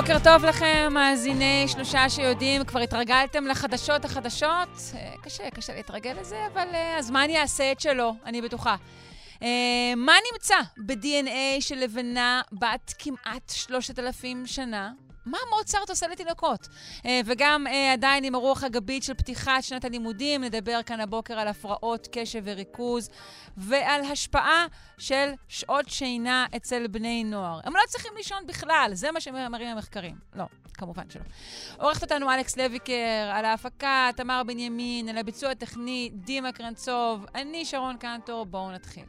בוקר טוב לכם, מאזיני שלושה שיודעים, כבר התרגלתם לחדשות החדשות? אה, קשה, קשה להתרגל לזה, אבל uh, הזמן יעשה את שלו, אני בטוחה. Uh, מה נמצא ב-DNA של לבנה בת כמעט 3,000 שנה? מה מוצרט עושה לתינוקות? Uh, וגם uh, עדיין עם הרוח הגבית של פתיחת שנת הלימודים, נדבר כאן הבוקר על הפרעות קשב וריכוז ועל השפעה של שעות שינה אצל בני נוער. הם לא צריכים לישון בכלל, זה מה שמראים המחקרים. לא, כמובן שלא. עורכת אותנו אלכס לויקר, על ההפקה, תמר בנימין, על הביצוע הטכני, דימה קרנצוב, אני שרון קנטור, בואו נתחיל.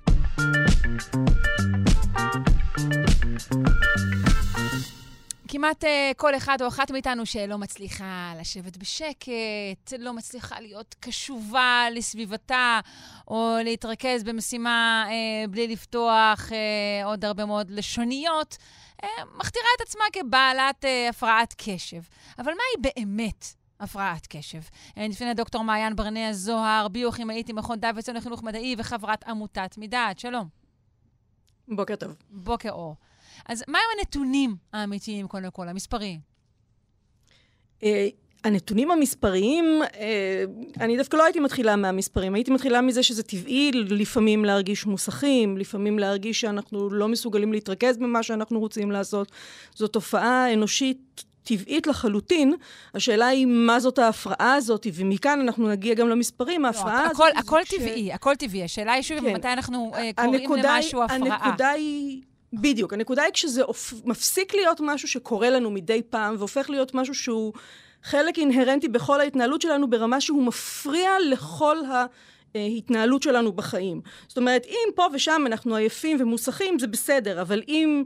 כמעט uh, כל אחד או אחת מאיתנו שלא מצליחה לשבת בשקט, לא מצליחה להיות קשובה לסביבתה, או להתרכז במשימה uh, בלי לפתוח uh, עוד הרבה מאוד לשוניות, uh, מכתירה את עצמה כבעלת uh, הפרעת קשב. אבל מהי באמת הפרעת קשב. לפני דוקטור מעיין ברנע זוהר, ביוכימאית עם מכון דוידסון לחינוך מדעי וחברת עמותת מדעת. שלום. בוקר טוב. בוקר אור. אז מהם הנתונים האמיתיים, קודם כל, המספריים? Uh, הנתונים המספריים, uh, אני דווקא לא הייתי מתחילה מהמספרים, הייתי מתחילה מזה שזה טבעי לפעמים להרגיש מוסכים, לפעמים להרגיש שאנחנו לא מסוגלים להתרכז במה שאנחנו רוצים לעשות. זו תופעה אנושית טבעית לחלוטין. השאלה היא מה זאת ההפרעה הזאת, ומכאן אנחנו נגיע גם למספרים. ההפרעה לא, הזאת... הכל, הכל ש... טבעי, הכל טבעי. השאלה היא שוב, כן. מתי אנחנו uh, קוראים למשהו הפרעה. הנקודה היא... בדיוק. הנקודה היא כשזה מפסיק להיות משהו שקורה לנו מדי פעם, והופך להיות משהו שהוא חלק אינהרנטי בכל ההתנהלות שלנו, ברמה שהוא מפריע לכל ההתנהלות שלנו בחיים. זאת אומרת, אם פה ושם אנחנו עייפים ומוסכים, זה בסדר, אבל אם...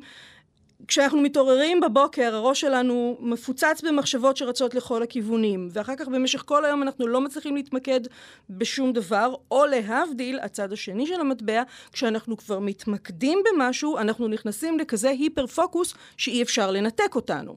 כשאנחנו מתעוררים בבוקר, הראש שלנו מפוצץ במחשבות שרצות לכל הכיוונים, ואחר כך במשך כל היום אנחנו לא מצליחים להתמקד בשום דבר, או להבדיל, הצד השני של המטבע, כשאנחנו כבר מתמקדים במשהו, אנחנו נכנסים לכזה היפר פוקוס שאי אפשר לנתק אותנו.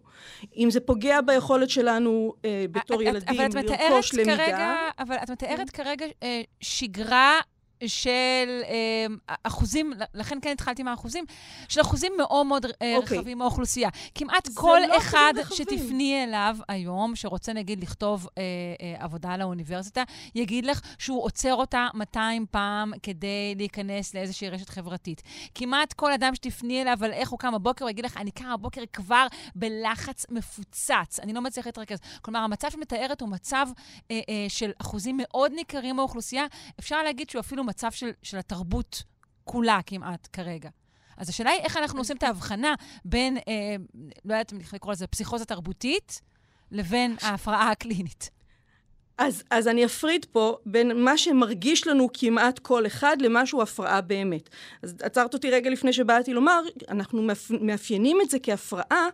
אם זה פוגע ביכולת שלנו אה, בתור את, ילדים לרכוש למידה... כרגע, אבל את מתארת כרגע אה, שגרה של אה, אחוזים, לכן כן התחלתי מהאחוזים, של אחוזים מאוד מאוד אה, okay. אוקיי. רחבים מהאוכלוסייה. כמעט כל לא אחד שתפני אליו היום, שרוצה נגיד לכתוב אה, אה, עבודה לאוניברסיטה, יגיד לך שהוא עוצר אותה 200 פעם כדי להיכנס לאיזושהי רשת חברתית. כמעט כל אדם שתפני אליו על איך הוא קם בבוקר, הוא יגיד לך, אני קם בבוקר כבר בלחץ מפוצץ, אני לא מצליח להתרכז. כלומר, המצב שמתארת הוא מצב אה, אה, של אחוזים מאוד ניכרים מהאוכלוסייה. אפשר להגיד שהוא אפילו מצב של, של התרבות כולה כמעט כרגע. אז השאלה היא איך אנחנו עושים את ההבחנה בין, אה, לא יודעת אם לקרוא לזה פסיכוזה תרבותית, לבין ההפרעה הקלינית. אז, אז אני אפריד פה בין מה שמרגיש לנו כמעט כל אחד למשהו הפרעה באמת. אז עצרת אותי רגע לפני שבאתי לומר, אנחנו מאפיינים את זה כהפרעה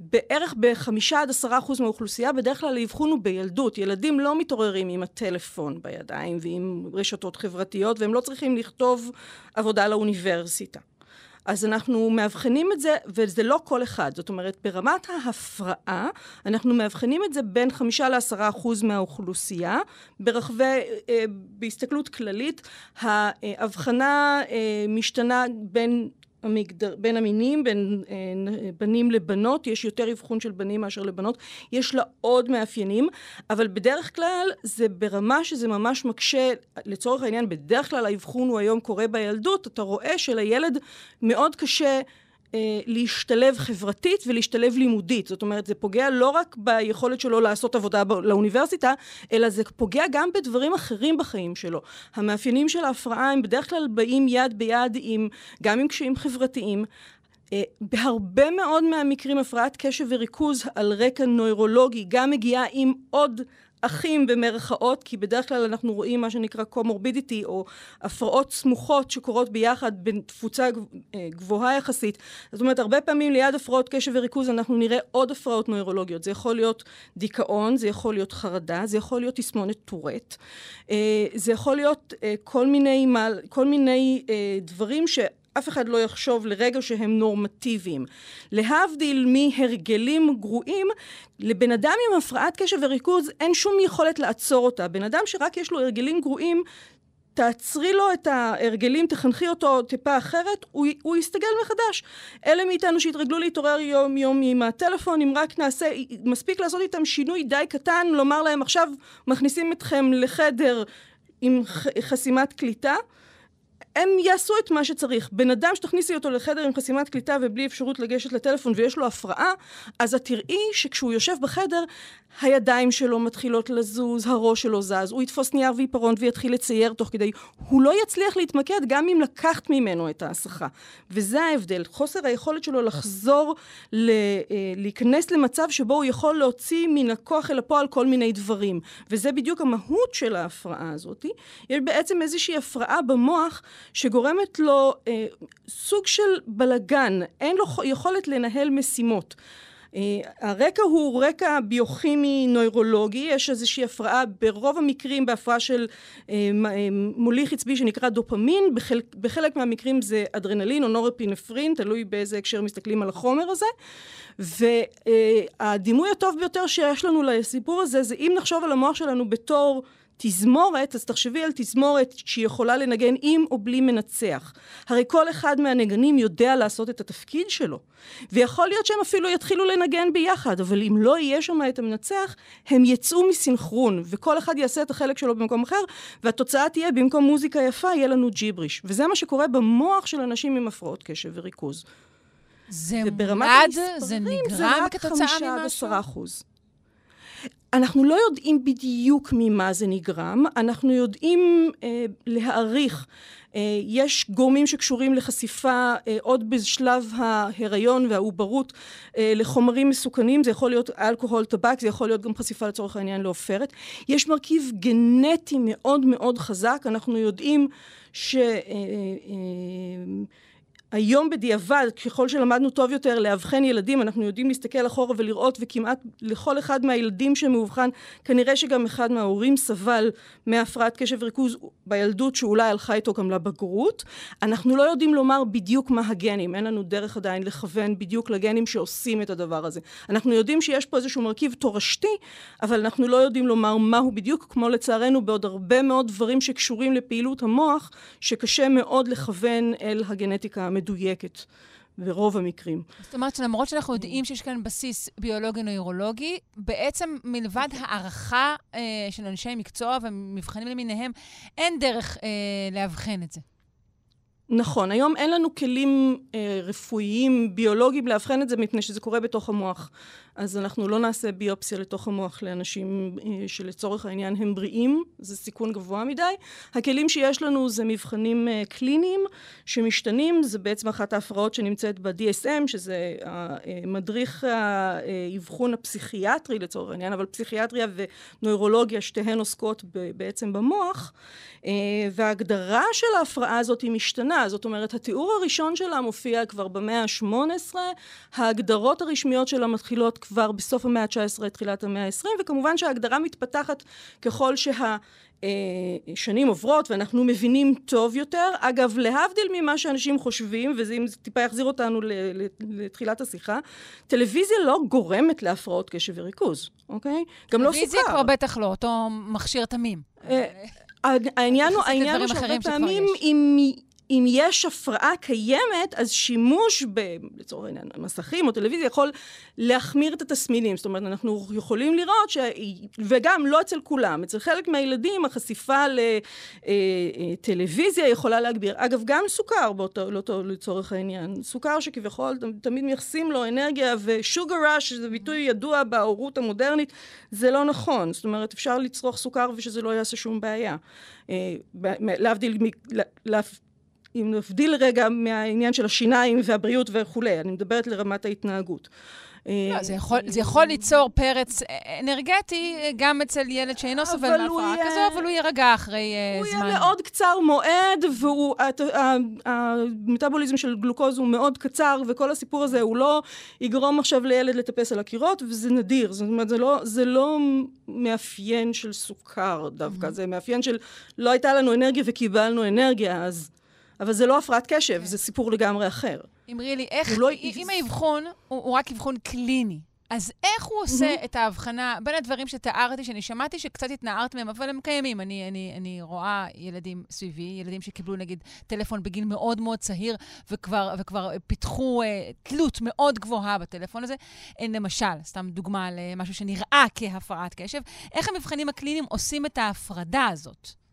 בערך בחמישה עד עשרה אחוז מהאוכלוסייה, בדרך כלל האבחון הוא בילדות. ילדים לא מתעוררים עם הטלפון בידיים ועם רשתות חברתיות, והם לא צריכים לכתוב עבודה לאוניברסיטה. אז אנחנו מאבחנים את זה, וזה לא כל אחד. זאת אומרת, ברמת ההפרעה, אנחנו מאבחנים את זה בין חמישה לעשרה אחוז מהאוכלוסייה. ברחבי, אה, בהסתכלות כללית, ההבחנה אה, משתנה בין המגדר, בין המינים, בין אה, בנים לבנות, יש יותר אבחון של בנים מאשר לבנות, יש לה עוד מאפיינים, אבל בדרך כלל זה ברמה שזה ממש מקשה, לצורך העניין, בדרך כלל האבחון הוא היום קורה בילדות, אתה רואה שלילד מאוד קשה להשתלב חברתית ולהשתלב לימודית. זאת אומרת, זה פוגע לא רק ביכולת שלו לעשות עבודה לאוניברסיטה, אלא זה פוגע גם בדברים אחרים בחיים שלו. המאפיינים של ההפרעה הם בדרך כלל באים יד ביד עם, גם עם קשיים חברתיים. אה, בהרבה מאוד מהמקרים הפרעת קשב וריכוז על רקע נוירולוגי גם מגיעה עם עוד אחים במרכאות, כי בדרך כלל אנחנו רואים מה שנקרא קומורבידיטי, או הפרעות סמוכות שקורות ביחד בתפוצה אה, גבוהה יחסית. זאת אומרת, הרבה פעמים ליד הפרעות קשב וריכוז אנחנו נראה עוד הפרעות נוירולוגיות. זה יכול להיות דיכאון, זה יכול להיות חרדה, זה יכול להיות תסמונת טורט. אה, זה יכול להיות כל מיני, כל מיני דברים ש... אף אחד לא יחשוב לרגע שהם נורמטיביים. להבדיל מהרגלים גרועים, לבן אדם עם הפרעת קשב וריכוז אין שום יכולת לעצור אותה. בן אדם שרק יש לו הרגלים גרועים, תעצרי לו את ההרגלים, תחנכי אותו טיפה אחרת, הוא, הוא יסתגל מחדש. אלה מאיתנו שהתרגלו להתעורר יום יום עם הטלפון, אם רק נעשה, מספיק לעשות איתם שינוי די קטן, לומר להם עכשיו מכניסים אתכם לחדר עם חסימת קליטה. הם יעשו את מה שצריך. בן אדם שתכניסי אותו לחדר עם חסימת קליטה ובלי אפשרות לגשת לטלפון ויש לו הפרעה, אז את תראי שכשהוא יושב בחדר, הידיים שלו מתחילות לזוז, הראש שלו זז, הוא יתפוס נייר ועיפרון ויתחיל לצייר תוך כדי. הוא לא יצליח להתמקד גם אם לקחת ממנו את ההסחה. וזה ההבדל, חוסר היכולת שלו לחזור, ל, אה, להיכנס למצב שבו הוא יכול להוציא מן הכוח אל הפועל כל מיני דברים. וזה בדיוק המהות של ההפרעה הזאת. יש בעצם איזושהי הפרעה במוח שגורמת לו אה, סוג של בלגן, אין לו יכולת לנהל משימות. Uh, הרקע הוא רקע ביוכימי נוירולוגי, יש איזושהי הפרעה, ברוב המקרים בהפרעה של uh, מוליך עצבי שנקרא דופמין, בחל, בחלק מהמקרים זה אדרנלין או נורפינפרין, תלוי באיזה הקשר מסתכלים על החומר הזה. והדימוי הטוב ביותר שיש לנו לסיפור הזה זה אם נחשוב על המוח שלנו בתור תזמורת, אז תחשבי על תזמורת שהיא יכולה לנגן עם או בלי מנצח. הרי כל אחד מהנגנים יודע לעשות את התפקיד שלו. ויכול להיות שהם אפילו יתחילו לנגן ביחד, אבל אם לא יהיה שם את המנצח, הם יצאו מסינכרון, וכל אחד יעשה את החלק שלו במקום אחר, והתוצאה תהיה, במקום מוזיקה יפה, יהיה לנו ג'יבריש. וזה מה שקורה במוח של אנשים עם הפרעות קשב וריכוז. זה מולד? זה נגרם כתוצאה ממשהו? אנחנו לא יודעים בדיוק ממה זה נגרם, אנחנו יודעים אה, להעריך. אה, יש גורמים שקשורים לחשיפה אה, עוד בשלב ההיריון והעוברות אה, לחומרים מסוכנים, זה יכול להיות אלכוהול, טבק, זה יכול להיות גם חשיפה לצורך העניין לעופרת. יש מרכיב גנטי מאוד מאוד חזק, אנחנו יודעים ש... אה, אה, היום בדיעבד, ככל שלמדנו טוב יותר לאבחן ילדים, אנחנו יודעים להסתכל אחורה ולראות, וכמעט לכל אחד מהילדים שמאובחן, כנראה שגם אחד מההורים סבל מהפרעת קשב וריכוז בילדות, שאולי הלכה איתו גם לבגרות. אנחנו לא יודעים לומר בדיוק מה הגנים, אין לנו דרך עדיין לכוון בדיוק לגנים שעושים את הדבר הזה. אנחנו יודעים שיש פה איזשהו מרכיב תורשתי, אבל אנחנו לא יודעים לומר מהו בדיוק, כמו לצערנו בעוד הרבה מאוד דברים שקשורים לפעילות המוח, שקשה מאוד לכוון אל הגנטיקה המדויקת. מדויקת ברוב המקרים. זאת אומרת שלמרות שאנחנו יודעים שיש כאן בסיס ביולוגי-נוירולוגי, בעצם מלבד הערכה אה, של אנשי מקצוע ומבחנים למיניהם, אין דרך אה, לאבחן את זה. נכון, היום אין לנו כלים אה, רפואיים, ביולוגיים, לאבחן את זה מפני שזה קורה בתוך המוח. אז אנחנו לא נעשה ביופסיה לתוך המוח לאנשים אה, שלצורך העניין הם בריאים, זה סיכון גבוה מדי. הכלים שיש לנו זה מבחנים אה, קליניים שמשתנים, זה בעצם אחת ההפרעות שנמצאת ב-DSM, שזה מדריך האבחון הפסיכיאטרי לצורך העניין, אבל פסיכיאטריה ונוירולוגיה שתיהן עוסקות בעצם במוח, וההגדרה של ההפרעה הזאת היא משתנה, זאת אומרת התיאור הראשון שלה מופיע כבר במאה ה-18, ההגדרות הרשמיות שלה מתחילות כבר בסוף המאה ה-19, תחילת המאה ה-20, וכמובן שההגדרה מתפתחת ככל שה... שנים עוברות ואנחנו מבינים טוב יותר. אגב, להבדיל ממה שאנשים חושבים, וזה אם זה טיפה יחזיר אותנו לתחילת השיחה, טלוויזיה לא גורמת להפרעות קשב וריכוז, אוקיי? גם לא סוכר. טלוויזיה כבר בטח לא, אותו מכשיר תמים. אה, העניין הוא, העניין הוא שהרבה פעמים אם אם יש הפרעה קיימת, אז שימוש ב... לצורך העניין, מסכים או טלוויזיה יכול להחמיר את התסמינים. זאת אומרת, אנחנו יכולים לראות ש... וגם לא אצל כולם, אצל חלק מהילדים החשיפה לטלוויזיה יכולה להגביר. אגב, גם סוכר באותו, לא לצורך העניין. סוכר שכביכול תמיד מייחסים לו אנרגיה, ושוגר ראש, שזה ביטוי ידוע בהורות המודרנית, זה לא נכון. זאת אומרת, אפשר לצרוך סוכר ושזה לא יעשה שום בעיה. אה, להבדיל, אם נבדיל רגע מהעניין של השיניים והבריאות וכולי, אני מדברת לרמת ההתנהגות. לא, זה יכול, זה יכול ליצור פרץ אנרגטי גם אצל ילד שאינו סובל מהפרעה כזו, אבל הוא יירגע אחרי הוא זמן. הוא יהיה מאוד קצר מועד, והמטאבוליזם של גלוקוז הוא מאוד קצר, וכל הסיפור הזה הוא לא יגרום עכשיו לילד לטפס על הקירות, וזה נדיר. זאת אומרת, זה לא, זה לא מאפיין של סוכר דווקא. זה מאפיין של לא הייתה לנו אנרגיה וקיבלנו אנרגיה, אז... אבל זה לא הפרעת קשב, okay. זה סיפור לגמרי אחר. אמרי לי, איך, לא... אם האבחון הוא, הוא רק אבחון קליני, אז איך הוא עושה mm-hmm. את ההבחנה בין הדברים שתיארתי, שאני שמעתי שקצת התנערת מהם, אבל הם קיימים. אני, אני, אני רואה ילדים סביבי, ילדים שקיבלו נגיד טלפון בגיל מאוד מאוד צעיר, וכבר, וכבר פיתחו uh, תלות מאוד גבוהה בטלפון הזה. אין למשל, סתם דוגמה למשהו שנראה כהפרעת קשב, איך המבחנים הקליניים עושים את ההפרדה הזאת?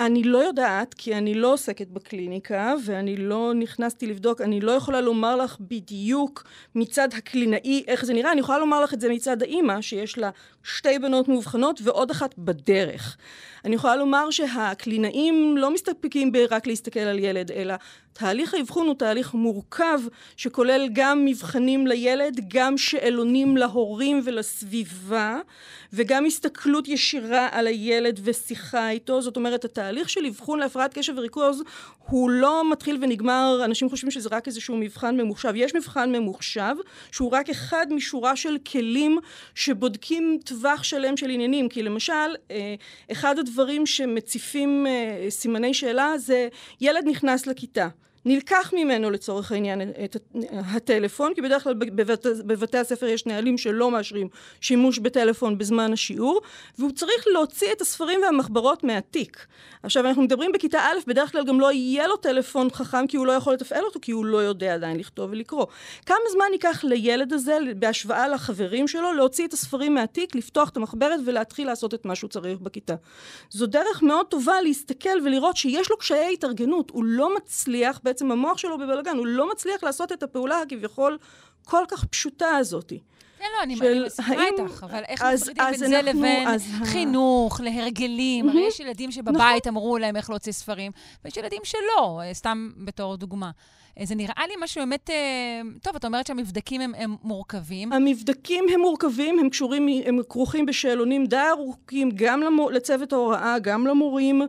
אני לא יודעת, כי אני לא עוסקת בקליניקה, ואני לא נכנסתי לבדוק, אני לא יכולה לומר לך בדיוק מצד הקלינאי איך זה נראה, אני יכולה לומר לך את זה מצד האימא, שיש לה שתי בנות מאובחנות ועוד אחת בדרך. אני יכולה לומר שהקלינאים לא מסתפקים ברק להסתכל על ילד, אלא תהליך האבחון הוא תהליך מורכב שכולל גם מבחנים לילד, גם שאלונים להורים ולסביבה, וגם הסתכלות ישירה על הילד ושיחה איתו. זאת אומרת, התהליך של אבחון להפרעת קשב וריכוז הוא לא מתחיל ונגמר, אנשים חושבים שזה רק איזשהו מבחן ממוחשב. יש מבחן ממוחשב שהוא רק אחד משורה של כלים שבודקים טווח שלם של עניינים. כי למשל, אה, אחד הדברים שמציפים אה, סימני שאלה זה ילד נכנס לכיתה. נלקח ממנו לצורך העניין את הטלפון, כי בדרך כלל בבית, בבתי הספר יש נהלים שלא מאשרים שימוש בטלפון בזמן השיעור, והוא צריך להוציא את הספרים והמחברות מהתיק. עכשיו, אנחנו מדברים בכיתה א', בדרך כלל גם לא יהיה לו טלפון חכם, כי הוא לא יכול לתפעל אותו, כי הוא לא יודע עדיין לכתוב ולקרוא. כמה זמן ייקח לילד הזה, בהשוואה לחברים שלו, להוציא את הספרים מהתיק, לפתוח את המחברת ולהתחיל לעשות את מה שהוא צריך בכיתה. זו דרך מאוד טובה להסתכל ולראות שיש לו קשיי התארגנות, הוא לא מצליח בעצם המוח שלו בבלגן, הוא לא מצליח לעשות את הפעולה הכביכול כל כך פשוטה הזאתי. כן, לא, אני, אני מסכימה איתך, אבל איך מפרידים בין זה לבין אז... חינוך, להרגלים? הרי יש ילדים שבבית נכון. אמרו להם איך להוציא ספרים, ויש ילדים שלא, אה, סתם בתור דוגמה. אה, זה נראה לי משהו באמת... אה, טוב, את אומרת שהמבדקים הם, הם מורכבים. המבדקים הם מורכבים, הם קשורים, הם כרוכים בשאלונים די ארוכים, גם למור, לצוות ההוראה, גם למורים.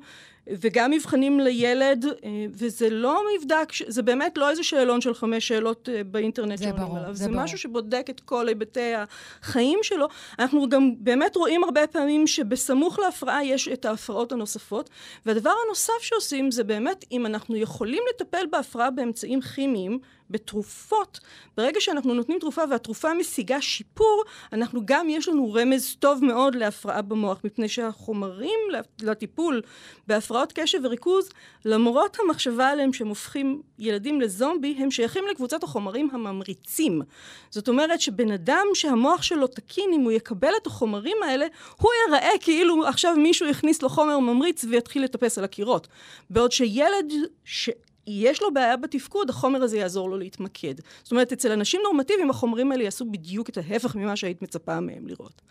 וגם מבחנים לילד, אה, וזה לא מבדק, זה באמת לא איזה שאלון של חמש שאלות אה, באינטרנט זה ברור, עליו. זה, זה ברור. משהו שבודק את כל היבטי החיים שלו. אנחנו גם באמת רואים הרבה פעמים שבסמוך להפרעה יש את ההפרעות הנוספות, והדבר הנוסף שעושים זה באמת, אם אנחנו יכולים לטפל בהפרעה באמצעים כימיים, בתרופות, ברגע שאנחנו נותנים תרופה והתרופה משיגה שיפור, אנחנו גם, יש לנו רמז טוב מאוד להפרעה במוח, מפני שהחומרים לטיפול בהפרעות קשב וריכוז, למרות המחשבה עליהם שהם הופכים ילדים לזומבי, הם שייכים לקבוצת החומרים הממריצים. זאת אומרת שבן אדם שהמוח שלו תקין, אם הוא יקבל את החומרים האלה, הוא ייראה כאילו עכשיו מישהו יכניס לו חומר ממריץ ויתחיל לטפס על הקירות. בעוד שילד ש... יש לו בעיה בתפקוד, החומר הזה יעזור לו להתמקד. זאת אומרת, אצל אנשים נורמטיביים החומרים האלה יעשו בדיוק את ההפך ממה שהיית מצפה מהם לראות.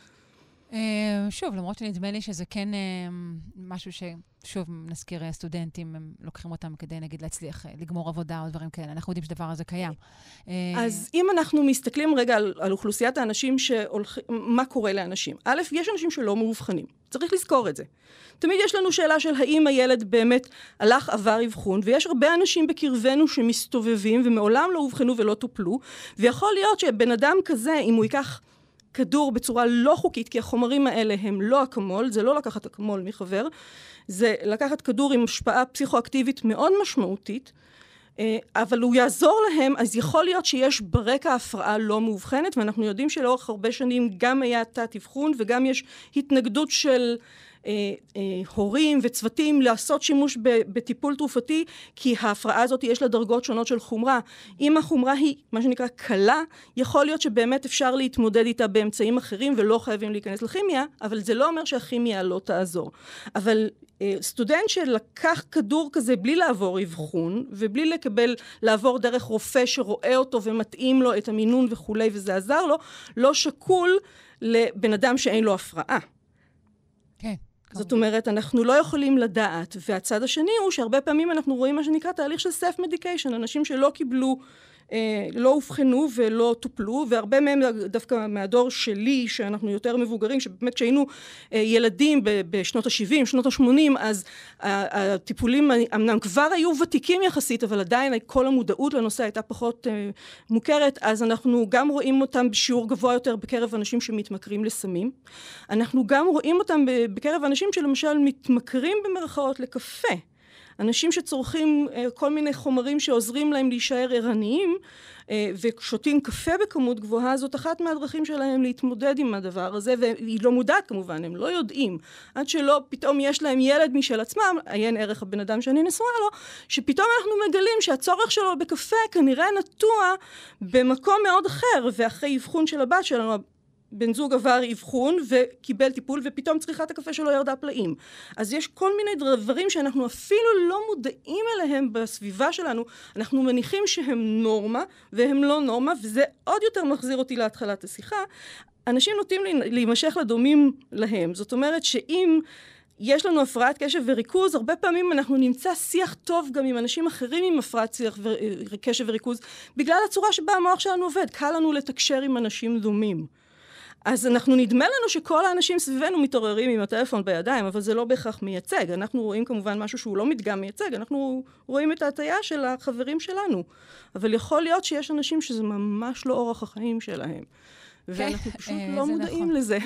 אה, שוב, למרות שנדמה לי שזה כן אה, משהו ש... שוב, נזכיר אה, סטודנטים, הם לוקחים אותם כדי, נגיד, להצליח לגמור עבודה או דברים כאלה. אנחנו יודעים שדבר הזה קיים. אז אם אנחנו מסתכלים רגע על, על אוכלוסיית האנשים שהולכים, מה קורה לאנשים? א', יש אנשים שלא מאובחנים. צריך לזכור את זה. תמיד יש לנו שאלה של האם הילד באמת הלך, עבר אבחון, ויש הרבה אנשים בקרבנו שמסתובבים ומעולם לא אובחנו ולא טופלו, ויכול להיות שבן אדם כזה, אם הוא ייקח כדור בצורה לא חוקית, כי החומרים האלה הם לא אקמול, זה לא לקחת אקמול מחבר, זה לקחת כדור עם השפעה פסיכואקטיבית מאוד משמעותית, אה, אבל הוא יעזור להם, אז יכול להיות שיש ברקע הפרעה לא מאובחנת, ואנחנו יודעים שלאורך הרבה שנים גם היה תת-אבחון וגם יש התנגדות של הורים וצוותים לעשות שימוש בטיפול תרופתי, כי ההפרעה הזאת יש לה דרגות שונות של חומרה. אם החומרה היא מה שנקרא קלה, יכול להיות שבאמת אפשר להתמודד איתה באמצעים אחרים ולא חייבים להיכנס לכימיה, אבל זה לא אומר שהכימיה לא תעזור. אבל אה, סטודנט שלקח כדור כזה בלי לעבור אבחון ובלי לקבל, לעבור דרך רופא שרואה אותו ומתאים לו את המינון וכולי וזה עזר לו, לא שקול לבן אדם שאין לו הפרעה. זאת אומרת, אנחנו לא יכולים לדעת. והצד השני הוא שהרבה פעמים אנחנו רואים מה שנקרא תהליך של מדיקיישן, אנשים שלא קיבלו לא אובחנו ולא טופלו, והרבה מהם דווקא מהדור שלי, שאנחנו יותר מבוגרים, שבאמת כשהיינו אה, ילדים בשנות ה-70, שנות ה-80, אז הטיפולים אמנם כבר היו ותיקים יחסית, אבל עדיין כל המודעות לנושא הייתה פחות אה, מוכרת, אז אנחנו גם רואים אותם בשיעור גבוה יותר בקרב אנשים שמתמכרים לסמים. אנחנו גם רואים אותם בקרב אנשים שלמשל מתמכרים במרכאות לקפה. אנשים שצורכים אה, כל מיני חומרים שעוזרים להם להישאר ערניים אה, ושותים קפה בכמות גבוהה, זאת אחת מהדרכים שלהם להתמודד עם הדבר הזה, והיא לא מודעת כמובן, הם לא יודעים. עד שלא פתאום יש להם ילד משל עצמם, עיין ערך הבן אדם שאני נשואה לו, שפתאום אנחנו מגלים שהצורך שלו בקפה כנראה נטוע במקום מאוד אחר, ואחרי אבחון של הבת שלנו, בן זוג עבר אבחון וקיבל טיפול ופתאום צריכת הקפה שלו ירדה פלאים. אז יש כל מיני דברים שאנחנו אפילו לא מודעים אליהם בסביבה שלנו, אנחנו מניחים שהם נורמה והם לא נורמה וזה עוד יותר מחזיר אותי להתחלת השיחה. אנשים נוטים להימשך לדומים להם. זאת אומרת שאם יש לנו הפרעת קשב וריכוז, הרבה פעמים אנחנו נמצא שיח טוב גם עם אנשים אחרים עם הפרעת שיח וקשב וריכוז, בגלל הצורה שבה המוח שלנו עובד. קל לנו לתקשר עם אנשים דומים. אז אנחנו, נדמה לנו שכל האנשים סביבנו מתעוררים עם הטלפון בידיים, אבל זה לא בהכרח מייצג. אנחנו רואים כמובן משהו שהוא לא מדגם מייצג, אנחנו רואים את ההטייה של החברים שלנו. אבל יכול להיות שיש אנשים שזה ממש לא אורח החיים שלהם. ואנחנו פשוט אה, לא מודעים נכון. לזה.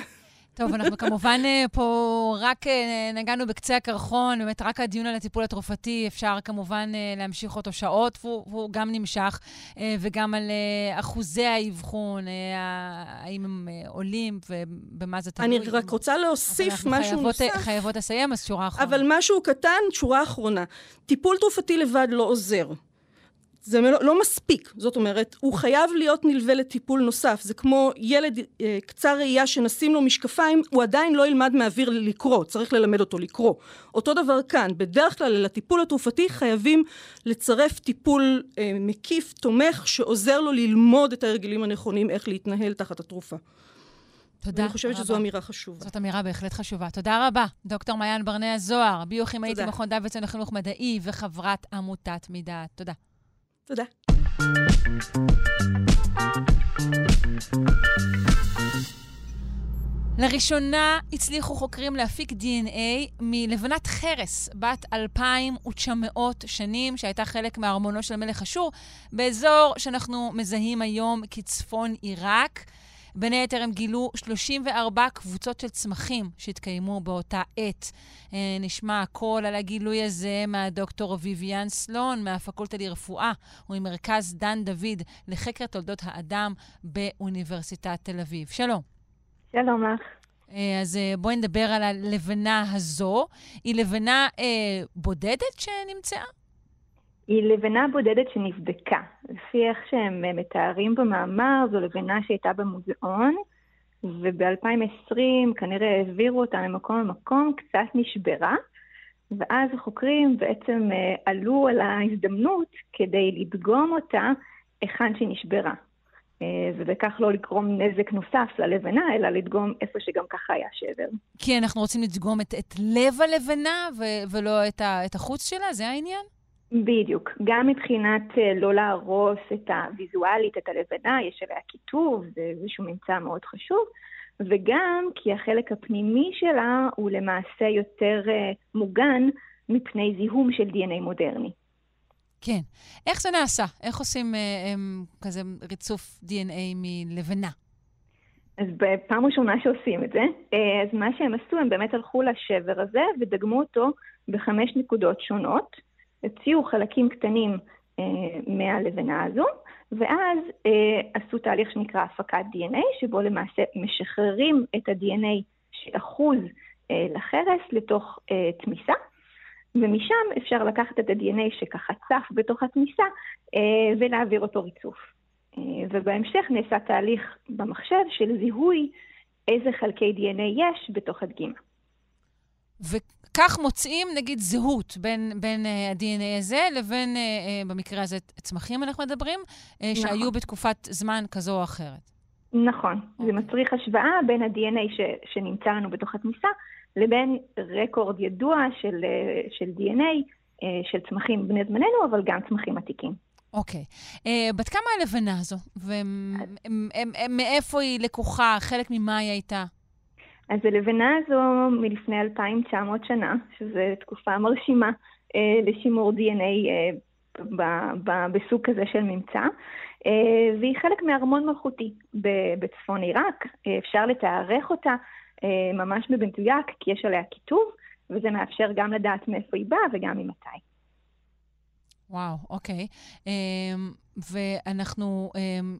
טוב, אנחנו כמובן אה, פה רק אה, נגענו בקצה הקרחון, באמת רק הדיון על הטיפול התרופתי, אפשר כמובן אה, להמשיך אותו שעות, והוא, והוא גם נמשך, וגם על אחוזי האבחון, האם הם עולים ובמה זה תלוי. אני רק רוצה להוסיף משהו חייבות, נוסף. אנחנו חייבות לסיים, אז שורה אחרונה. אבל משהו קטן, שורה אחרונה. טיפול תרופתי לבד לא עוזר. זה לא, לא מספיק, זאת אומרת, הוא חייב להיות נלווה לטיפול נוסף. זה כמו ילד אה, קצר ראייה שנשים לו משקפיים, הוא עדיין לא ילמד מהאוויר לקרוא, צריך ללמד אותו לקרוא. אותו דבר כאן, בדרך כלל לטיפול התרופתי חייבים לצרף טיפול אה, מקיף, תומך, שעוזר לו ללמוד את ההרגלים הנכונים, איך להתנהל תחת התרופה. תודה אני חושבת שזו אמירה חשובה. זאת אמירה בהחלט חשובה. תודה רבה, דוקטור מעיין ברנע זוהר, ביוכימאית במכון דוידסון לחינוך מדעי וחברת עמותת מדעת. תודה. תודה. לראשונה הצליחו חוקרים להפיק DNA מלבנת חרס, בת 2,900 שנים, שהייתה חלק מארמונו של מלך אשור, באזור שאנחנו מזהים היום כצפון עיראק. בין היתר הם גילו 34 קבוצות של צמחים שהתקיימו באותה עת. אה, נשמע הכל על הגילוי הזה מהדוקטור אביביאן סלון מהפקולטה לרפואה וממרכז דן דוד לחקר תולדות האדם באוניברסיטת תל אביב. שלום. שלום לך. אה, אז אה, בואי נדבר על הלבנה הזו. היא לבנה אה, בודדת שנמצאה? היא לבנה בודדת שנבדקה. לפי איך שהם אה, מתארים במאמר, זו לבנה שהייתה במוזיאון, וב-2020 כנראה העבירו אותה ממקום למקום, קצת נשברה, ואז החוקרים בעצם אה, עלו על ההזדמנות כדי לדגום אותה היכן שהיא נשברה. אה, ובכך לא לגרום נזק נוסף ללבנה, אלא לדגום איפה שגם ככה היה שבר. כי אנחנו רוצים לדגום את, את לב הלבנה ו- ולא את, ה- את החוץ שלה? זה העניין? בדיוק. גם מבחינת אה, לא להרוס את הוויזואלית, את הלבנה, יש עליה כיתוב, זה איזשהו ממצא מאוד חשוב, וגם כי החלק הפנימי שלה הוא למעשה יותר uh, מוגן מפני זיהום של DNA מודרני. כן. איך זה נעשה? איך עושים uh, um, כזה ריצוף DNA מלבנה? אז בפעם ראשונה שעושים את זה, אז מה שהם עשו, הם באמת הלכו לשבר הזה ודגמו אותו בחמש נקודות שונות. הוציאו חלקים קטנים אה, מהלבנה הזו, ואז אה, עשו תהליך שנקרא הפקת DNA, שבו למעשה משחררים את ה-DNA שאחוז אה, לחרס לתוך תמיסה, ומשם אפשר לקחת את ה-DNA שככה צף בתוך התמיסה ולהעביר אותו ריצוף. ובהמשך נעשה תהליך במחשב של זיהוי איזה חלקי DNA יש בתוך הדגימה. כך מוצאים, נגיד, זהות בין, בין uh, ה-DNA הזה לבין, uh, uh, במקרה הזה, צמחים אנחנו מדברים, uh, נכון. שהיו בתקופת זמן כזו או אחרת. נכון. Okay. זה אוקיי. מצריך השוואה בין ה-DNA ש, שנמצא לנו בתוך התמיסה לבין רקורד ידוע של, של DNA, uh, של צמחים בני זמננו, אבל גם צמחים עתיקים. אוקיי. Uh, בת כמה הלבנה הזו? ומאיפה היא לקוחה? חלק ממה היא הייתה? אז הלבנה הזו מלפני 2,900 שנה, שזו תקופה מרשימה uh, לשימור DNA uh, בסוג כזה של ממצא, uh, והיא חלק מארמון מלכותי בצפון עיראק. אפשר לתארך אותה ממש במדויק, כי יש עליה כיתוב, וזה מאפשר גם לדעת מאיפה היא באה וגם ממתי. וואו, אוקיי. Um, ואנחנו um,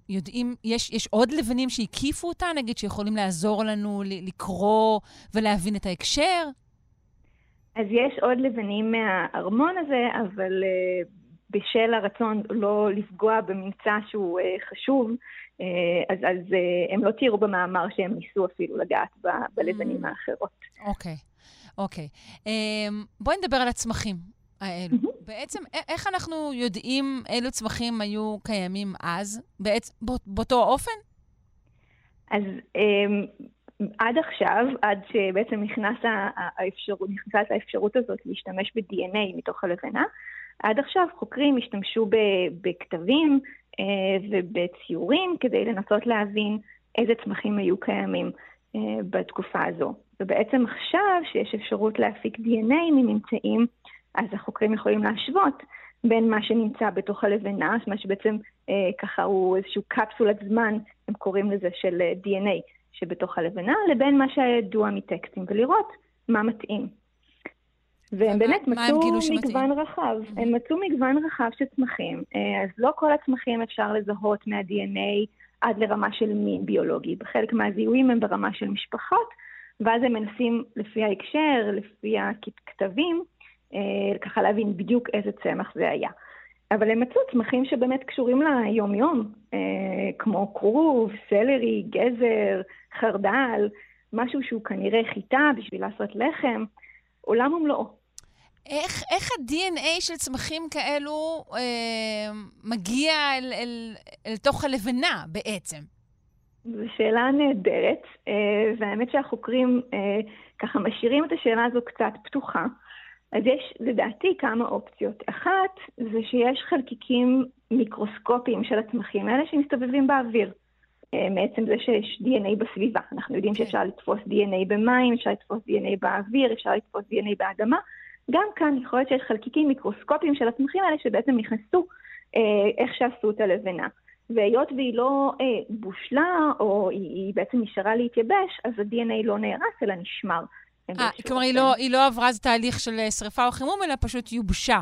יודעים, יש, יש עוד לבנים שהקיפו אותה, נגיד, שיכולים לעזור לנו לקרוא ולהבין את ההקשר? אז יש עוד לבנים מהארמון הזה, אבל uh, בשל הרצון לא לפגוע בממצא שהוא uh, חשוב, uh, אז, אז uh, הם לא תראו במאמר שהם ניסו אפילו לגעת ב, בלבנים mm. האחרות. אוקיי, אוקיי. Um, בואי נדבר על הצמחים. האלו. Mm-hmm. בעצם, איך אנחנו יודעים אילו צמחים היו קיימים אז, בעצם, באותו אופן? אז um, עד עכשיו, עד שבעצם נכנס האפשרות, נכנסת האפשרות הזאת להשתמש ב-DNA מתוך הלבנה, עד עכשיו חוקרים השתמשו בכתבים uh, ובציורים כדי לנסות להבין איזה צמחים היו קיימים uh, בתקופה הזו. ובעצם עכשיו, שיש אפשרות להפיק DNA מממצאים, אז החוקרים יכולים להשוות בין מה שנמצא בתוך הלבנה, מה שבעצם אה, ככה הוא איזשהו קפסולת זמן, הם קוראים לזה של אה, DNA שבתוך הלבנה, לבין מה שידוע מטקסטים, ולראות מה מתאים. והם באמת מצאו מגוון רחב. Mm-hmm. הם מצאו מגוון רחב של צמחים. אה, אז לא כל הצמחים אפשר לזהות מה-DNA עד לרמה של מין ביולוגי. בחלק מהזיהויים הם ברמה של משפחות, ואז הם מנסים לפי ההקשר, לפי הכתבים, ככה להבין בדיוק איזה צמח זה היה. אבל הם מצאו צמחים שבאמת קשורים ליום-יום, אה, כמו כרוב, סלרי, גזר, חרדל, משהו שהוא כנראה חיטה בשביל לעשות לחם, עולם ומלואו. איך, איך ה-DNA של צמחים כאלו אה, מגיע אל, אל, אל תוך הלבנה בעצם? זו שאלה נהדרת, אה, והאמת שהחוקרים אה, ככה משאירים את השאלה הזו קצת פתוחה. אז יש לדעתי כמה אופציות. אחת, זה שיש חלקיקים מיקרוסקופיים של הצמחים האלה שמסתובבים באוויר. אה, מעצם זה שיש DNA בסביבה. אנחנו יודעים כן. שאפשר לתפוס DNA במים, אפשר לתפוס DNA באוויר, אפשר לתפוס DNA באדמה. גם כאן יכול להיות שיש חלקיקים מיקרוסקופיים של הצמחים האלה שבעצם נכנסו אה, איך שעשו את הלבנה. והיות והיא לא אה, בושלה, או היא, היא בעצם נשארה להתייבש, אז ה-DNA לא נהרס, אלא נשמר. אה, כלומר, היא לא, היא לא עברה איזה תהליך של אה, שריפה או חימום, אלא פשוט יובשה.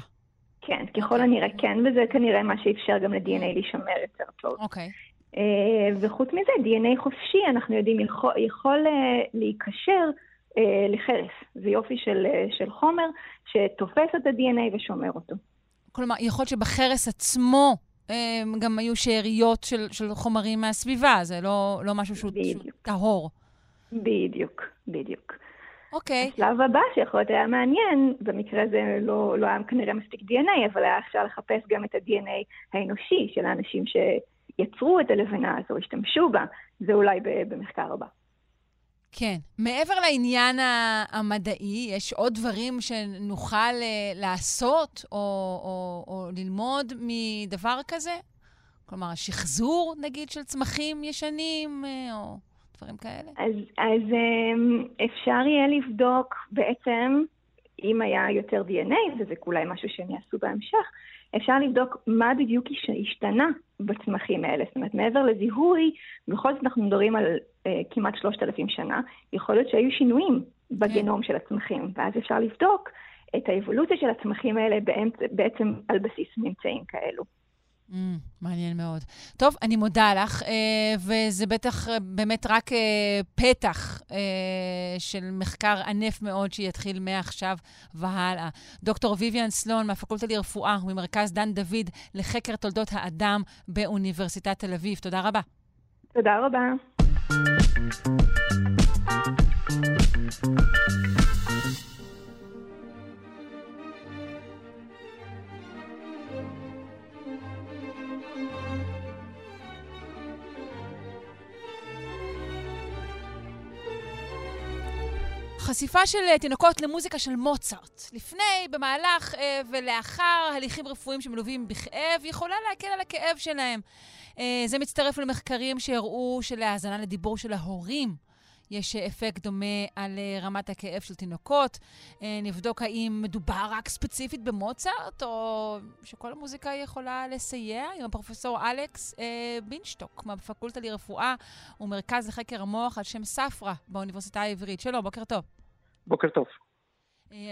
כן, ככל אוקיי. הנראה כן, וזה כנראה מה שאפשר גם ל-DNA להישמר יותר טוב. אוקיי. אה, וחוץ מזה, DNA חופשי, אנחנו יודעים, יכול, יכול להיקשר לחרס. זה יופי של, של חומר שתופס את ה-DNA ושומר אותו. כלומר, יכול להיות שבחרס עצמו גם היו שאריות של, של חומרים מהסביבה, זה לא, לא משהו שהוא, שהוא טהור. בדיוק, בדיוק. אוקיי. Okay. השלב הבא שיכול להיות היה מעניין, במקרה הזה לא, לא היה כנראה מספיק DNA, אבל היה אפשר לחפש גם את ה-DNA האנושי של האנשים שיצרו את הלבנה הזו, השתמשו בה, זה אולי במחקר הבא. כן. מעבר לעניין המדעי, יש עוד דברים שנוכל אה, לעשות או, או, או ללמוד מדבר כזה? כלומר, שחזור, נגיד, של צמחים ישנים, אה, או... דברים כאלה? אז, אז אמ, אפשר יהיה לבדוק בעצם, אם היה יותר DNA, וזה אולי משהו שהם יעשו בהמשך, אפשר לבדוק מה בדיוק השתנה בצמחים האלה. זאת אומרת, מעבר לזיהוי, בכל זאת אנחנו מדברים על אה, כמעט 3,000 שנה, יכול להיות שהיו שינויים בגנום של הצמחים, ואז אפשר לבדוק את האבולוציה של הצמחים האלה בעצם על בסיס ממצאים כאלו. Mm, מעניין מאוד. טוב, אני מודה לך, אה, וזה בטח אה, באמת רק אה, פתח של מחקר ענף מאוד שיתחיל מעכשיו והלאה. דוקטור ויvian סלון מהפקולטה לרפואה וממרכז דן דוד לחקר תולדות האדם באוניברסיטת תל אביב. תודה רבה. תודה רבה. חשיפה של אה, תינוקות למוזיקה של מוצרט, לפני, במהלך אה, ולאחר הליכים רפואיים שמלווים בכאב, יכולה להקל על הכאב שלהם. אה, זה מצטרף למחקרים שהראו שלהאזנה לדיבור של ההורים יש אפקט דומה על רמת הכאב של תינוקות. נבדוק האם מדובר רק ספציפית במוצרט, או שכל המוזיקה יכולה לסייע עם הפרופסור אלכס בינשטוק מהפקולטה לרפואה ומרכז לחקר המוח על שם ספרא באוניברסיטה העברית. שלום, בוקר טוב. בוקר טוב.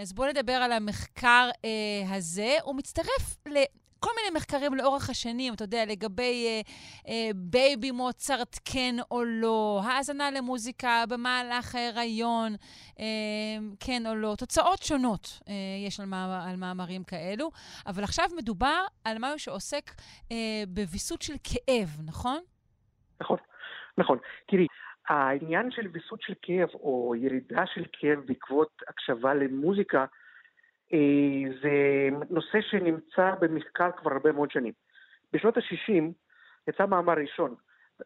אז בואו נדבר על המחקר אה, הזה. הוא מצטרף כל מיני מחקרים לאורך השנים, אתה יודע, לגבי אה, אה, בייבי מוצרט כן או לא, האזנה למוזיקה במהלך ההיריון, אה, כן או לא, תוצאות שונות אה, יש על, מאמר, על מאמרים כאלו, אבל עכשיו מדובר על משהו שעוסק אה, בוויסות של כאב, נכון? נכון, נכון. תראי, העניין של ויסות של כאב או ירידה של כאב בעקבות הקשבה למוזיקה, אה, זה נושא שנמצא במחקר כבר הרבה מאוד שנים. בשנות ה-60 יצא מאמר ראשון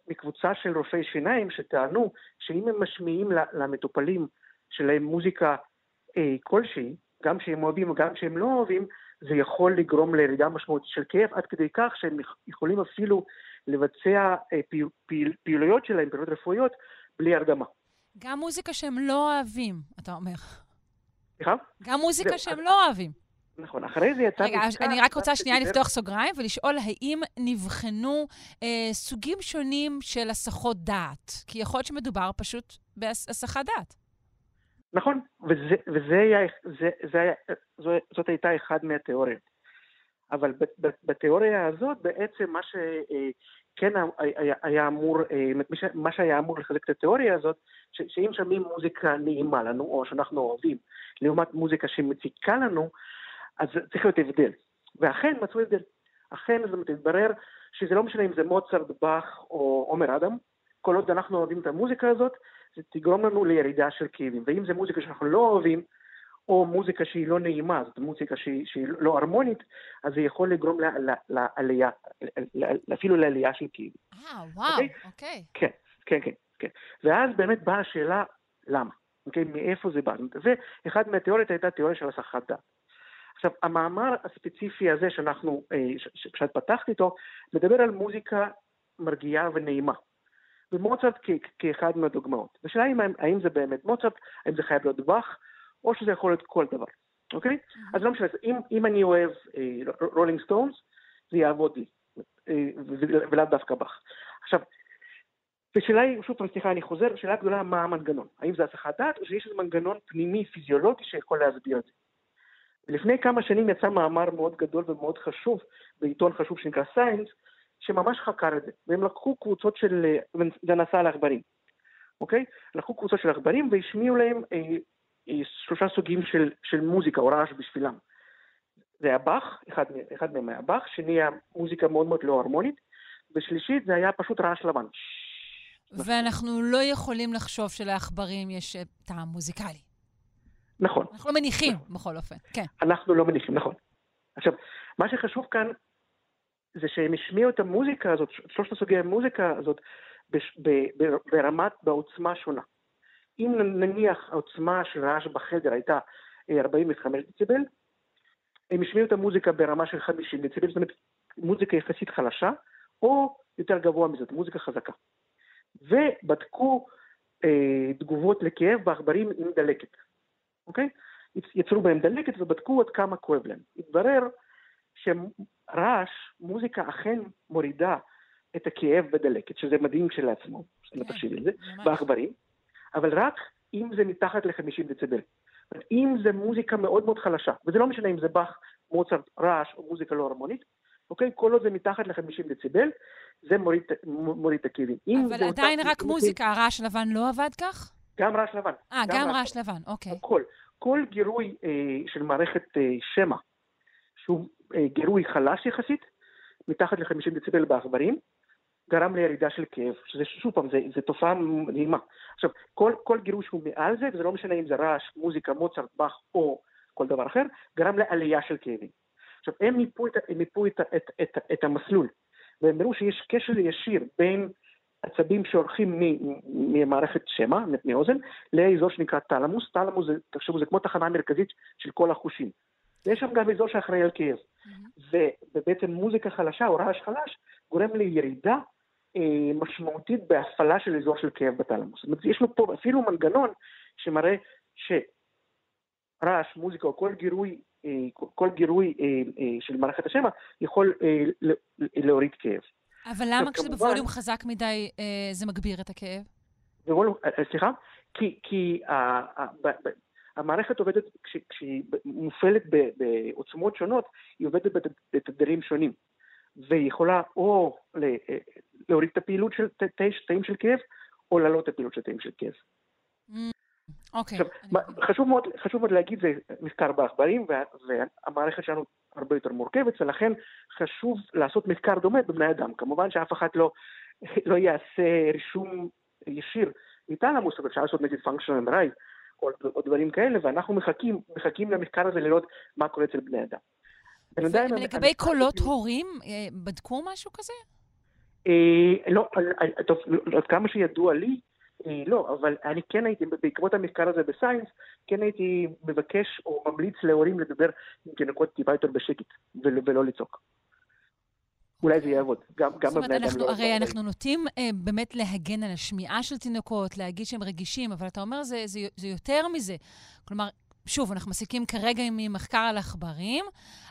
מקבוצה של רופאי שיניים שטענו שאם הם משמיעים למטופלים שלהם מוזיקה אה, כלשהי, גם שהם אוהבים וגם שהם לא אוהבים, זה יכול לגרום לירידה משמעותית של כאב, עד כדי כך שהם יכולים אפילו לבצע אה, פעיל, פעיל, פעילויות שלהם, פעילויות רפואיות, בלי הרדמה. גם מוזיקה שהם לא אוהבים, אתה אומר. סליחה? גם מוזיקה שהם לא אוהבים. נכון, אחרי זה יצא... רגע, אני רק רוצה שנייה לפתוח סוגריים ולשאול האם נבחנו אה, סוגים שונים של הסחות דעת? כי יכול להיות שמדובר פשוט בהסחת דעת. נכון, וזה, וזה היה, זה, זה היה, זאת הייתה אחת מהתיאוריות. אבל בתיאוריה הזאת בעצם מה שכן היה, אמור, אה, מה שהיה אמור לחזק את התיאוריה הזאת, שאם שומעים מוזיקה נעימה לנו, או שאנחנו אוהבים, לעומת מוזיקה שמציקה לנו, אז צריך להיות הבדל. ואכן מצאו הבדל. אכן זה מתברר שזה לא משנה אם זה מוצרט, באך או עומר אדם, כל עוד אנחנו אוהבים את המוזיקה הזאת, זה תגרום לנו לירידה של כאבים. ואם זה מוזיקה שאנחנו לא אוהבים, או מוזיקה שהיא לא נעימה, זאת מוזיקה שהיא, שהיא לא הרמונית, אז זה יכול לגרום לעלייה, אפילו לעלייה של כאבים. אה, וואו, אוקיי. Okay? כן, כן, כן, כן. ואז באמת באה השאלה, למה? אוקיי? מאיפה זה בא? ואחד מהתיאוריות הייתה תיאוריה של הסחת דעת. עכשיו, המאמר הספציפי הזה שאנחנו, אה, שקצת פתחתי איתו, מדבר על מוזיקה מרגיעה ונעימה. ומוצרט כאחד מהדוגמאות. השאלה היא האם זה באמת מוצרט, האם זה חייב להיות באך, או שזה יכול להיות כל דבר, אוקיי? אז לא משנה, אם, אם אני אוהב אה, רולינג סטונס, זה יעבוד לי, אה, ולאו דווקא באך. עכשיו, ושאלה היא, שוב פעם, סליחה, אני חוזר, שאלה גדולה, מה המנגנון? האם זה הסחת דעת, או שיש איזה מנגנון פנימי, פיזיולוגי, שיכול להסביר את זה? לפני כמה שנים יצא מאמר מאוד גדול ומאוד חשוב, בעיתון חשוב שנקרא סיינס, שממש חקר את זה, והם לקחו קבוצות של, זה נעשה על עכברים, אוקיי? לקחו קבוצות של עכברים והשמיעו להם אה, אה, שלושה סוגים של, של מוזיקה או רעש בשבילם. זה היה באך, אחד, אחד מהם היה באך, שני היה מוזיקה מאוד מאוד לא הרמונית, ושלישית זה היה פשוט רעש לבן. ואנחנו לא יכולים לחשוב שלעכברים יש טעם מוזיקלי. נכון. אנחנו לא מניחים, נכון. בכל אופן, כן. אנחנו לא מניחים, נכון. עכשיו, מה שחשוב כאן זה שהם השמיעו את המוזיקה הזאת, שלושת הסוגי המוזיקה הזאת, ברמת, בעוצמה שונה. אם נניח העוצמה של רעש בחדר הייתה 45 אה, דציבל, הם השמיעו את המוזיקה ברמה של 50 דציבל, זאת אומרת מוזיקה יחסית חלשה, או יותר גבוה מזאת, מוזיקה חזקה. ובדקו אה, תגובות לכאב בעכברים עם דלקת, אוקיי? יצרו בהם דלקת ובדקו עד כמה כואב להם. התברר שרעש, מוזיקה אכן מורידה את הכאב בדלקת, שזה מדהים כשלעצמו, כן, תחשיבי לזה, בעכברים, אבל רק אם זה מתחת ל-50 דציבל. אם זה מוזיקה מאוד מאוד חלשה, וזה לא משנה אם זה באך, מוצרט, רעש או מוזיקה לא הרמונית, אוקיי? כל עוד זה מתחת ל-50 דציבל, זה מוריד, מוריד את הכאבים. אבל עדיין רק מוזיקה, הרעש לבן לא עבד כך? גם רעש לבן. אה, גם, גם רעש לבן, אוקיי. כל, כל גירוי אה, של מערכת אה, שמע, שהוא אה, גירוי חלש יחסית, מתחת ל-50 דציבל בעכברים, גרם לירידה של כאב, שזה שוב פעם, זו תופעה מדהימה. עכשיו, כל, כל גירוי שהוא מעל זה, וזה לא משנה אם זה רעש, מוזיקה, מוצרט, באך או כל דבר אחר, גרם לעלייה של כאבים. עכשיו, הם מיפו את, הם מיפו את, את, את, את המסלול, והם הראו שיש קשר ישיר בין עצבים שהולכים ממערכת שמע, מאוזן, לאזור שנקרא תלמוס. תלמוס תחשבו, זה כמו תחנה מרכזית של כל החושים. ויש שם גם אזור שאחראי על כאב. Mm-hmm. ובעצם מוזיקה חלשה או רעש חלש גורם לירידה משמעותית בהפעלה של אזור של כאב בתלמוס. זאת אומרת, יש לו פה אפילו מנגנון שמראה שרעש, מוזיקה או כל גירוי, אה, כל גירוי אה, אה, של מערכת השמע יכול אה, להוריד כאב. אבל למה כשזה בווליום חזק מדי אה, זה מגביר את הכאב? בווליום, אה, אה, סליחה? כי, כי אה, אה, המערכת עובדת, כש, כשהיא מופעלת בעוצמות שונות, היא עובדת בתדרים שונים. והיא יכולה או אה, להוריד את הפעילות של תאים של כאב, או להעלות את הפעילות של תאים של כאב. אוקיי. חשוב מאוד, חשוב מאוד להגיד, זה מחקר בעכברים, והמערכת שלנו הרבה יותר מורכבת, ולכן חשוב לעשות מחקר דומה בבני אדם. כמובן שאף אחד לא, לא יעשה רישום ישיר מתלמוס, אבל אפשר לעשות נגיד functional MRI, או, או דברים כאלה, ואנחנו מחכים, מחכים למחקר הזה לראות מה קורה אצל בני אדם. ולגבי קולות הורים, אה, בדקו משהו כזה? אה, לא, טוב, עד כמה שידוע לי, אה, לא, אבל אני כן הייתי, בעקבות המחקר הזה בסיינס, כן הייתי מבקש או ממליץ להורים לדבר עם תינוקות טיפה יותר בשקט, ולא לצעוק. אולי זה יעבוד, גם, גם זאת אומרת, אנחנו, לא הרי אנחנו נוטים אה, באמת להגן על השמיעה של תינוקות, להגיד שהם רגישים, אבל אתה אומר, זה, זה, זה יותר מזה. כלומר, שוב, אנחנו מסיקים כרגע ממחקר על עכברים,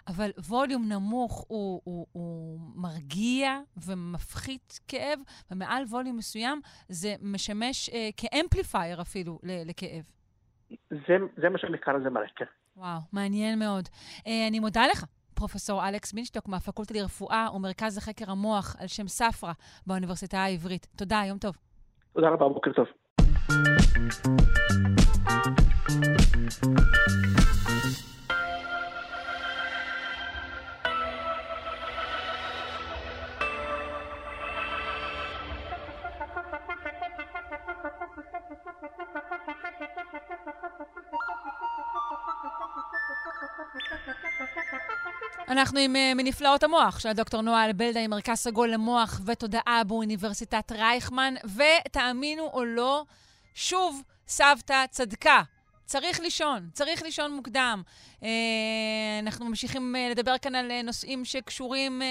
אבל ווליום נמוך הוא, הוא, הוא מרגיע ומפחית כאב, ומעל ווליום מסוים זה משמש אה, כאמפליפייר אפילו לכאב. זה, זה מה שהמחקר הזה מראה, כן. וואו, מעניין מאוד. אה, אני מודה לך. פרופסור אלכס מינשטוק מהפקולטה לרפואה ומרכז לחקר המוח על שם ספרא באוניברסיטה העברית. תודה, יום טוב. תודה רבה, בוקר טוב. אנחנו עם uh, מנפלאות המוח של הדוקטור נועה אלבלדה עם מרכז סגול למוח ותודעה באוניברסיטת רייכמן, ותאמינו או לא, שוב, סבתא צדקה. צריך לישון, צריך לישון מוקדם. Uh, אנחנו ממשיכים uh, לדבר כאן על uh, נושאים שקשורים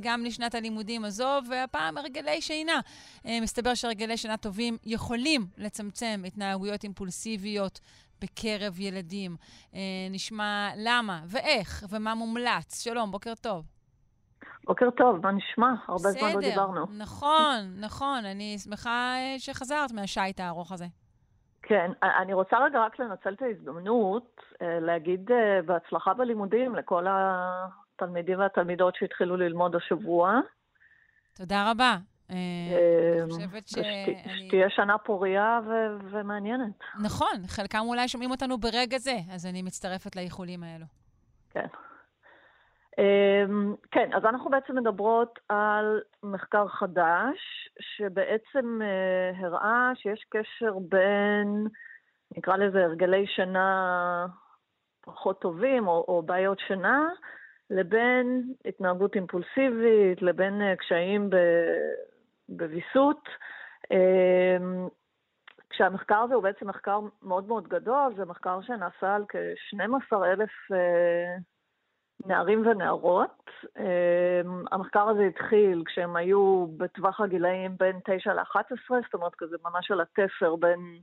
גם לשנת הלימודים הזו, והפעם הרגלי שינה. מסתבר שהרגלי שינה טובים יכולים לצמצם התנהגויות אימפולסיביות בקרב ילדים. אה, נשמע למה ואיך ומה מומלץ. שלום, בוקר טוב. בוקר טוב, מה נשמע? הרבה בסדר, זמן לא דיברנו. נכון, נכון. אני שמחה אה, שחזרת מהשייט הארוך הזה. כן, אני רוצה רגע רק לנצל את ההזדמנות אה, להגיד בהצלחה בלימודים לכל התלמידים והתלמידות שהתחילו ללמוד השבוע. תודה רבה. אה, אני חושבת ש... שתהיה שנה פורייה ומעניינת. נכון, חלקם אולי שומעים אותנו ברגע זה, אז אני מצטרפת לאיחולים האלו. כן. אמ, כן, אז אנחנו בעצם מדברות על מחקר חדש, שבעצם אה, הראה שיש קשר בין, נקרא לזה הרגלי שינה פחות טובים, או, או בעיות שינה, לבין התנהגות אימפולסיבית, לבין אה, קשיים בוויסות. אמ, כשהמחקר הזה הוא בעצם מחקר מאוד מאוד גדול, זה מחקר שנעשה על כ-12 אלף אה, נערים ונערות. אמ, המחקר הזה התחיל כשהם היו בטווח הגילאים בין 9 ל-11, זאת אומרת כזה ממש על התפר בין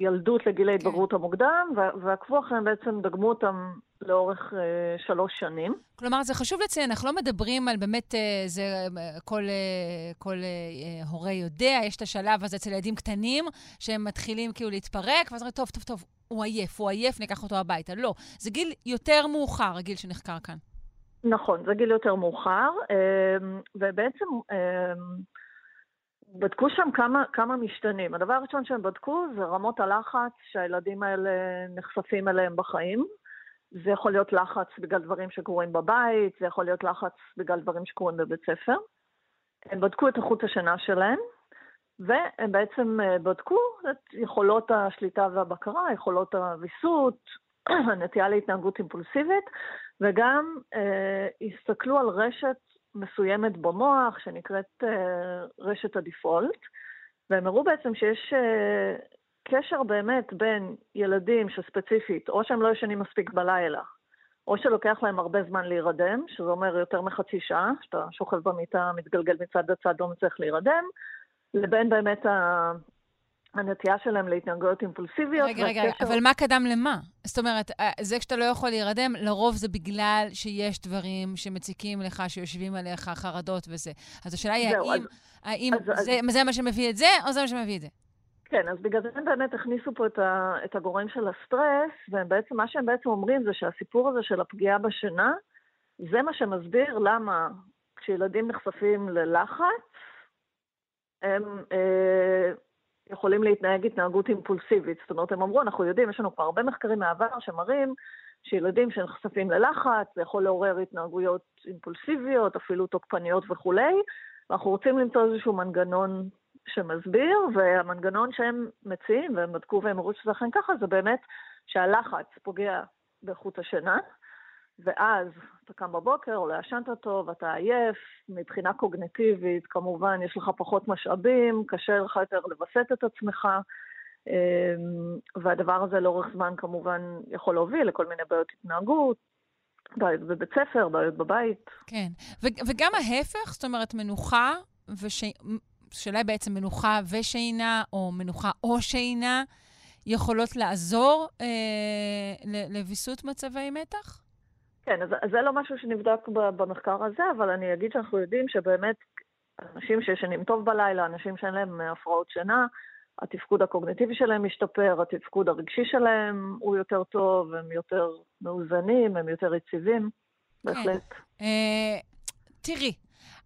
ילדות לגיל כן. ההתבגרות המוקדם, ועקבו אחריהם בעצם, דגמו אותם לאורך אה, שלוש שנים. כלומר, זה חשוב לציין, אנחנו לא מדברים על באמת, אה, זה אה, כל, אה, כל אה, הורה יודע, יש את השלב הזה אצל ילדים קטנים, שהם מתחילים כאילו להתפרק, ואז אומרים, טוב, טוב, טוב, הוא עייף, הוא עייף, ניקח אותו הביתה. לא, זה גיל יותר מאוחר, הגיל שנחקר כאן. נכון, זה גיל יותר מאוחר, אה, ובעצם... אה, בדקו שם כמה, כמה משתנים. הדבר הראשון שהם בדקו זה רמות הלחץ שהילדים האלה נחשפים אליהם בחיים. זה יכול להיות לחץ בגלל דברים שקורים בבית, זה יכול להיות לחץ בגלל דברים שקורים בבית ספר. הם בדקו את איכות השינה שלהם, והם בעצם אה, בדקו את יכולות השליטה והבקרה, יכולות הוויסות, הנטייה להתנהגות אימפולסיבית, וגם אה, הסתכלו על רשת מסוימת במוח שנקראת רשת הדיפולט, והם הראו בעצם שיש קשר באמת בין ילדים שספציפית, או שהם לא ישנים מספיק בלילה, או שלוקח להם הרבה זמן להירדם, שזה אומר יותר מחצי שעה, שאתה שוכב במיטה, מתגלגל מצד לצד, לא מצליח להירדם, לבין באמת ה... הנטייה שלהם להתנהגויות אימפולסיביות. רגע, רגע, והקשר... אבל מה קדם למה? זאת אומרת, אה, זה כשאתה לא יכול להירדם, לרוב זה בגלל שיש דברים שמציקים לך, שיושבים עליך, חרדות וזה. אז השאלה היא, האם, אז, האם אז, זה, אז... זה מה שמביא את זה, או זה מה שמביא את זה? כן, אז בגלל זה הם באמת הכניסו פה את, ה, את הגורם של הסטרס, ובעצם מה שהם בעצם אומרים זה שהסיפור הזה של הפגיעה בשינה, זה מה שמסביר למה כשילדים נחשפים ללחץ, הם אה, יכולים להתנהג התנהגות אימפולסיבית. זאת אומרת, הם אמרו, אנחנו יודעים, יש לנו כבר הרבה מחקרים מהעבר שמראים שילדים שנחשפים ללחץ, זה יכול לעורר התנהגויות אימפולסיביות, אפילו תוקפניות וכולי, ואנחנו רוצים למצוא איזשהו מנגנון שמסביר, והמנגנון שהם מציעים, והם בדקו והם אמרו שזה אכן ככה, זה באמת שהלחץ פוגע באיכות השינה, ואז אתה קם בבוקר, או לא ישנת טוב, אתה עייף, מבחינה קוגנטיבית, כמובן, יש לך פחות משאבים, קשה לך יותר לווסת את עצמך, אמ, והדבר הזה לאורך זמן כמובן יכול להוביל לכל מיני בעיות התנהגות, בעיות בבית ספר, בעיות בבית. כן, ו- וגם ההפך, זאת אומרת, מנוחה, וש... בעצם מנוחה ושינה, או מנוחה או שינה, יכולות לעזור אה, לוויסות מצבי מתח? כן, אז זה לא משהו שנבדק במחקר הזה, אבל אני אגיד שאנחנו יודעים שבאמת אנשים שישנים טוב בלילה, אנשים שאין להם הפרעות שינה, התפקוד הקוגניטיבי שלהם משתפר, התפקוד הרגשי שלהם הוא יותר טוב, הם יותר מאוזנים, הם יותר יציבים, כן. בהחלט. אה, תראי,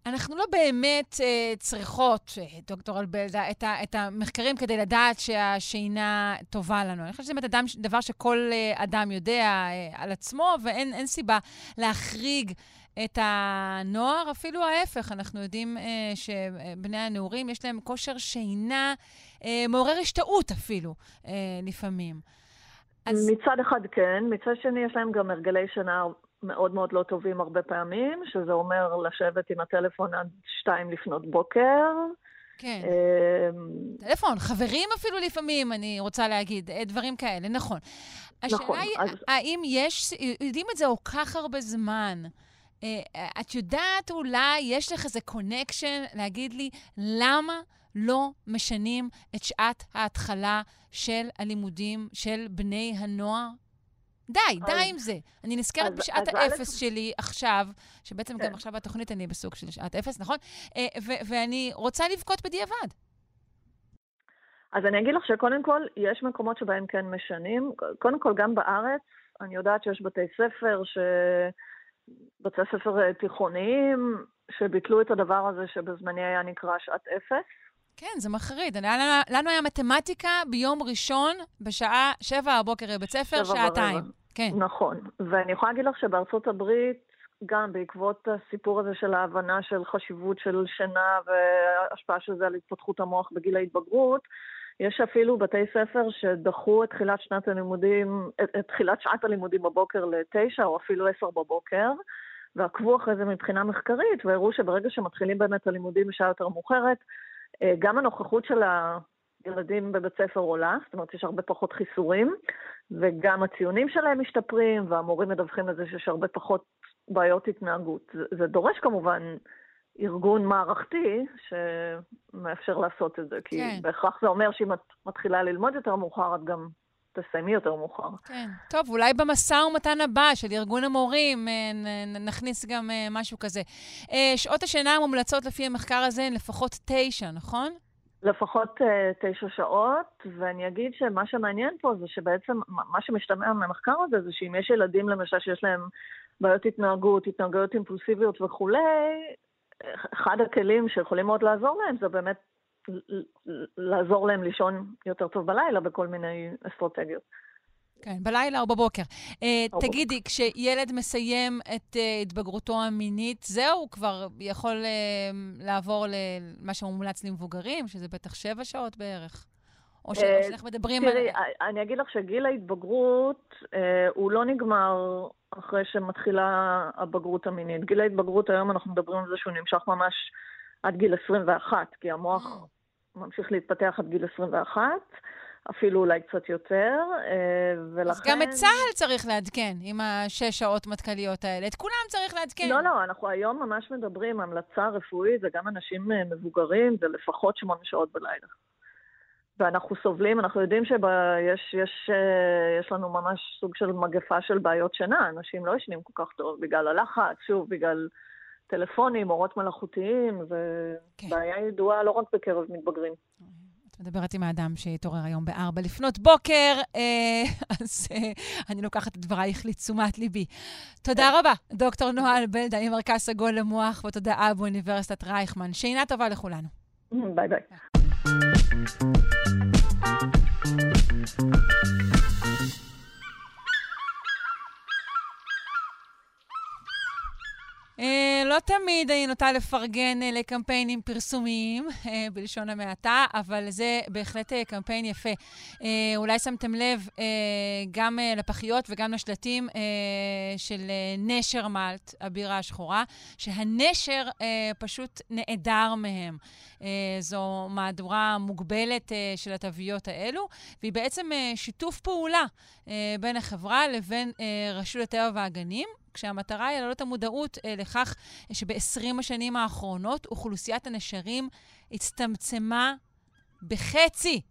אנחנו לא באמת אה, צריכות, אה, דוקטור אלבלדה, את, את המחקרים כדי לדעת שהשינה טובה לנו. אני חושבת שזה באמת אדם, דבר שכל אה, אדם יודע אה, על עצמו, ואין סיבה להחריג את הנוער, אפילו ההפך. אנחנו יודעים אה, שבני הנעורים, יש להם כושר שינה אה, מעורר השתאות אפילו, אה, לפעמים. אז... מצד אחד כן, מצד שני יש להם גם הרגלי שינה מאוד מאוד לא טובים הרבה פעמים, שזה אומר לשבת עם הטלפון עד שתיים לפנות בוקר. כן. אמ, טלפון, חברים אפילו לפעמים, אני רוצה להגיד, אה, דברים כאלה, נכון. השאלה נכון, היא, אז... האם יש, יודעים את זה או כך הרבה זמן? אה, את יודעת אולי, יש לך איזה קונקשן להגיד לי למה לא משנים את שעת ההתחלה של הלימודים של בני הנוער? די, אז, די עם זה. אני נזכרת אז, בשעת אז האפס א'... שלי עכשיו, שבעצם כן. גם עכשיו בתוכנית אני בסוג של שעת אפס, נכון? אה, ו- ואני רוצה לבכות בדיעבד. אז אני אגיד לך שקודם כל, יש מקומות שבהם כן משנים. קודם כל, גם בארץ, אני יודעת שיש בתי ספר, ש... בתי ספר אה, תיכוניים, שביטלו את הדבר הזה שבזמני היה נקרא שעת אפס. כן, זה מחריד. לנו, לנו היה מתמטיקה ביום ראשון, בשעה שבע בבוקר בבית ספר, שעתיים. כן. נכון. ואני יכולה להגיד לך שבארצות הברית, גם בעקבות הסיפור הזה של ההבנה של חשיבות של שינה והשפעה של זה על התפתחות המוח בגיל ההתבגרות, יש אפילו בתי ספר שדחו את תחילת שנת הלימודים, את, את תחילת שעת הלימודים בבוקר לתשע או אפילו עשר בבוקר, ועקבו אחרי זה מבחינה מחקרית, והראו שברגע שמתחילים באמת הלימודים בשעה יותר מאוחרת, גם הנוכחות של הילדים בבית ספר עולה, זאת אומרת, יש הרבה פחות חיסורים, וגם הציונים שלהם משתפרים, והמורים מדווחים לזה שיש הרבה פחות בעיות התנהגות. זה, זה דורש כמובן ארגון מערכתי שמאפשר לעשות את זה, כי כן. בהכרח זה אומר שאם את מתחילה ללמוד יותר מאוחר, את גם תסיימי יותר מאוחר. כן. טוב, אולי במשא ומתן הבא של ארגון המורים אה, נכניס גם אה, משהו כזה. אה, שעות השינה המומלצות לפי המחקר הזה הן לפחות תשע, נכון? לפחות תשע שעות, ואני אגיד שמה שמעניין פה זה שבעצם מה שמשתמע מהמחקר הזה זה שאם יש ילדים למשל שיש להם בעיות התנהגות, התנהגויות אימפולסיביות וכולי, אחד הכלים שיכולים מאוד לעזור להם זה באמת לעזור להם לישון יותר טוב בלילה בכל מיני אסטרטגיות. כן, בלילה או בבוקר. Uh, תגידי, כשילד מסיים את uh, התבגרותו המינית, זהו, כבר יכול uh, לעבור למה שמומלץ למבוגרים, שזה בטח שבע שעות בערך? או שאנחנו מדברים תראי, על... תראי, אני אגיד לך שגיל ההתבגרות, הוא לא נגמר אחרי שמתחילה הבגרות המינית. גיל ההתבגרות היום אנחנו מדברים על זה שהוא נמשך ממש עד גיל 21, כי המוח. ממשיך להתפתח עד גיל 21. אפילו אולי קצת יותר, ולכן... אז גם את צה"ל צריך לעדכן עם השש שעות מטכ"ליות האלה. את כולם צריך לעדכן. לא, לא, אנחנו היום ממש מדברים, המלצה רפואית, זה גם אנשים מבוגרים, זה לפחות שמונה שעות בלילה. ואנחנו סובלים, אנחנו יודעים שיש יש, יש לנו ממש סוג של מגפה של בעיות שינה, אנשים לא ישנים כל כך טוב בגלל הלחץ, שוב, בגלל טלפונים, אורות מלאכותיים, ובעיה כן. ידועה לא רק בקרב מתבגרים. את מדברת עם האדם שהתעורר היום בארבע לפנות בוקר, אה, אז אה, אני לוקחת את דברייך לתשומת ליבי. תודה רבה, דוקטור נועה אלבלדה ממרכז סגול למוח ותודעה באוניברסיטת רייכמן. שינה טובה לכולנו. ביי ביי. תמיד אני נוטה לפרגן uh, לקמפיינים פרסומיים, uh, בלשון המעטה, אבל זה בהחלט uh, קמפיין יפה. אולי שמתם לב גם לפחיות וגם לשלטים של נשר מלט, הבירה השחורה, שהנשר פשוט נעדר מהם. זו מהדורה מוגבלת של התוויות האלו, והיא בעצם שיתוף פעולה בין החברה לבין רשות הטבע והגנים. כשהמטרה היא להעלות המודעות אה, לכך שב-20 השנים האחרונות אוכלוסיית הנשרים הצטמצמה בחצי.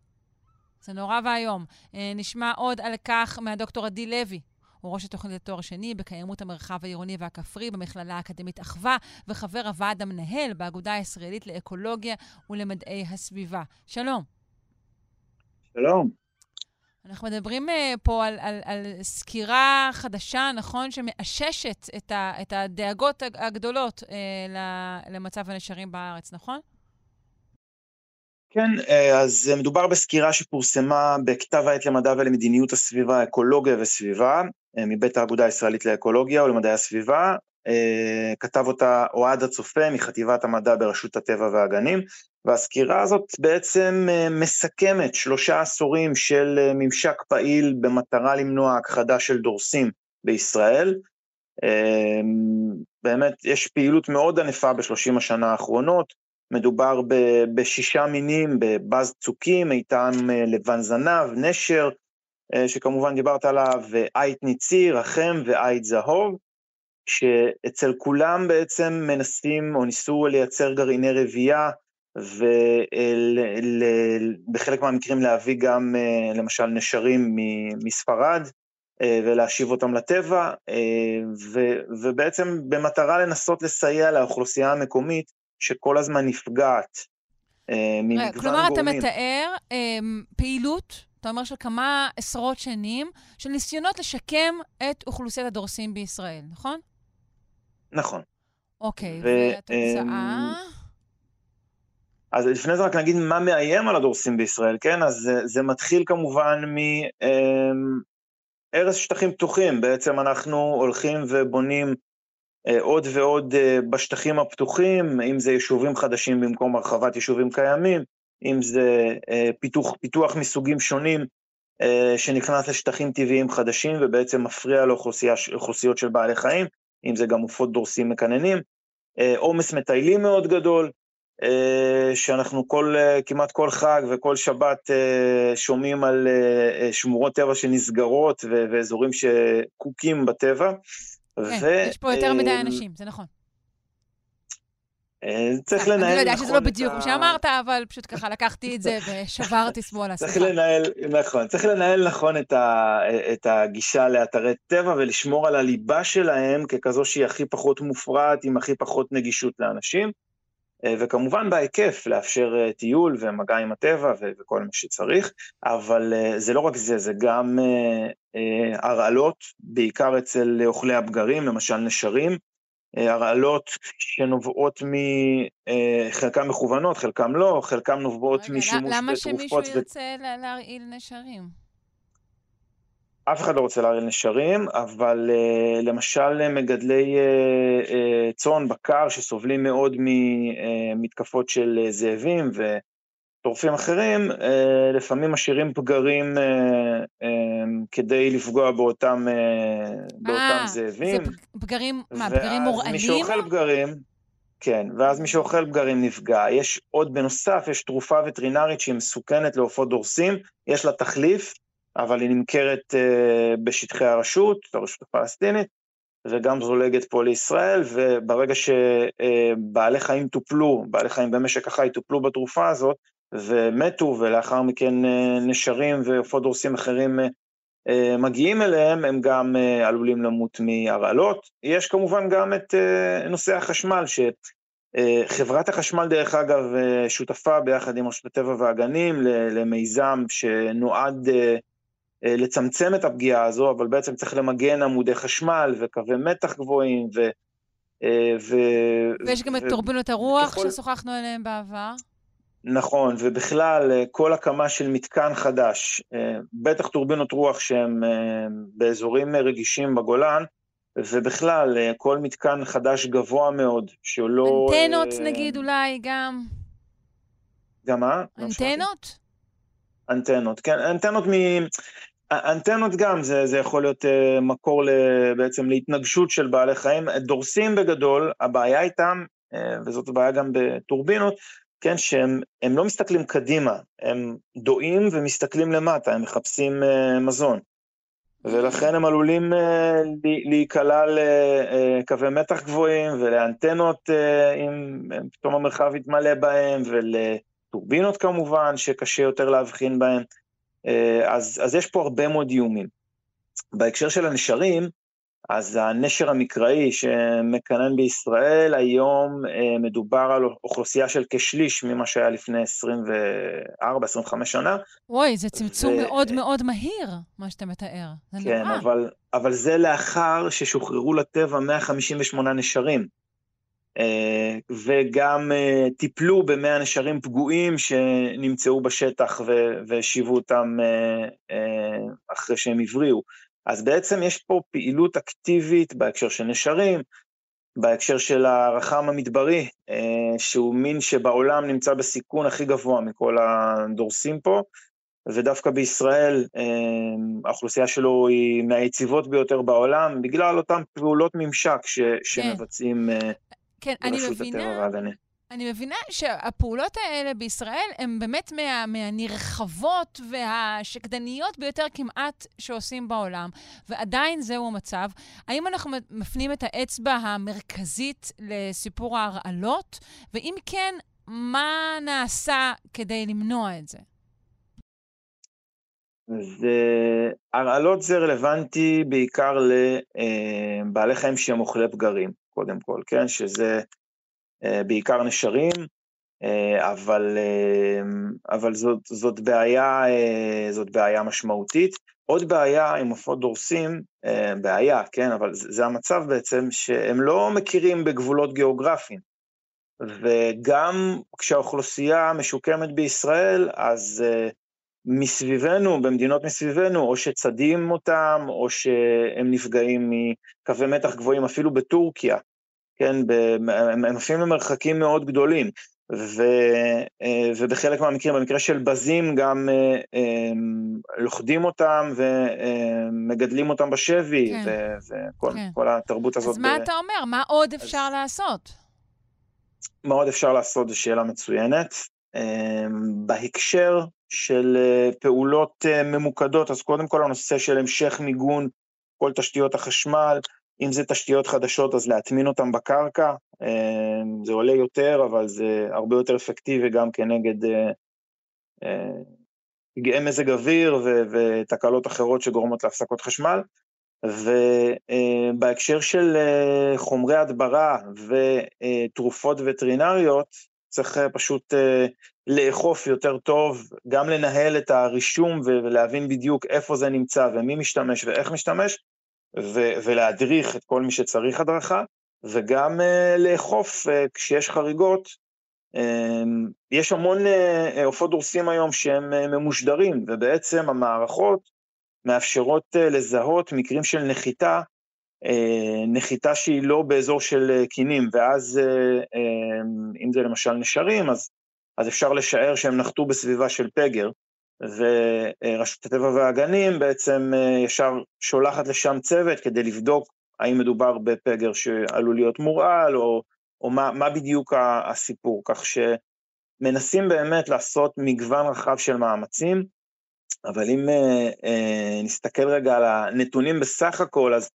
זה נורא ואיום. אה, נשמע עוד על כך מהדוקטור עדי לוי. הוא ראש התוכנית לתואר שני בקיימות המרחב העירוני והכפרי במכללה האקדמית אחווה, וחבר הוועד המנהל באגודה הישראלית לאקולוגיה ולמדעי הסביבה. שלום. שלום. אנחנו מדברים uh, פה על, על, על סקירה חדשה, נכון, שמאששת את, ה, את הדאגות הגדולות uh, למצב הנשרים בארץ, נכון? כן, אה, אז מדובר בסקירה שפורסמה בכתב העת למדע ולמדיניות הסביבה, אקולוגיה וסביבה, מבית האגודה הישראלית לאקולוגיה ולמדעי הסביבה. כתב אותה אוהד הצופה מחטיבת המדע ברשות הטבע והגנים, והסקירה הזאת בעצם אה, מסכמת שלושה עשורים של אה, ממשק פעיל במטרה למנוע הכחדה של דורסים בישראל. אה, באמת יש פעילות מאוד ענפה בשלושים השנה האחרונות, מדובר בשישה מינים, בבז צוקים, איתם לבן זנב, נשר, שכמובן דיברת עליו, עית ניצי, רחם ועית זהוב, שאצל כולם בעצם מנסים או ניסו לייצר גרעיני רבייה ובחלק מהמקרים להביא גם אה, למשל נשרים מספרד אה, ולהשיב אותם לטבע, אה, ובעצם במטרה לנסות לסייע לאוכלוסייה המקומית שכל הזמן נפגעת ממגוון גורמים. כלומר, אתה מתאר פעילות, אתה אומר של כמה עשרות שנים, של ניסיונות לשקם את אוכלוסיית הדורסים בישראל, נכון? נכון. אוקיי, והתוצאה? אז לפני זה רק נגיד מה מאיים על הדורסים בישראל, כן? אז זה, זה מתחיל כמובן מהרס אמ, שטחים פתוחים. בעצם אנחנו הולכים ובונים אה, עוד ועוד אה, בשטחים הפתוחים, אם זה יישובים חדשים במקום הרחבת יישובים קיימים, אם זה אה, פיתוח, פיתוח מסוגים שונים שנכנס לשטחים טבעיים חדשים ובעצם מפריע לאוכלוסיות של בעלי חיים, אם זה גם עופות דורסים מקננים. עומס מטיילים מאוד גדול, אה, שאנחנו כל, אה, כמעט כל חג וכל שבת אה, שומעים על שמורות טבע שנסגרות ואזורים שקוקים בטבע. כן, ו... יש פה יותר מדי אנשים, זה נכון. צריך לנהל נכון. אני יודעת שזה לא בדיוק כמו שאמרת, אבל פשוט ככה לקחתי את זה ושברתי שמאלה. צריך לנהל, נכון, צריך לנהל נכון את, ה, את הגישה לאתרי טבע ולשמור על הליבה שלהם ככזו שהיא הכי פחות מופרעת, עם הכי פחות נגישות לאנשים. אה, וכמובן בהיקף לאפשר אה, טיול ומגע עם הטבע וכל מה שצריך, אבל אה, זה לא רק זה, זה גם הרעלות, בעיקר אצל אוכלי הבגרים, למשל נשרים, הרעלות שנובעות מחלקם מכוונות, חלקם לא, חלקם נובעות משימוש בתרופות. למה שמישהו ירצה להרעיל נשרים? אף אחד לא רוצה להרעיל נשרים, אבל uh, למשל מגדלי צאן, בקר, שסובלים מאוד ממתקפות של זאבים טורפים אחרים, אה, לפעמים משאירים פגרים אה, אה, כדי לפגוע באותם, אה, באותם אה, זאבים. זה פגרים, מה, פגרים מורעלים? מי שאוכל פגרים, כן, ואז מי שאוכל פגרים נפגע. יש עוד בנוסף, יש תרופה וטרינרית שהיא מסוכנת לעופות דורסים, יש לה תחליף, אבל היא נמכרת אה, בשטחי הרשות, הרשות הפלסטינית, וגם זולגת פה לישראל, וברגע שבעלי חיים טופלו, בעלי חיים במשק החי טופלו בתרופה הזאת, ומתו, ולאחר מכן אה, נשרים ועופות דורסים אחרים אה, אה, מגיעים אליהם, הם גם עלולים למות מהרעלות. יש כמובן גם את נושא החשמל, שחברת החשמל, דרך אגב, שותפה ביחד עם רשות הטבע והגנים למיזם שנועד לצמצם את הפגיעה הזו, אבל בעצם צריך למגן עמודי חשמל וקווי מתח גבוהים, ו... ו ויש גם את טורבינות הרוח וככל... ששוחחנו עליהם בעבר. נכון, ובכלל, אה, כל הקמה של מתקן חדש, אה, בטח טורבינות רוח שהם אה, באזורים רגישים בגולן, ובכלל, כל מתקן חדש גבוה מאוד, שהוא לא... אנטנות נגיד אולי גם. גם מה? לא אנטנות? אנטנות, כן, אנטנות מ... אנטנות גם, זה, זה יכול להיות uh, מקור ל, בעצם להתנגשות של בעלי חיים. דורסים בגדול, הבעיה איתם, uh, וזאת הבעיה גם בטורבינות, כן, שהם לא מסתכלים קדימה, הם דועים ומסתכלים למטה, הם מחפשים uh, מזון. ולכן הם עלולים uh, להיקלע לקווי מתח גבוהים ולאנטנות uh, אם פתאום המרחב יתמלא בהם, ולטורבינות כמובן, שקשה יותר להבחין בהם. Uh, אז, אז יש פה הרבה מאוד איומים. בהקשר של הנשרים, אז הנשר המקראי שמקנן בישראל, היום אה, מדובר על אוכלוסייה של כשליש ממה שהיה לפני 24-25 שנה. וואי, זה צמצום ו... מאוד מאוד מהיר, מה שאתה מתאר. זה כן, נורא. אבל, אבל זה לאחר ששוחררו לטבע 158 נשרים. אה, וגם אה, טיפלו במאה נשרים פגועים שנמצאו בשטח והשיבו אותם אחרי שהם הבריאו. אז בעצם יש פה פעילות אקטיבית בהקשר של נשרים, בהקשר של הרחם המדברי, אה, שהוא מין שבעולם נמצא בסיכון הכי גבוה מכל הדורסים פה, ודווקא בישראל אה, האוכלוסייה שלו היא מהיציבות ביותר בעולם, בגלל אותן פעולות ממשק ש, כן. שמבצעים אה, כן, רשות הטבע והגנים. אני מבינה שהפעולות האלה בישראל הן באמת מה, מהנרחבות והשקדניות ביותר כמעט שעושים בעולם, ועדיין זהו המצב. האם אנחנו מפנים את האצבע המרכזית לסיפור ההרעלות? ואם כן, מה נעשה כדי למנוע את זה? אז הרעלות זה רלוונטי בעיקר לבעלי אה, חיים שהם אוכלי פגרים, קודם כל, כן? שזה אה, בעיקר נשרים, אה, אבל, אה, אבל זאת, זאת, בעיה, זאת בעיה משמעותית. עוד בעיה עם עופות דורסים, בעיה, כן, אבל זה המצב בעצם, שהם לא מכירים בגבולות גיאוגרפיים. וגם כשהאוכלוסייה משוקמת בישראל, אז מסביבנו, במדינות מסביבנו, או שצדים אותם, או שהם נפגעים מקווי מתח גבוהים, אפילו בטורקיה. כן, הם עפים למרחקים מאוד גדולים, ו, אה, ובחלק מהמקרים, במקרה של בזים גם אה, אה, לוכדים אותם ומגדלים אותם בשבי, כן. וכל כן. התרבות הזאת. אז מה ב... אתה אומר? מה עוד אפשר אז... לעשות? מה עוד אפשר לעשות זו שאלה מצוינת. בהקשר של פעולות ממוקדות, אז קודם כל הנושא של המשך מיגון כל תשתיות החשמל, אם זה תשתיות חדשות, אז להטמין אותן בקרקע. אמ, זה עולה יותר, אבל זה הרבה יותר אפקטיבי גם כנגד אה, אה, פגעי מזג אוויר ותקלות אחרות שגורמות להפסקות חשמל. ובהקשר של אה, חומרי הדברה ותרופות וטרינריות, צריך פשוט לאכוף יותר טוב, גם לנהל את הרישום ולהבין בדיוק איפה זה נמצא ומי משתמש ואיך משתמש, ו- ולהדריך את כל מי שצריך הדרכה, וגם uh, לאכוף uh, כשיש חריגות. Uh, יש המון עופות uh, דורסים היום שהם uh, ממושדרים, ובעצם המערכות מאפשרות uh, לזהות מקרים של נחיתה, uh, נחיתה שהיא לא באזור של uh, קינים, ואז uh, uh, אם זה למשל נשרים, אז אז אפשר לשער שהם נחתו בסביבה של פגר, ורשות הטבע והגנים בעצם ישר שולחת לשם צוות כדי לבדוק האם מדובר בפגר שעלול להיות מורעל, או, או מה, מה בדיוק הסיפור, כך שמנסים באמת לעשות מגוון רחב של מאמצים, אבל אם אה, אה, נסתכל רגע על הנתונים בסך הכל, אז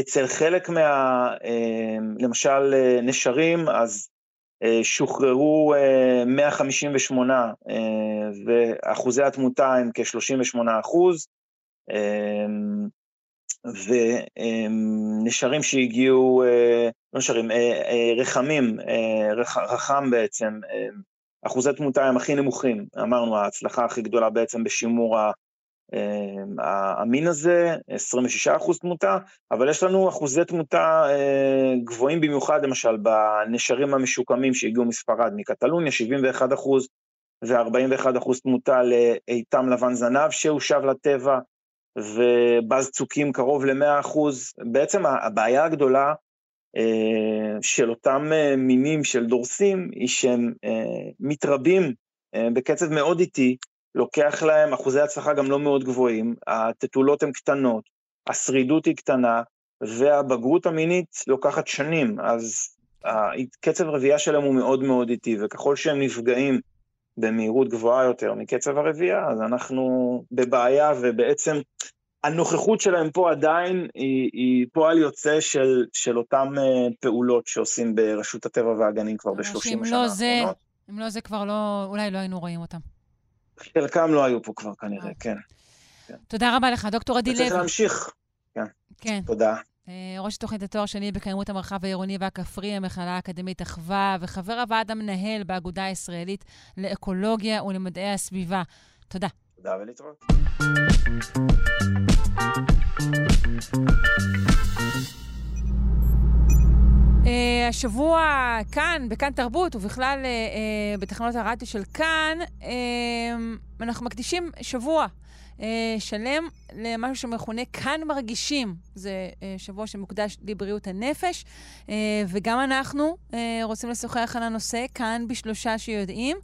אצל חלק מה... אה, למשל אה, נשרים, אז אה, שוחררו אה, 158, אה, ואחוזי התמותה הם כ-38 אחוז. אה, ונשרים שהגיעו, אה, לא נשרים, אה, אה, רחמים, רחם בעצם, אחוזי תמותה הם הכי נמוכים, אמרנו, ההצלחה הכי גדולה בעצם בשימור המין הזה, 26 אחוז תמותה, אבל יש לנו אחוזי תמותה גבוהים במיוחד, למשל, בנשרים המשוקמים שהגיעו מספרד, מקטלוניה, 71 אחוז ו-41 אחוז תמותה לאיתם לבן זנב שהושב לטבע, ובאז צוקים קרוב ל-100 אחוז. בעצם הבעיה הגדולה אה, של אותם אה, מינים של דורסים היא שהם אה, מתרבים בקצב מאוד איטי, לוקח להם אחוזי הצלחה גם לא מאוד גבוהים, התטולות הן קטנות, השרידות היא קטנה, והבגרות המינית לוקחת שנים, אז קצב רבייה שלהם הוא מאוד מאוד איטי, וככל שהם נפגעים במהירות גבוהה יותר מקצב הרבייה, אז אנחנו בבעיה, ובעצם הנוכחות שלהם פה עדיין היא, היא פועל יוצא של, של אותן uh, פעולות שעושים ברשות הטבע והגנים כבר ב-30 השנה לא זה, האחרונות. אם לא זה כבר לא, אולי לא היינו רואים אותם. חלקם לא היו פה כבר כנראה, כן. כן. תודה רבה לך, דוקטור עדי לוי. וצריך להמשיך. כן. כן. תודה. אה, ראש תוכנית התואר שני בקיימות המרחב העירוני והכפרי, המכללה האקדמית אחווה, וחבר הוועד המנהל באגודה הישראלית לאקולוגיה ולמדעי הסביבה. תודה. תודה ולהתראות. Uh, השבוע כאן, בכאן תרבות, ובכלל uh, uh, בתחנות הרדיו של כאן, אנחנו מקדישים שבוע שלם למשהו שמכונה כאן מרגישים. זה שבוע שמוקדש לבריאות הנפש, וגם אנחנו רוצים לשוחח על הנושא כאן בשלושה שיודעים.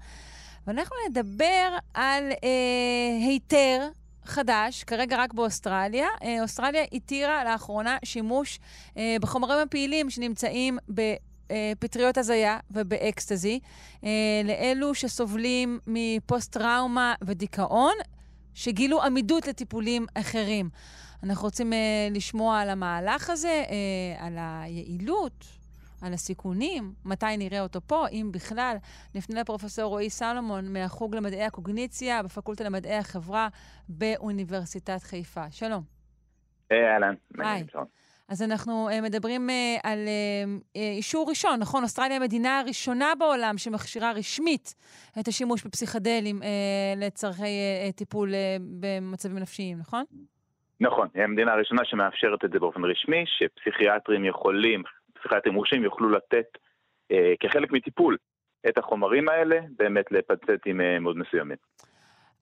ואנחנו נדבר על אה, היתר חדש, כרגע רק באוסטרליה. אה, אוסטרליה התירה לאחרונה שימוש אה, בחומרים הפעילים שנמצאים בפטריות הזיה ובאקסטזי, אה, לאלו שסובלים מפוסט-טראומה ודיכאון, שגילו עמידות לטיפולים אחרים. אנחנו רוצים אה, לשמוע על המהלך הזה, אה, על היעילות, על הסיכונים, מתי נראה אותו פה, אם בכלל. נפנה לפרופסור רועי סלומון מהחוג למדעי הקוגניציה בפקולטה למדעי החברה באוניברסיטת חיפה. שלום. אהלן. היי. אז אנחנו uh, מדברים uh, על uh, אישור ראשון, נכון? אוסטרליה היא המדינה הראשונה בעולם שמכשירה רשמית את השימוש בפסיכדלים לצורכי טיפול במצבים נפשיים, נכון? נכון, היא המדינה הראשונה שמאפשרת את זה באופן רשמי, שפסיכיאטרים יכולים, פסיכיאטרים מורשים יוכלו לתת אה, כחלק מטיפול את החומרים האלה, באמת לפצטים אה, מאוד מסוימים.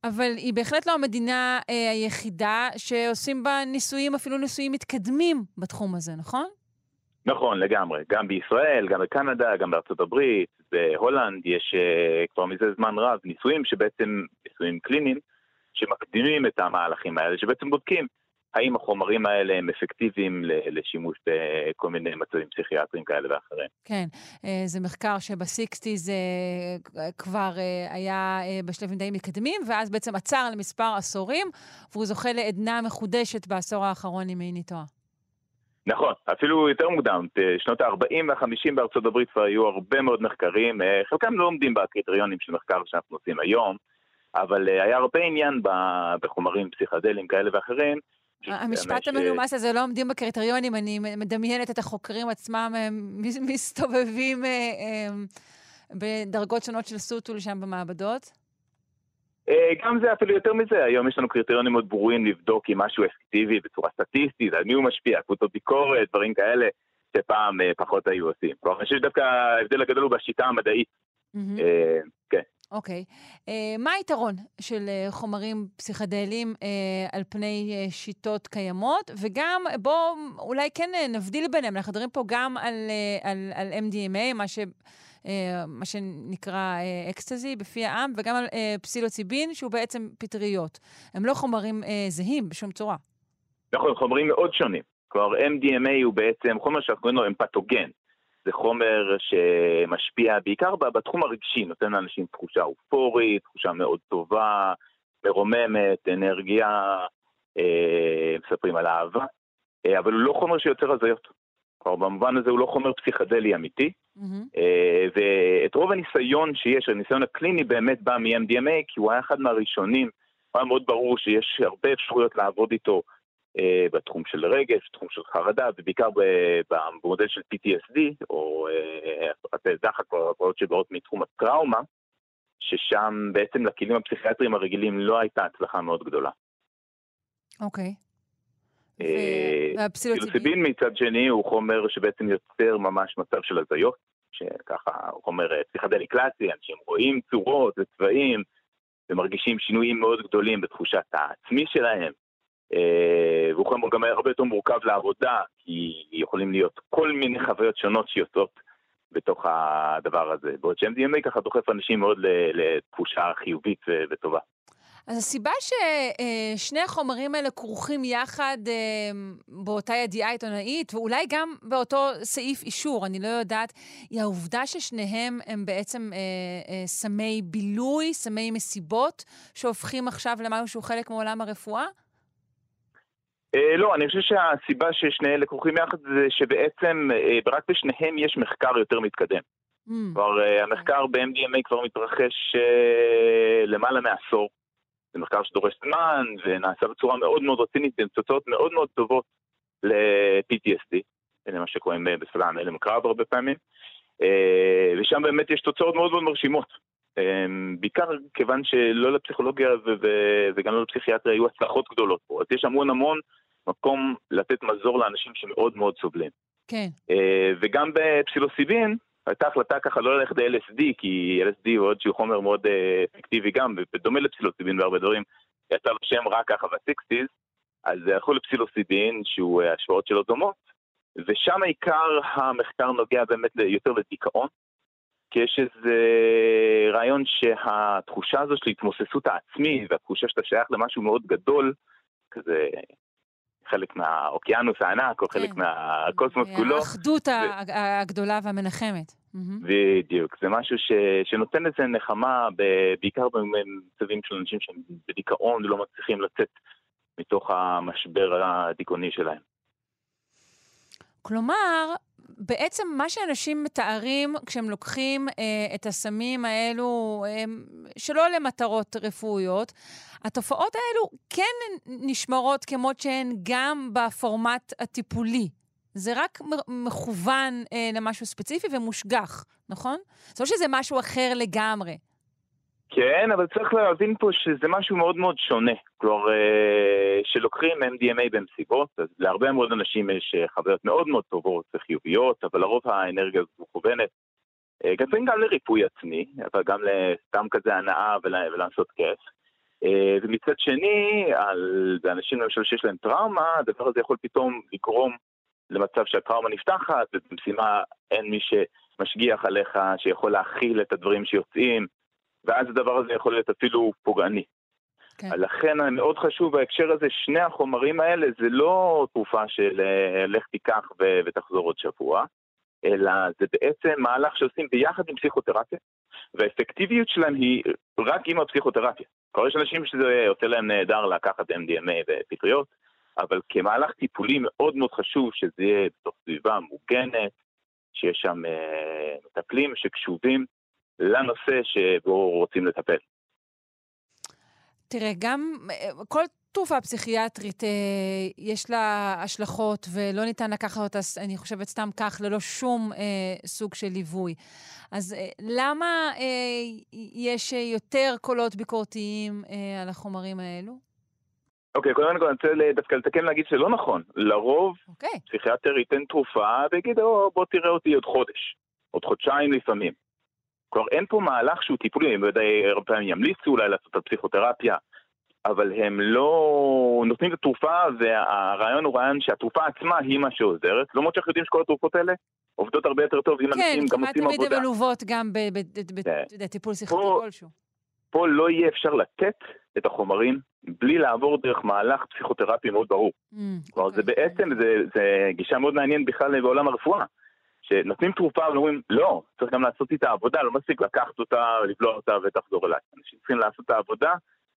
אבל היא בהחלט לא המדינה אה, היחידה שעושים בה ניסויים, אפילו ניסויים מתקדמים בתחום הזה, נכון? נכון, לגמרי. גם בישראל, גם בקנדה, גם בארצות הברית, בהולנד, יש אה, כבר מזה זמן רב ניסויים שבעצם, ניסויים קליניים, שמקדימים את המהלכים האלה, שבעצם בודקים האם החומרים האלה הם אפקטיביים לשימוש בכל מיני מצבים פסיכיאטריים כאלה ואחרים. כן, אה, זה מחקר שבסיקסטיז אה, כבר אה, היה בשלבים די מתקדמים, ואז בעצם עצר למספר עשורים, והוא זוכה לעדנה מחודשת בעשור האחרון, אם איני טועה. נכון, אפילו יותר מוקדם, בשנות ה-40 וה-50 בארצות הברית כבר היו הרבה מאוד מחקרים, חלקם לא עומדים בקריטריונים של מחקר שאנחנו עושים היום, אבל היה הרבה עניין בחומרים פסיכדליים כאלה ואחרים, המשפט המנומס הזה לא עומדים בקריטריונים, אני מדמיינת את החוקרים עצמם מסתובבים אה, אה, בדרגות שונות של סוטול שם במעבדות. אה, גם זה, אפילו יותר מזה, היום יש לנו קריטריונים מאוד ברורים לבדוק אם משהו אפקטיבי בצורה סטטיסטית, על מי הוא משפיע, קבוצות ביקורת, דברים כאלה, שפעם פחות היו עושים. כלומר, אני חושב שדווקא ההבדל הגדול הוא בשיטה המדעית. כן. אוקיי. Okay. uh, מה היתרון של uh, חומרים פסיכדליים uh, על פני uh, שיטות קיימות? וגם, בואו אולי כן uh, נבדיל ביניהם. אנחנו מדברים פה גם על, uh, על, על MDMA, מה ש... מה שנקרא אקסטזי בפי העם, וגם על פסילוציבין, שהוא בעצם פטריות. הם לא חומרים זהים בשום צורה. נכון, חומרים מאוד שונים. כלומר, MDMA הוא בעצם חומר שאנחנו קוראים לו אמפתוגן. זה חומר שמשפיע בעיקר בתחום הרגשי, נותן לאנשים תחושה אופורית, תחושה מאוד טובה, מרוממת, אנרגיה, אה, מספרים על אהבה, אה, אבל הוא לא חומר שיוצר הזיות. כלומר, במובן הזה הוא לא חומר פסיכדלי אמיתי, mm-hmm. אה, ואת רוב הניסיון שיש, הניסיון הקליני באמת בא מ-MDMA, כי הוא היה אחד מהראשונים, היה מאוד ברור שיש הרבה אפשרויות לעבוד איתו בתחום של רגש, תחום של חרדה, ובעיקר במודל של PTSD, או אה, דחק, או הפרעות שבאות מתחום הטראומה, ששם בעצם לכלים הפסיכיאטריים הרגילים לא הייתה הצלחה מאוד גדולה. אוקיי. אה, והפסילוציבין מצד שני הוא חומר שבעצם יוצר ממש מצב של הזיות, שככה הוא חומר פסיכדלי קלאסי, אנשים רואים צורות וצבעים ומרגישים שינויים מאוד גדולים בתחושת העצמי שלהם. אה, והוא גם הרבה יותר מורכב לעבודה, כי יכולים להיות כל מיני חוויות שונות שיוצאות בתוך הדבר הזה. בעוד ש-MDMA ככה דוחף אנשים מאוד לתחושה חיובית וטובה. אז הסיבה ששני החומרים האלה כרוכים יחד אה, באותה ידיעה עיתונאית, ואולי גם באותו סעיף אישור, אני לא יודעת, היא העובדה ששניהם הם בעצם אה, אה, סמי בילוי, סמי מסיבות, שהופכים עכשיו למשהו שהוא חלק מעולם הרפואה? אה, לא, אני חושב שהסיבה ששני אלה כרוכים יחד זה שבעצם אה, רק בשניהם יש מחקר יותר מתקדם. Mm. כבר אה, המחקר ב-MDMA כבר מתרחש למעלה מעשור. זה מחקר שדורש זמן ונעשה בצורה מאוד מאוד רצינית עם תוצאות מאוד מאוד טובות ל-PTSD, זה מה שקוראים בסלאם הלם קרב הרבה פעמים. ושם באמת יש תוצאות מאוד מאוד מרשימות. בעיקר כיוון שלא לפסיכולוגיה וגם לא לפסיכיאטריה היו הצלחות גדולות פה, אז יש המון המון מקום לתת מזור לאנשים שמאוד מאוד סובלים. כן. אה, וגם בפסילוסיבין, הייתה החלטה ככה לא ללכת ל-LSD, כי LSD הוא עוד שהוא חומר מאוד אה, אפקטיבי גם, ובדומה לפסילוסיבין והרבה דברים, יצא לו שם רק ככה בסיקסטיז, אז הלכו לפסילוסיבין, שהוא אה, השפעות שלו דומות, ושם עיקר המחקר נוגע באמת יותר לדיכאון, כי יש איזה רעיון שהתחושה הזו של התמוססות העצמי, והתחושה שאתה שייך למשהו מאוד גדול, כזה חלק מהאוקיינוס הענק, או כן. חלק מהקוסמוס כולו. האחדות ו... הגדולה והמנחמת. בדיוק, זה משהו ש... שנותן איזה נחמה, ב... בעיקר במצבים של אנשים שהם בדיכאון ולא מצליחים לצאת מתוך המשבר הדיכאוני שלהם. כלומר, בעצם מה שאנשים מתארים כשהם לוקחים אה, את הסמים האלו, אה, שלא למטרות רפואיות, התופעות האלו כן נשמרות כמות שהן גם בפורמט הטיפולי. זה רק מכוון אה, למשהו ספציפי ומושגח, נכון? זה לא שזה משהו אחר לגמרי. כן, אבל צריך להבין פה שזה משהו מאוד מאוד שונה. כלומר, אה, שלוקחים MDMA במסיבות, אז להרבה מאוד אנשים יש אה, חוויות מאוד מאוד טובות וחיוביות, אבל לרוב האנרגיה הזו מכוונת. אה, גם לריפוי עצמי, אבל גם לסתם כזה הנאה ולעשות כיף. ומצד שני, על אנשים למשל שיש להם טראומה, הדבר הזה יכול פתאום לגרום למצב שהטראומה נפתחת, ובמשימה אין מי שמשגיח עליך, שיכול להכיל את הדברים שיוצאים. ואז הדבר הזה יכול להיות אפילו פוגעני. כן. לכן מאוד חשוב בהקשר הזה, שני החומרים האלה זה לא תרופה של אה, לך תיקח ו- ותחזור עוד שבוע, אלא זה בעצם מהלך שעושים ביחד עם פסיכותרפיה, והאפקטיביות שלהם היא רק עם הפסיכותרפיה. כבר יש אנשים שזה יוצא להם נהדר לקחת MDMA ופטריות, אבל כמהלך טיפולי מאוד מאוד חשוב שזה יהיה בתוך סביבה מוגנת, שיש שם אה, מטפלים שקשובים לנושא שבו רוצים לטפל. תראה, גם כל תרופה פסיכיאטרית, אה, יש לה השלכות ולא ניתן לקחת אותה, אני חושבת, סתם כך, ללא שום אה, סוג של ליווי. אז אה, למה אה, יש יותר קולות ביקורתיים אה, על החומרים האלו? אוקיי, קודם כל אני רוצה דווקא לתקן להגיד שלא נכון. לרוב, okay. אוקיי. פסיכיאטר ייתן תרופה ויגיד, או, בוא תראה אותי עוד חודש, עוד חודשיים לפעמים. כלומר, אין פה מהלך שהוא טיפולי, אני יודע, הרבה פעמים ימליצו אולי לעשות את הפסיכותרפיה אבל הם לא נותנים את התרופה, והרעיון הוא רעיון שהתרופה עצמה היא מה שעוזרת, למרות שאנחנו יודעים שכל התרופות האלה עובדות הרבה יותר טוב, אם כן, אנשים גם עושים עבודה. כן, כמעט תמיד הן מלוות גם בטיפול שיחתי כלשהו. פה לא יהיה אפשר לתת את החומרים בלי לעבור דרך מהלך פסיכותרפי מאוד ברור. Mm, כלומר. זה אוקיי. בעצם, זה גישה מאוד מעניינת בכלל בעולם הרפואה. שנותנים תרופה ואומרים, לא, צריך גם לעשות איתה עבודה, לא מספיק לקחת אותה, לבלוע אותה ותחזור אליי. אנשים צריכים לעשות את העבודה,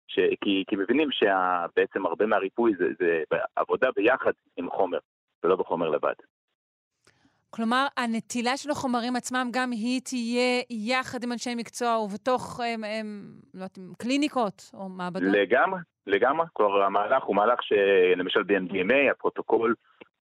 ש... כי, כי מבינים שבעצם הרבה מהריפוי זה, זה עבודה ביחד עם החומר, ולא בחומר לבד. כלומר, הנטילה של החומרים עצמם, גם היא תהיה יחד עם אנשי מקצוע ובתוך הם, הם, לא יודעת, קליניקות או מעבדות? לגמרי, לגמרי. כלומר, המהלך הוא מהלך שלמשל ב-MDMA, הפרוטוקול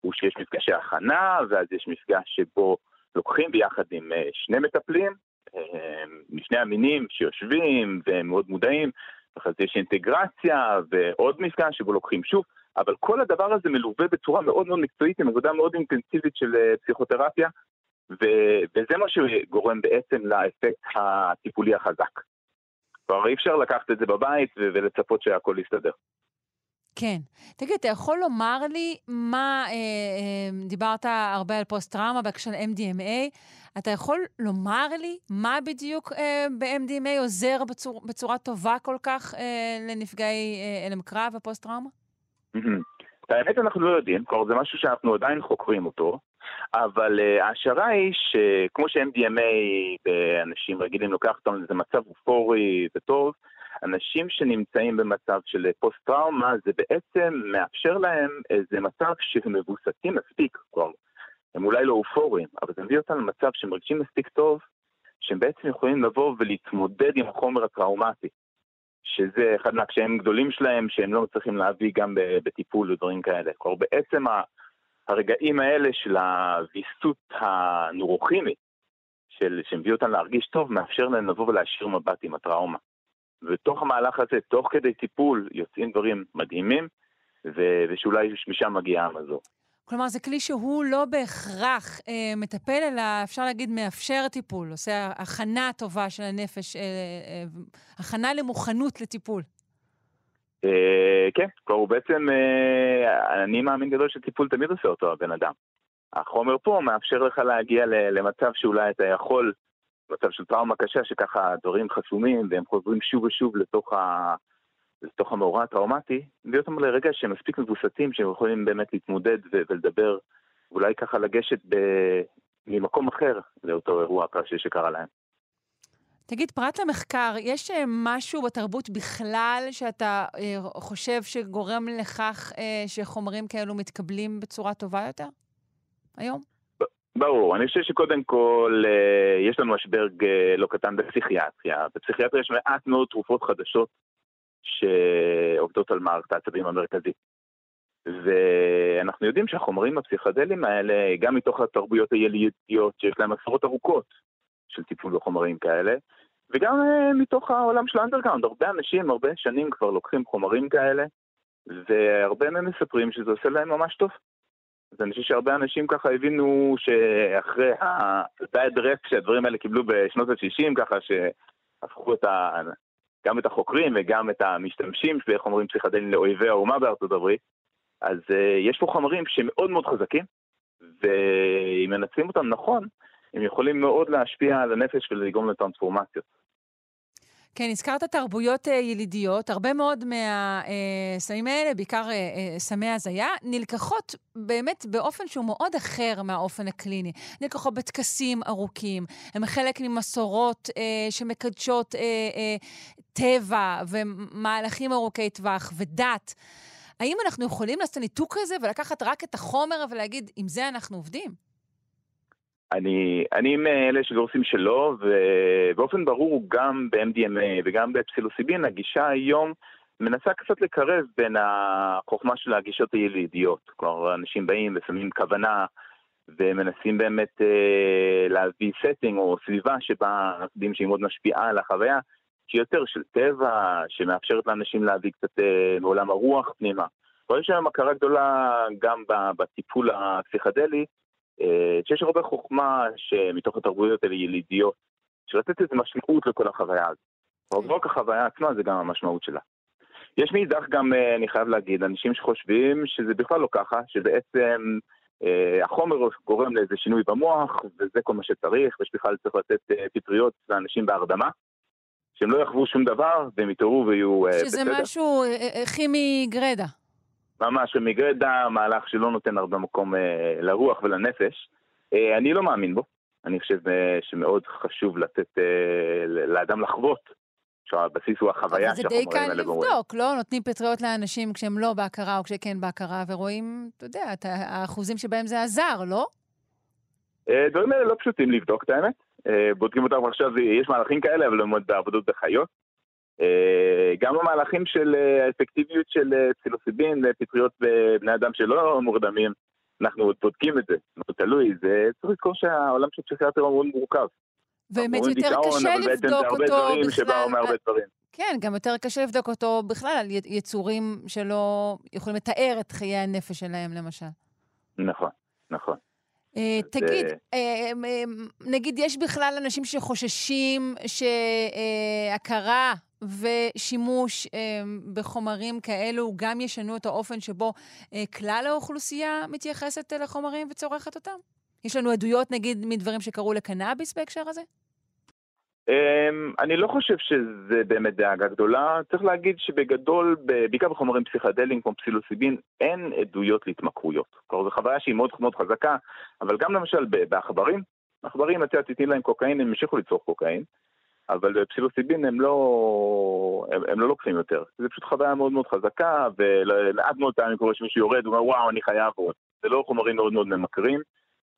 הוא שיש מפגשי הכנה, ואז יש מפגש שבו לוקחים ביחד עם אה, שני מטפלים, אה, משני המינים שיושבים והם מאוד מודעים, אחרי זה יש אינטגרציה ועוד מפגש שבו לוקחים שוב, אבל כל הדבר הזה מלווה בצורה מאוד מאוד מקצועית עם עבודה מאוד אינטנסיבית של אה, פסיכותרפיה, ו- וזה מה שגורם בעצם לאפקט הטיפולי החזק. כלומר, אי אפשר לקחת את זה בבית ולצפות שהכל יסתדר. כן. תגיד, אתה יכול לומר לי מה, אה, אה, דיברת הרבה על פוסט-טראומה בהקשר של MDMA, אתה יכול לומר לי מה בדיוק אה, ב-MDMA עוזר בצור, בצורה טובה כל כך אה, לנפגעי אה, הלם קרב ופוסט-טראומה? האמת אנחנו לא יודעים, כלומר זה משהו שאנחנו עדיין חוקרים אותו, אבל uh, ההשערה היא שכמו ש-MDMA באנשים רגילים לוקח אותם לאיזה מצב אופורי וטוב, אנשים שנמצאים במצב של פוסט-טראומה, זה בעצם מאפשר להם איזה מצב שהם מבוססים מספיק, כלומר, הם אולי לא אופוריים, אבל זה מביא אותם למצב שהם מרגישים מספיק טוב, שהם בעצם יכולים לבוא ולהתמודד עם החומר הטראומטי. שזה אחד מהקשיים הגדולים שלהם, שהם לא מצליחים להביא גם בטיפול ודברים כאלה. כלומר, בעצם הרגעים האלה של הוויסות הנורוכימית, של, שמביא אותם להרגיש טוב, מאפשר להם לבוא ולהשאיר מבט עם הטראומה. ובתוך המהלך הזה, תוך כדי טיפול, יוצאים דברים מדהימים, ו- ושאולי משם מגיעה המזור. כלומר, זה כלי שהוא לא בהכרח אה, מטפל, אלא אפשר להגיד מאפשר טיפול, עושה הכנה טובה של הנפש, אה, אה, הכנה למוכנות לטיפול. אה, כן, כלומר, הוא בעצם, אה, אני מאמין גדול שטיפול תמיד עושה אותו הבן אדם. החומר פה מאפשר לך להגיע למצב שאולי אתה יכול מצב של טראומה קשה, שככה דברים חסומים והם חוזרים שוב ושוב לתוך, ה... לתוך המאורע הטראומטי, מביא אותם לרגע שהם מספיק מבוססים, שהם יכולים באמת להתמודד ו... ולדבר, ואולי ככה לגשת ב... ממקום אחר לאותו אירוע קשה שקרה להם. תגיד, פרט למחקר, יש אה, משהו בתרבות בכלל שאתה אה, חושב שגורם לכך אה, שחומרים כאלו מתקבלים בצורה טובה יותר היום? ברור, אני חושב שקודם כל אה, יש לנו משבר לא קטן בפסיכיאטריה. בפסיכיאטריה יש מעט מאוד תרופות חדשות שעובדות על מערכת העצבים המרכזית. ואנחנו יודעים שהחומרים הפסיכדליים האלה, גם מתוך התרבויות הילידיות שיש להם עשרות ארוכות של טיפול בחומרים כאלה, וגם אה, מתוך העולם של האנדרגאונד, הרבה אנשים הרבה שנים כבר לוקחים חומרים כאלה, והרבה מהם מספרים שזה עושה להם ממש טוב. אז אני חושב שהרבה אנשים ככה הבינו שאחרי ה-diet rep שהדברים האלה קיבלו בשנות ה-60, ככה שהפכו את ה... גם את החוקרים וגם את המשתמשים בחומרים פסיכדליים לאויבי האומה בארצות הברית, אז uh, יש פה חומרים שמאוד מאוד חזקים, ואם מנצלים אותם נכון, הם יכולים מאוד להשפיע על הנפש ולגרום לטרנספורמציות. כן, הזכרת תרבויות uh, ילידיות. הרבה מאוד מהסמים האלה, בעיקר uh, uh, סמי הזיה, נלקחות באמת באופן שהוא מאוד אחר מהאופן הקליני. נלקחות בטקסים ארוכים. הם חלק ממסורות שמקדשות טבע ומהלכים ארוכי טווח ודת. האם אנחנו יכולים לעשות ניתוק כזה ולקחת רק את החומר ולהגיד, עם זה אנחנו עובדים? אני, אני מאלה שגורסים שלא, ובאופן ברור גם ב-MDMA וגם בפסילוסיבין, הגישה היום מנסה קצת לקרב בין החוכמה של הגישות הילידיות. כלומר, אנשים באים ושמים כוונה ומנסים באמת אה, להביא setting או סביבה שבה אנחנו יודעים שהיא מאוד משפיעה על החוויה, שהיא יותר של טבע, שמאפשרת לאנשים להביא קצת אה, מעולם הרוח פנימה. יש היום הכרה גדולה גם בטיפול הפסיכדלי, אה, שיש הרבה חוכמה שמתוך התרבויות האלה ילידיות, של לתת איזו משמעות לכל החוויה הזאת. אבל לא רק החוויה עצמה, זה גם המשמעות שלה. יש מאידך גם, אה, אני חייב להגיד, אנשים שחושבים שזה בכלל לא ככה, שבעצם אה, החומר גורם לאיזה שינוי במוח, וזה כל מה שצריך, ושבכלל צריך לתת אה, פטריות לאנשים בהרדמה, שהם לא יחוו שום דבר, והם יתעוררו ויהיו אה, בסדר. שזה משהו אה, אה, כימי גרדה. ממש, מגרדה, מהלך שלא נותן הרבה מקום אה, לרוח ולנפש. אה, אני לא מאמין בו. אני חושב אה, שמאוד חשוב לתת לאדם לחוות שהבסיס הוא החוויה שהחומרים האלה גורמים. זה די קל לבדוק, לא? נותנים פטריות לאנשים כשהם לא בהכרה או כשכן בהכרה, ורואים, אתה יודע, את האחוזים שבהם זה עזר, לא? דברים האלה לא פשוטים לבדוק, את האמת. בודקים אותם עכשיו, יש מהלכים כאלה, אבל הם עוד בעבודות בחיות. גם המהלכים של האפקטיביות של פסילוסיבין ופטריות בבני אדם שלא מורדמים, אנחנו עוד בודקים את זה, זה תלוי, זה צריך לזכור שהעולם של פסיכיאטר הוא מאוד מורכב. באמת יותר קשה לבדוק אותו בכלל. כן, גם יותר קשה לבדוק אותו בכלל על יצורים שלא יכולים לתאר את חיי הנפש שלהם, למשל. נכון, נכון. תגיד, uh, נגיד יש בכלל אנשים שחוששים שהכרה ושימוש בחומרים כאלו גם ישנו את האופן שבו כלל האוכלוסייה מתייחסת לחומרים וצורכת אותם? יש לנו עדויות, נגיד, מדברים שקרו לקנאביס בהקשר הזה? אני לא חושב שזה באמת דאגה גדולה. צריך להגיד שבגדול, בעיקר בחומרים פסיכדליים כמו פסילוסיבין, אין עדויות להתמכרויות. כלומר, זו חוויה שהיא מאוד מאוד חזקה, אבל גם למשל בעכברים, עכברים, את יודעת, תתני להם קוקאין, הם המשיכו לצרוך קוקאין, אבל פסילוסיבין הם לא, הם, הם לא לוקחים יותר. זו פשוט חוויה מאוד מאוד חזקה, ולעד מאוד פעמים קורה שמישהו יורד, הוא אומר, וואו, אני חייב עוד. זה לא חומרים מאוד מאוד ממכרים.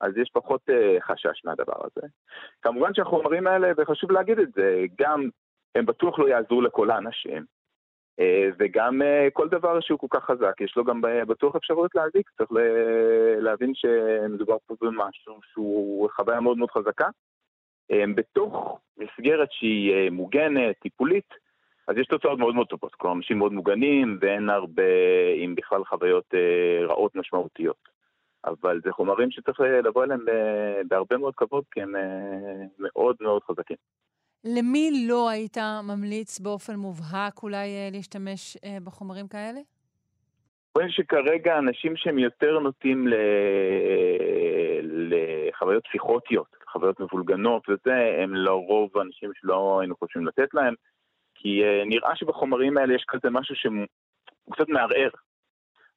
אז יש פחות uh, חשש מהדבר הזה. כמובן שהחומרים האלה, וחשוב להגיד את זה, גם הם בטוח לא יעזרו לכל האנשים, uh, וגם uh, כל דבר שהוא כל כך חזק, יש לו גם בטוח אפשרות להזיק, צריך להבין שמדובר פה במשהו שהוא חוויה מאוד מאוד חזקה. Um, בתוך מסגרת שהיא uh, מוגנת, טיפולית, אז יש תוצאות מאוד מאוד טובות, כלומר אנשים מאוד מוגנים ואין הרבה, אם בכלל, חוויות uh, רעות משמעותיות. אבל זה חומרים שצריך לבוא אליהם בהרבה מאוד כבוד, כי הם אה, מאוד מאוד חזקים. למי לא היית ממליץ באופן מובהק אולי אה, להשתמש אה, בחומרים כאלה? רואים שכרגע אנשים שהם יותר נוטים ל... לחוויות פסיכוטיות, חוויות מבולגנות וזה, הם לרוב אנשים שלא היינו חושבים לתת להם, כי נראה שבחומרים האלה יש כזה משהו שהוא קצת מערער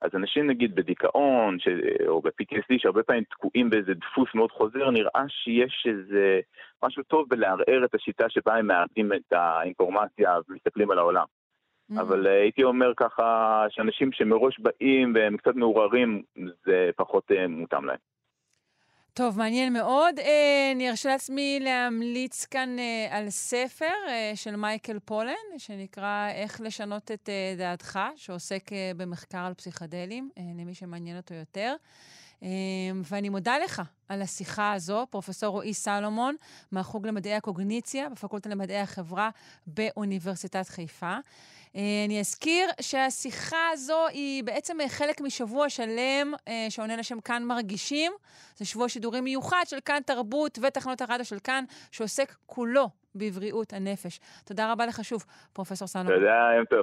אז אנשים נגיד בדיכאון ש... או ב-PTSD שהרבה פעמים תקועים באיזה דפוס מאוד חוזר, נראה שיש איזה משהו טוב בלערער את השיטה שבה הם מאבדים את האינפורמציה ומסתכלים על העולם. Mm-hmm. אבל uh, הייתי אומר ככה שאנשים שמראש באים והם קצת מעורערים, זה פחות uh, מותאם להם. טוב, מעניין מאוד. אה, אני ארשה לעצמי להמליץ כאן אה, על ספר אה, של מייקל פולן, שנקרא איך לשנות את אה, דעתך, שעוסק אה, במחקר על פסיכדלים, אה, למי שמעניין אותו יותר. אה, ואני מודה לך על השיחה הזו, פרופ' רועי סלומון, מהחוג למדעי הקוגניציה בפקולטה למדעי החברה באוניברסיטת חיפה. אה, אני אזכיר שהשיחה הזו היא בעצם חלק משבוע שלם אה, שעונה לשם כאן מרגישים. זה שבוע שידורים מיוחד של כאן תרבות ותחנות הרדיו של כאן, שעוסק כולו בבריאות הנפש. תודה רבה לך שוב, פרופ' סלומון. תודה, יום טוב.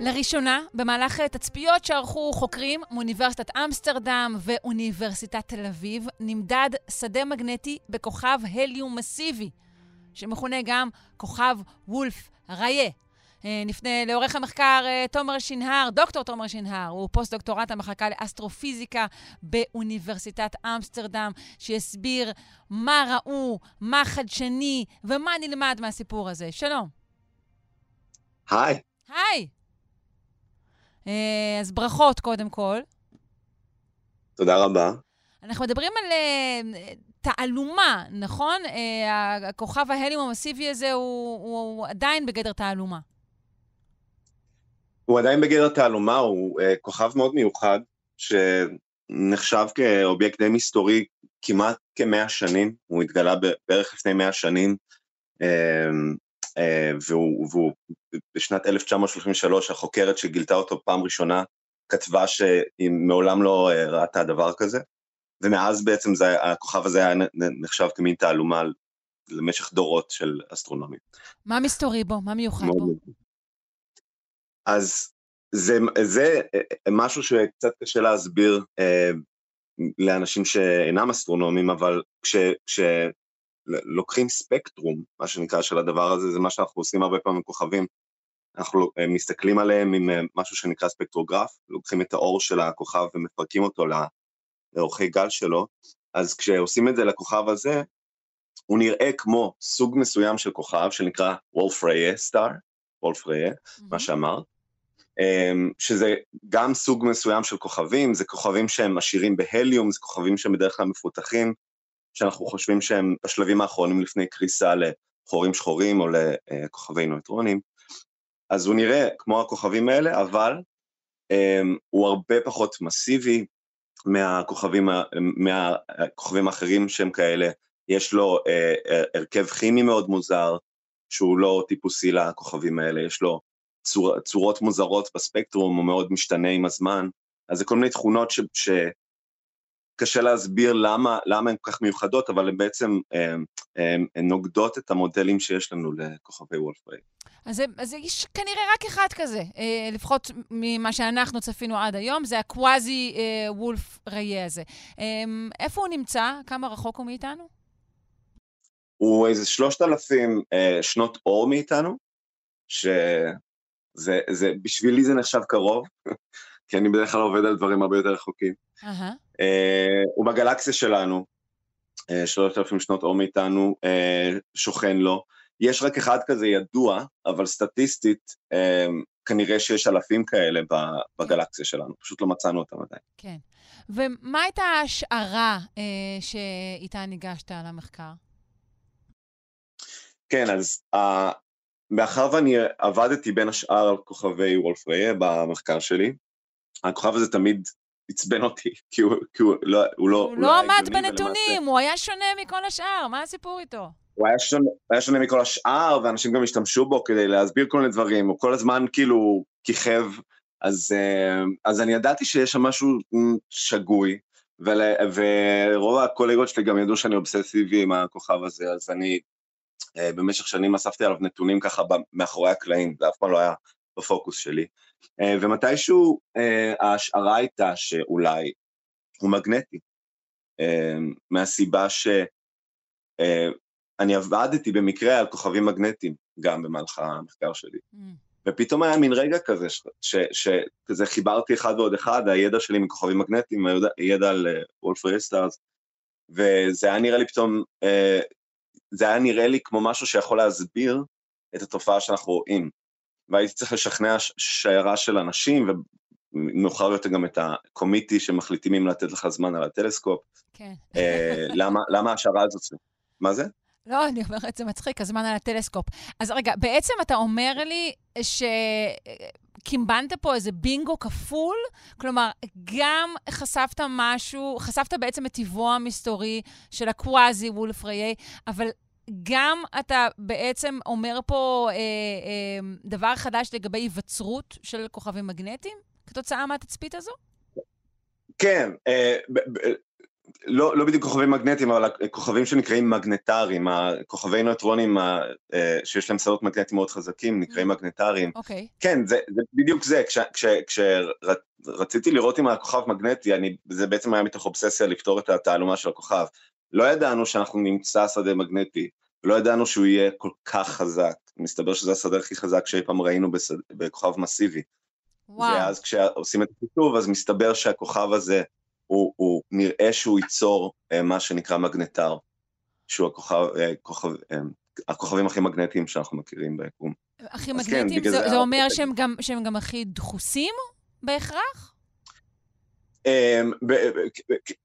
לראשונה, במהלך תצפיות שערכו חוקרים מאוניברסיטת אמסטרדם ואוניברסיטת תל אביב, נמדד שדה מגנטי בכוכב הליום מסיבי, שמכונה גם כוכב וולף רייה. אה, נפנה לעורך המחקר אה, תומר שנהר, דוקטור תומר שנהר, הוא פוסט-דוקטורנט המחלקה לאסטרופיזיקה באוניברסיטת אמסטרדם, שיסביר מה ראו, מה חדשני ומה נלמד מהסיפור הזה. שלום. היי. היי. אה, אז ברכות קודם כל. תודה רבה. אנחנו מדברים על uh, תעלומה, נכון? Uh, הכוכב ההליום המסיבי הזה הוא, הוא, עדיין בגדר תעלומה. הוא עדיין בגדר תעלומה, הוא כוכב מאוד מיוחד, שנחשב כאובייקט די מסתורי כמעט כמאה שנים, הוא התגלה בערך לפני מאה שנים. Uh, והוא, והוא בשנת 1933, החוקרת שגילתה אותו פעם ראשונה, כתבה שהיא מעולם לא ראתה דבר כזה, ומאז בעצם זה, הכוכב הזה היה נחשב כמין תעלומה למשך דורות של אסטרונומים. מה מסתורי בו? מה מיוחד בו? אז זה, זה משהו שקצת קשה להסביר אה, לאנשים שאינם אסטרונומים, אבל כשלוקחים כש, ספקטרום, מה שנקרא, של הדבר הזה, זה מה שאנחנו עושים הרבה פעמים כוכבים. אנחנו אה, מסתכלים עליהם עם אה, משהו שנקרא ספקטרוגרף, לוקחים את האור של הכוכב ומפרקים אותו לאורכי גל שלו, אז כשעושים את זה לכוכב הזה, הוא נראה כמו סוג מסוים של כוכב שנקרא וולפריה סטאר, וולפריה, mm-hmm. מה שאמרת, אמ, שזה גם סוג מסוים של כוכבים, זה כוכבים שהם עשירים בהליום, זה כוכבים שהם בדרך כלל מפותחים, שאנחנו חושבים שהם בשלבים האחרונים לפני קריסה לחורים שחורים או לכוכבי נויטרונים. אז הוא נראה כמו הכוכבים האלה, אבל um, הוא הרבה פחות מסיבי מהכוכבים, מהכוכבים האחרים שהם כאלה. יש לו uh, הרכב כימי מאוד מוזר, שהוא לא טיפוסי לכוכבים האלה, יש לו צור, צורות מוזרות בספקטרום, הוא מאוד משתנה עם הזמן, אז זה כל מיני תכונות ש, שקשה להסביר למה, למה הן כל כך מיוחדות, אבל הן בעצם הן, הן, הן נוגדות את המודלים שיש לנו לכוכבי וולפריי. אז, אז יש כנראה רק אחד כזה, אה, לפחות ממה שאנחנו צפינו עד היום, זה הקוואזי אה, וולף ריי הזה. אה, איפה הוא נמצא? כמה רחוק הוא מאיתנו? הוא איזה שלושת אלפים אה, שנות אור מאיתנו, ש... זה, זה, בשבילי זה נחשב קרוב, כי אני בדרך כלל עובד על דברים הרבה יותר רחוקים. Uh-huh. Uh, הוא בגלקסיה שלנו, uh, שלושת אלפים שנות אור מאיתנו, uh, שוכן לו. יש רק אחד כזה ידוע, אבל סטטיסטית, כנראה שיש אלפים כאלה בגלקסיה שלנו, פשוט לא מצאנו אותם עדיין. כן. ומה הייתה ההשערה שאיתה ניגשת למחקר? כן, אז uh, מאחר ואני עבדתי בין השאר על כוכבי וולף ריי במחקר שלי, הכוכב הזה תמיד עצבן אותי, כי הוא, כי הוא לא... הוא לא, הוא לא עמד בנתונים, הוא היה שונה מכל השאר, מה הסיפור איתו? הוא היה שונה, היה שונה מכל השאר, ואנשים גם השתמשו בו כדי להסביר כל מיני דברים, הוא כל הזמן כאילו כיכב, אז, אה, אז אני ידעתי שיש שם משהו שגוי, ול, ורוב הקולגות שלי גם ידעו שאני אובססיבי עם הכוכב הזה, אז אני אה, במשך שנים אספתי עליו נתונים ככה מאחורי הקלעים, זה אף פעם לא היה בפוקוס שלי. אה, ומתישהו אה, ההשערה הייתה שאולי הוא מגנטי, מהסיבה שאני עבדתי במקרה על כוכבים מגנטיים גם במהלך המחקר שלי. Mm. ופתאום היה מין רגע כזה, שכזה חיברתי אחד ועוד אחד, הידע שלי מכוכבים מגנטיים, הידע על Wolf-Rayet stars, וזה היה נראה לי פתאום זה היה נראה לי כמו משהו שיכול להסביר את התופעה שאנחנו רואים. והייתי צריך לשכנע שיירה של אנשים, ומאוחר יותר גם את ה committee שמחליטים אם לתת לך זמן על הטלסקופ. כן. אה, למה, למה השערה הזאת? מה זה? לא, אני אומרת, זה מצחיק, הזמן על הטלסקופ. אז רגע, בעצם אתה אומר לי שקימבנת פה איזה בינגו כפול? כלומר, גם חשפת משהו, חשפת בעצם את טיבו המסתורי של הקוואזי וולף ריי, אבל גם אתה בעצם אומר פה אה, אה, דבר חדש לגבי היווצרות של כוכבים מגנטיים, כתוצאה מהתצפית הזו? כן, אה, לא, לא בדיוק כוכבים מגנטיים, אבל כוכבים שנקראים מגנטריים, כוכבי נויטרונים אה, שיש להם שדות מגנטיים מאוד חזקים, נקראים mm. מגנטריים. אוקיי. Okay. כן, זה, זה בדיוק זה, כשרציתי לראות אם הכוכב מגנטי, אני, זה בעצם היה מתוך אובססיה לפתור את התעלומה של הכוכב. לא ידענו שאנחנו נמצא שדה מגנטי, לא ידענו שהוא יהיה כל כך חזק. מסתבר שזה השדה הכי חזק שאי פעם ראינו בסד... בכוכב מסיבי. וואו. ואז כשעושים את החישוב, אז מסתבר שהכוכב הזה, הוא, הוא נראה שהוא ייצור אה, מה שנקרא מגנטר, שהוא הכוכב, אה, כוכב, אה, הכוכבים הכי מגנטיים שאנחנו מכירים ביקום. הכי כן, מגנטיים? כן, זה, זה, זה אומר שהם גם, שהם גם הכי דחוסים בהכרח? אמ,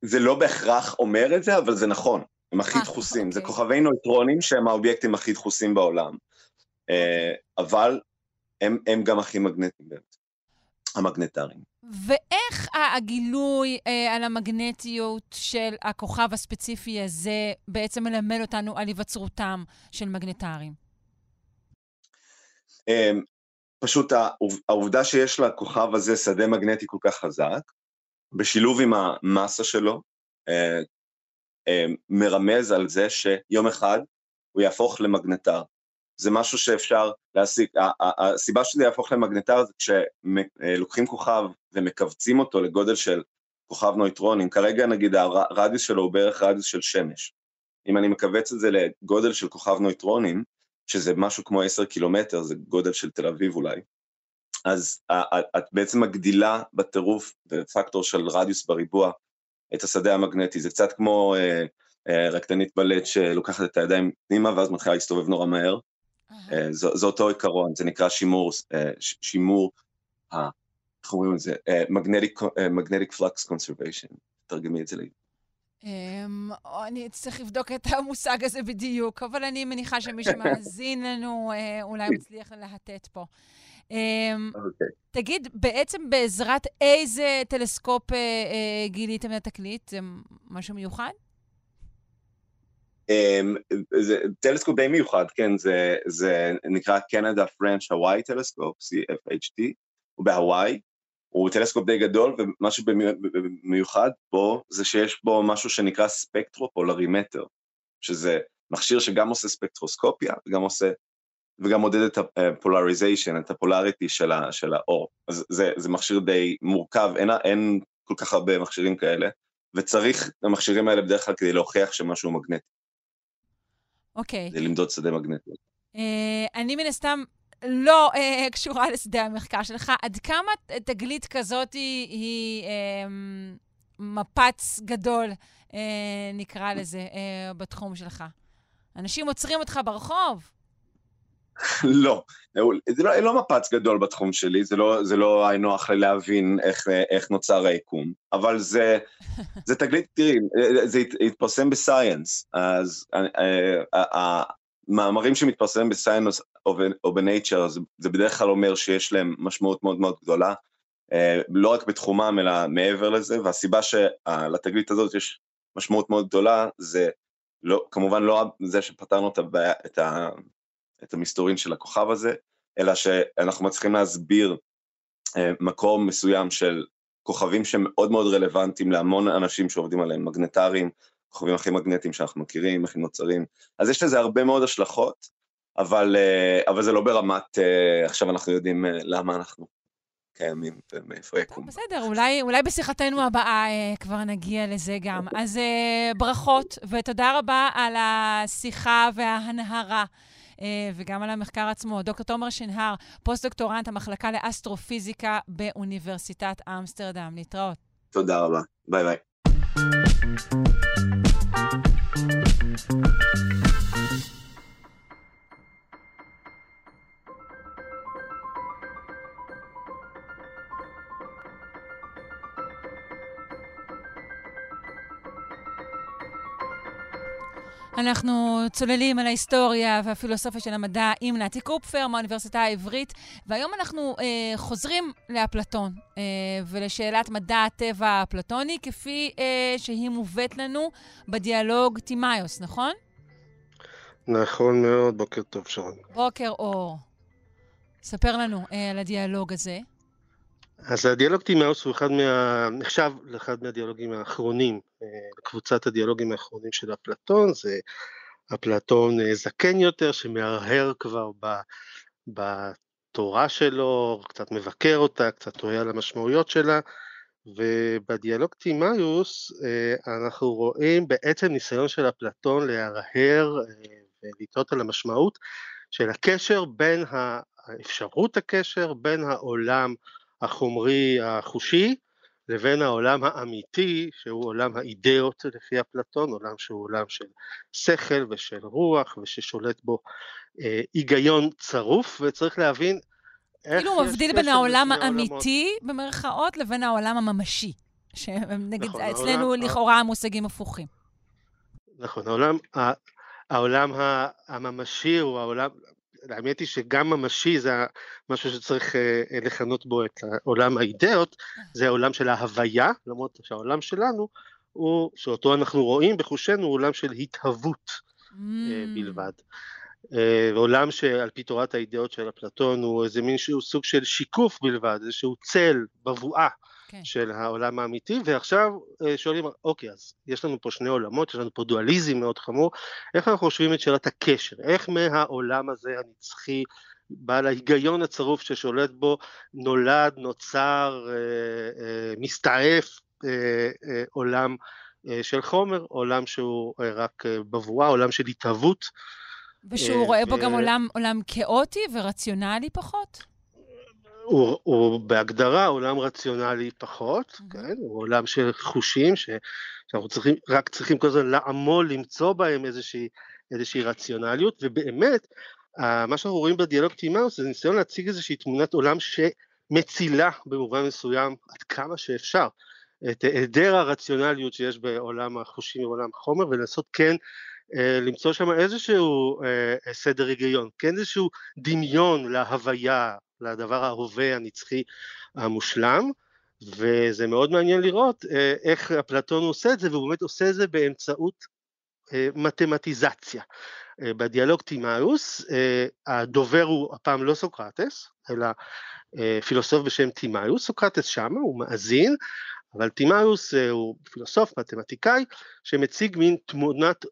זה לא בהכרח אומר את זה, אבל זה נכון, הם הכי דחוסים. זה אוקיי. כוכבי נויטרונים שהם האובייקטים הכי דחוסים בעולם. אבל הם, הם גם הכי מגנטיים באמת, המגנטריים. ואיך הגילוי אה, על המגנטיות של הכוכב הספציפי הזה בעצם מלמד אותנו על היווצרותם של מגנטרים? אמ, פשוט העובדה שיש לכוכב הזה שדה מגנטי כל כך חזק, בשילוב עם המסה שלו, אה, אה, מרמז על זה שיום אחד הוא יהפוך למגנטר. זה משהו שאפשר להשיג, הסיבה שזה יהפוך למגנטר זה כשלוקחים כוכב ומכווצים אותו לגודל של כוכב נויטרונים, כרגע נגיד הרדיוס שלו הוא בערך רדיוס של שמש. אם אני מכווץ את זה לגודל של כוכב נויטרונים, שזה משהו כמו עשר קילומטר, זה גודל של תל אביב אולי, אז את בעצם מגדילה בטירוף בפקטור של רדיוס בריבוע את השדה המגנטי, זה קצת כמו אה, אה, רקדנית בלט שלוקחת את הידיים פנימה ואז מתחילה להסתובב נורא מהר, אה, זה, זה אותו עיקרון, זה נקרא שימור, אה, שימור, אה, איך אומרים את זה? magnetic, magnetic flux conservation, תרגמי את זה לי. אמ, אני אצטרך לבדוק את המושג הזה בדיוק, אבל אני מניחה שמי שמאזין לנו אולי מצליח להטט פה. אוקיי. אוקיי. תגיד, בעצם בעזרת איזה טלסקופ אה, אה, גיליתם את התגלית? זה משהו מיוחד? אמ, זה טלסקופ די מיוחד, כן, זה, זה נקרא Canada France Hawaii Telescope, CFHT, הוא בהוואי, הוא טלסקופ די גדול, ומה שבמיוחד פה זה שיש בו משהו שנקרא ספקטרופולרימטר, שזה מכשיר שגם עושה ספקטרוסקופיה וגם עושה, וגם מודד את ה polarization, את ה polarity של, ה, של האור. אז זה, זה מכשיר די מורכב, אין, אין כל כך הרבה מכשירים כאלה, וצריך המכשירים האלה בדרך כלל כדי להוכיח שמשהו מגנטי. אוקיי. אוקיי. זה למדוד שדה מגנטי. Uh, אני מן הסתם לא uh, קשורה לשדה המחקר שלך. עד כמה תגלית כזאת היא, היא uh, מפץ גדול, uh, נקרא לזה, uh, בתחום שלך? אנשים עוצרים אותך ברחוב? לא, זה לא, לא מפץ גדול בתחום שלי, זה לא, זה לא היינו נוח להבין איך, איך נוצר היקום, אבל זה, זה תגלית, תראי, זה התפרסם בסייאנס, אז המאמרים שמתפרסמים בסייאנס או בנייצ'ר, זה בדרך כלל אומר שיש להם משמעות מאוד מאוד גדולה, לא רק בתחומם אלא מעבר לזה, והסיבה שלתגלית הזאת יש משמעות מאוד גדולה, זה לא, כמובן לא זה שפתרנו את, הבעיה, את, ה, את המסתורין של הכוכב הזה, אלא שאנחנו מצליחים להסביר אה, מקום מסוים של כוכבים שמאוד מאוד רלוונטיים להמון אנשים שעובדים עליהם, מגנטריים, כוכבים הכי מגנטיים שאנחנו מכירים, איך נוצרים, אז יש לזה הרבה מאוד השלכות, אבל, אה, אבל זה לא ברמת, אה, עכשיו אנחנו יודעים למה אנחנו קיימים ומאיפה יקום. בסדר, אולי, אולי בשיחתנו הבאה אה, כבר נגיע לזה גם. אז אה, ברכות, ותודה רבה על השיחה וההנהרה. אה, וגם על המחקר עצמו. דוקטור תומר שנהר, פוסט-דוקטורנט המחלקה לאסטרופיזיקה באוניברסיטת אמסטרדם. להתראות. תודה רבה. ביי ביי. אנחנו צוללים על ההיסטוריה והפילוסופיה של המדע עם נתי קופפר מהאוניברסיטה העברית, והיום אנחנו אה, חוזרים לאפלטון אה, ולשאלת מדע הטבע האפלטוני, כפי אה, שהיא מובאת לנו בדיאלוג תימאיוס, נכון? נכון מאוד, בוקר טוב שרון. בוקר אור. ספר לנו אה, על הדיאלוג הזה. אז הדיאלוג תימאוס הוא אחד מה... נחשב לאחד מהדיאלוגים האחרונים, אה, קבוצת הדיאלוגים האחרונים של אפלטון, זה אפלטון אה, זקן יותר שמהרהר כבר ב... בתורה שלו, קצת מבקר אותה, קצת טועה על המשמעויות שלה, ובדיאלוג תימאיוס אה, אנחנו רואים בעצם ניסיון של אפלטון להרהר ולטעות על המשמעות של הקשר בין, האפשרות הקשר בין העולם החומרי החושי לבין העולם האמיתי שהוא עולם האידאות לפי אפלטון, עולם שהוא עולם של שכל ושל רוח וששולט בו אה, היגיון צרוף וצריך להבין איך כאילו הוא מבדיל בין העולם האמיתי במרכאות לבין העולם הממשי, שנגיד נכון, אצלנו העולם, לכאורה המושגים הפוכים. נכון, העולם, העולם הממשי הוא העולם, האמת היא שגם ממשי זה משהו שצריך אה, אה, לכנות בו את עולם האידאות, זה העולם של ההוויה, למרות שהעולם שלנו הוא, שאותו אנחנו רואים בחושנו, הוא עולם של התהוות אה, mm. בלבד. עולם שעל פי תורת הידיעות של אפלטון הוא איזה מין שהוא סוג של שיקוף בלבד, איזשהו צל, בבואה כן. של העולם האמיתי, ועכשיו שואלים, אוקיי, אז יש לנו פה שני עולמות, יש לנו פה דואליזם מאוד חמור, איך אנחנו חושבים את שאלת הקשר, איך מהעולם הזה הנצחי, בעל ההיגיון הצרוף ששולט בו, נולד, נוצר, מסתעף עולם של חומר, עולם שהוא רק בבואה, עולם של התהוות. ושהוא אה, רואה בו גם עולם, עולם כאוטי ורציונלי פחות? הוא, הוא בהגדרה עולם רציונלי פחות, mm-hmm. כן? הוא עולם של חושים, ש, שאנחנו צריכים, רק צריכים כל הזמן לעמול, למצוא בהם איזושהי, איזושהי רציונליות, ובאמת, מה שאנחנו רואים בדיאלוג טימאוס זה ניסיון להציג איזושהי תמונת עולם שמצילה במובן מסוים עד כמה שאפשר את היעדר הרציונליות שיש בעולם החושים ובעולם החומר, ולנסות כן אה, למצוא שם איזשהו אה, סדר היגיון, כן איזשהו דמיון להוויה, לדבר ההווה הנצחי המושלם, וזה מאוד מעניין לראות אה, איך אפלטון עושה את זה, והוא באמת עושה את זה באמצעות מתמטיזציה. בדיאלוג טימאוס, הדובר הוא הפעם לא סוקרטס, אלא פילוסוף בשם טימאוס, סוקרטס שמה, הוא מאזין, אבל טימאוס הוא פילוסוף, מתמטיקאי, שמציג מין תמונת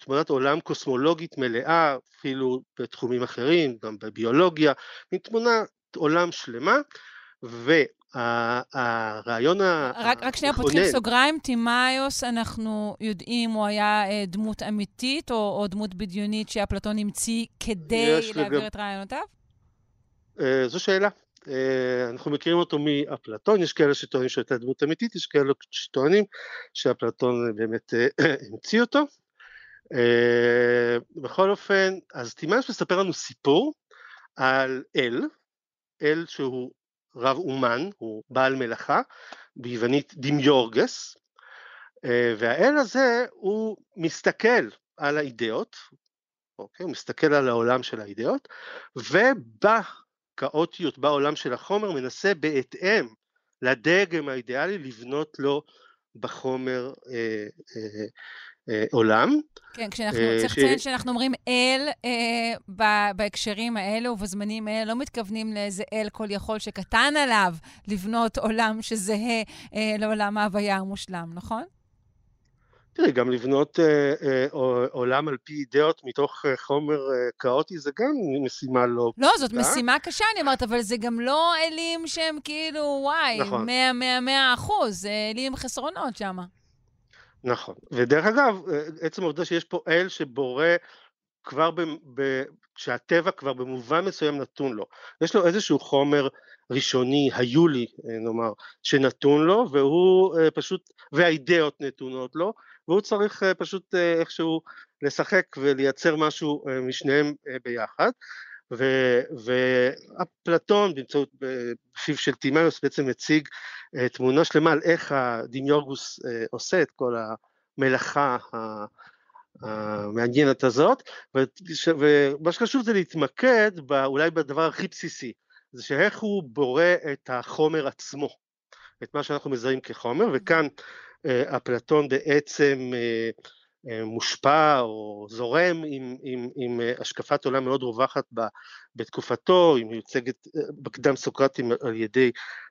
תמונת עולם קוסמולוגית מלאה, אפילו בתחומים אחרים, גם בביולוגיה, מין תמונת עולם שלמה, והרעיון המכונן... רק, רק שנייה, פותחים סוגריים, תימאיוס, אנחנו יודעים, הוא היה אה, דמות אמיתית או, או דמות בדיונית שאפלטון המציא כדי להעביר לגב... את רעיונותיו? אה, זו שאלה. אה, אנחנו מכירים אותו מאפלטון, יש כאלה שטוענים שהייתה דמות אמיתית, יש כאלה שטוענים שאפלטון באמת המציא אותו. Uh, בכל אופן, אז טימאס מספר לנו סיפור על אל, אל שהוא רב אומן, הוא בעל מלאכה, ביוונית דימיורגס, uh, והאל הזה הוא מסתכל על האידאות, אוקיי? הוא מסתכל על העולם של האידאות, ובכאוטיות, בעולם של החומר, מנסה בהתאם לדגם האידיאלי לבנות לו בחומר אה, אה, אה, עולם. כן, כשאנחנו, אה, צריך לציין ש... שאנחנו אומרים אל אה, בהקשרים האלה ובזמנים האלה, לא מתכוונים לאיזה אל כל יכול שקטן עליו לבנות עולם שזהה אה, לעולם ההוויה המושלם, נכון? תראי, גם לבנות אה, אה, עולם על פי אידאות מתוך אה, חומר אה, כאוטי זה גם משימה לא... לא, זאת משימה קשה, אני אומרת, אבל זה גם לא אלים שהם כאילו, וואי, נכון. 100, 100, 100 אחוז, זה אלים חסרונות שם. נכון, ודרך אגב, עצם העובדה שיש פה אל שבורא כבר, ב, ב, שהטבע כבר במובן מסוים נתון לו, יש לו איזשהו חומר ראשוני, היו לי נאמר, שנתון לו, והוא פשוט, והאידאות נתונות לו, והוא צריך פשוט איכשהו לשחק ולייצר משהו משניהם ביחד. ואפלטון באמצעות, בפיו של טימאוס בעצם מציג תמונה שלמה על איך הדמיורגוס עושה את כל המלאכה המעניינת הזאת, ומה שחשוב זה להתמקד אולי בדבר הכי בסיסי, זה שאיך הוא בורא את החומר עצמו, את מה שאנחנו מזהים כחומר, וכאן אפלטון בעצם אה, מושפע או זורם עם, עם, עם אה, השקפת עולם מאוד רווחת בתקופתו, היא מיוצגת אה, בקדם סוקרטים על ידי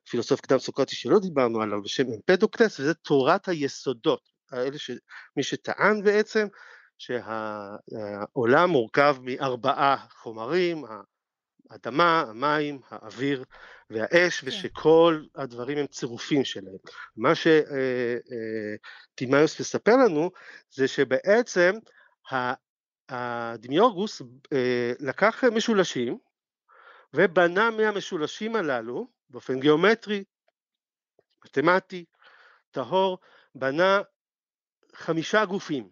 פילוסוף קדם סוקרטי שלא דיברנו עליו בשם אמפדוקלס, וזה תורת היסודות, האלה שמי שטען בעצם שהעולם מורכב מארבעה חומרים, האדמה, המים, האוויר והאש, כן. ושכל הדברים הם צירופים שלהם. מה שטימאיוס מספר לנו זה שבעצם הדמיורגוס אה, לקח משולשים ובנה מהמשולשים הללו באופן גיאומטרי, מתמטי, טהור, בנה חמישה גופים.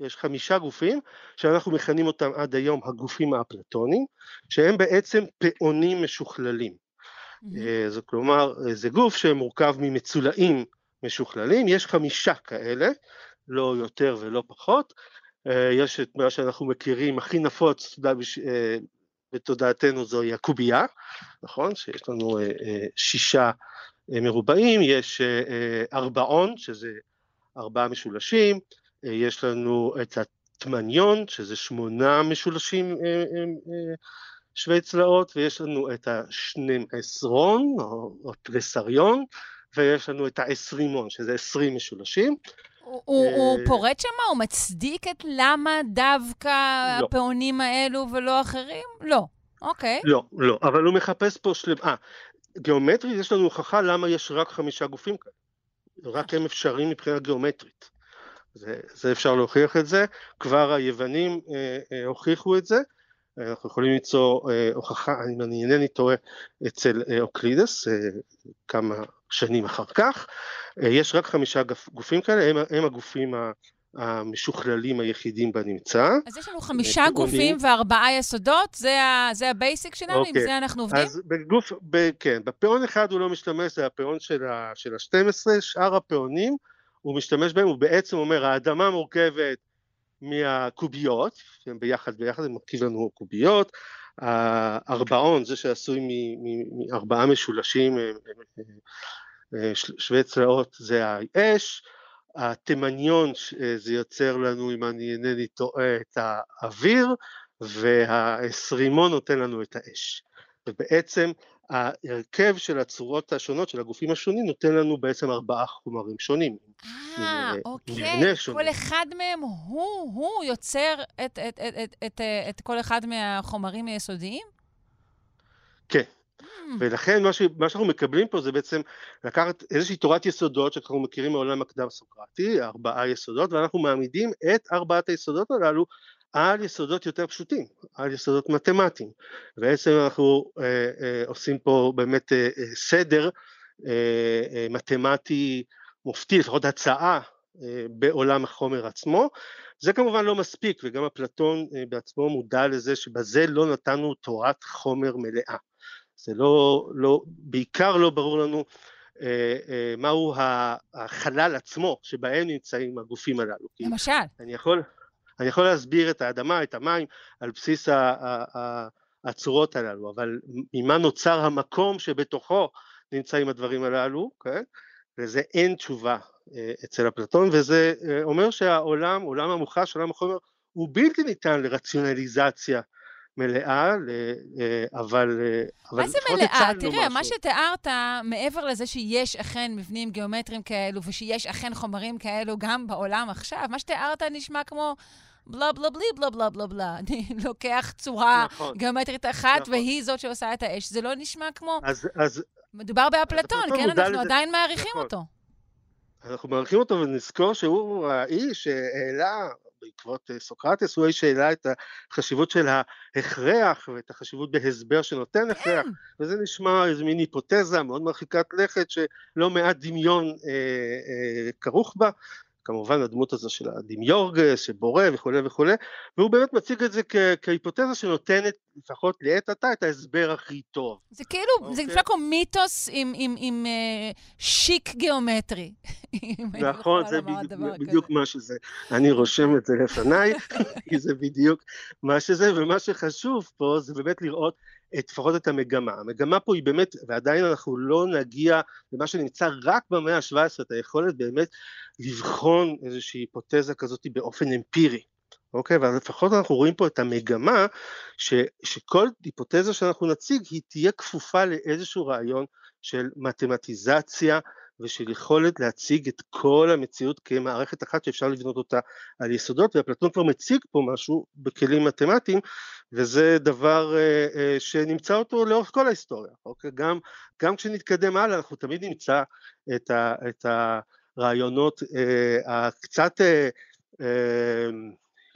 יש חמישה גופים שאנחנו מכנים אותם עד היום הגופים האפלטונים, שהם בעצם פעונים משוכללים. Mm-hmm. זה כלומר, זה גוף שמורכב ממצולעים משוכללים, יש חמישה כאלה, לא יותר ולא פחות. אה, יש את מה שאנחנו מכירים הכי נפוץ אה, בתודעתנו זוהי הקובייה, נכון? שיש לנו שישה מרובעים, יש ארבעון, שזה ארבעה משולשים, יש לנו את הטמניון, שזה שמונה משולשים שווי צלעות, ויש לנו את השנים עשרון, או, או תריסריון, ויש לנו את העשרימון, שזה עשרים משולשים. הוא, הוא פורט שם? הוא מצדיק את למה דווקא לא. הפעונים האלו ולא אחרים? לא. אוקיי. לא, לא, אבל הוא מחפש פה שלם... אה, גיאומטרית יש לנו הוכחה למה יש רק חמישה גופים כאלה. רק הם אפשריים מבחינה גיאומטרית. זה, זה אפשר להוכיח את זה, כבר היוונים אה, אה, הוכיחו את זה, אנחנו יכולים למצוא אה, הוכחה, אם אני אינני טועה, אצל אה, אוקלידס, אה, כמה שנים אחר כך, אה, יש רק חמישה גופים כאלה, הם, הם הגופים ה... המשוכללים היחידים בנמצא. אז יש לנו חמישה גופים וארבעה יסודות, זה, ה, זה ה basic שלנו, אוקיי. עם אוקיי. זה אנחנו עובדים? אז בגוף, ב, כן, בפעון אחד הוא לא משתמש, זה הפעון של ה-12, שאר הפעונים הוא משתמש בהם, הוא בעצם אומר, האדמה מורכבת מהקוביות, הם ביחד ביחד, הם מרכיב לנו קוביות, הארבעון, זה שעשוי מארבעה משולשים אה, אה, אה, שווי צלעות, זה האש, התימניון זה יוצר לנו, אם אני אינני טועה, את האוויר, והעשרימון נותן לנו את האש. ובעצם ההרכב של הצורות השונות של הגופים השונים נותן לנו בעצם ארבעה חומרים שונים. אה, אוקיי, כל אחד מהם הוא, הוא יוצר את, את, את, את, את, את כל אחד מהחומרים היסודיים? כן, Hmm. ולכן מה, ש, מה שאנחנו מקבלים פה זה בעצם לקחת איזושהי תורת יסודות שאנחנו מכירים מעולם הקדם סוקרטי, ארבעה יסודות, ואנחנו מעמידים את ארבעת היסודות הללו על יסודות יותר פשוטים, על יסודות מתמטיים. בעצם אנחנו אה, אה, עושים פה באמת אה, אה, סדר אה, אה, מתמטי מופתי, לפחות הצעה אה, בעולם החומר עצמו. זה כמובן לא מספיק, וגם אפלטון אה, בעצמו מודע לזה שבזה לא נתנו תורת חומר מלאה. זה לא, לא, בעיקר לא ברור לנו אה, אה, מהו החלל עצמו שבהם נמצאים הגופים הללו. למשל? אני יכול, אני יכול להסביר את האדמה, את המים, על בסיס הצורות הללו, אבל ממה נוצר המקום שבתוכו נמצאים הדברים הללו, כן? לזה אין תשובה אה, אצל אפלטון, וזה אה, אומר שהעולם, עולם המוחש, עולם החומר, הוא בלתי ניתן לרציונליזציה מלאה, אה, אבל... מה זה מלאה? תראה, משהו. מה שתיארת, מעבר לזה שיש אכן מבנים גיאומטריים כאלו, ושיש אכן חומרים כאלו גם בעולם עכשיו, מה שתיארת נשמע כמו... בלה בלה בלי בלה בלה בלה בלה. אני לוקח צורה נכון, גיאומטרית אחת, נכון. והיא זאת שעושה את האש. זה לא נשמע כמו... אז... אז מדובר באפלטון, כן? אנחנו לזה... עדיין מעריכים נכון. אותו. אנחנו מעריכים אותו, ונזכור שהוא האיש שהעלה בעקבות אה, סוקרטס, הוא האיש שהעלה את החשיבות של ההכרח ואת החשיבות בהסבר שנותן כן. הכרח, וזה נשמע איזו מין היפותזה מאוד מרחיקת לכת שלא מעט דמיון אה, אה, כרוך בה. כמובן הדמות הזו של הדמיורגס שבורא וכולי וכולי, והוא באמת מציג את זה כהיפותזה שנותנת לפחות לעת עתה את ההסבר הכי טוב. זה כאילו, okay. זה נשמע כמו מיתוס עם, עם, עם uh, שיק גיאומטרי. נכון, זה בדיוק, בדיוק מה שזה. אני רושם את זה לפניי, כי זה בדיוק מה שזה, ומה שחשוב פה זה באמת לראות לפחות את המגמה. המגמה פה היא באמת, ועדיין אנחנו לא נגיע למה שנמצא רק במאה ה-17, את היכולת באמת לבחון איזושהי היפותזה כזאת באופן אמפירי. אוקיי? אבל לפחות אנחנו רואים פה את המגמה ש, שכל היפותזה שאנחנו נציג היא תהיה כפופה לאיזשהו רעיון של מתמטיזציה ושל יכולת להציג את כל המציאות כמערכת אחת שאפשר לבנות אותה על יסודות, ואפלטון כבר מציג פה משהו בכלים מתמטיים, וזה דבר אה, אה, שנמצא אותו לאורך כל ההיסטוריה, אוקיי? גם, גם כשנתקדם הלאה אנחנו תמיד נמצא את, ה, את הרעיונות אה, הקצת אה, אה,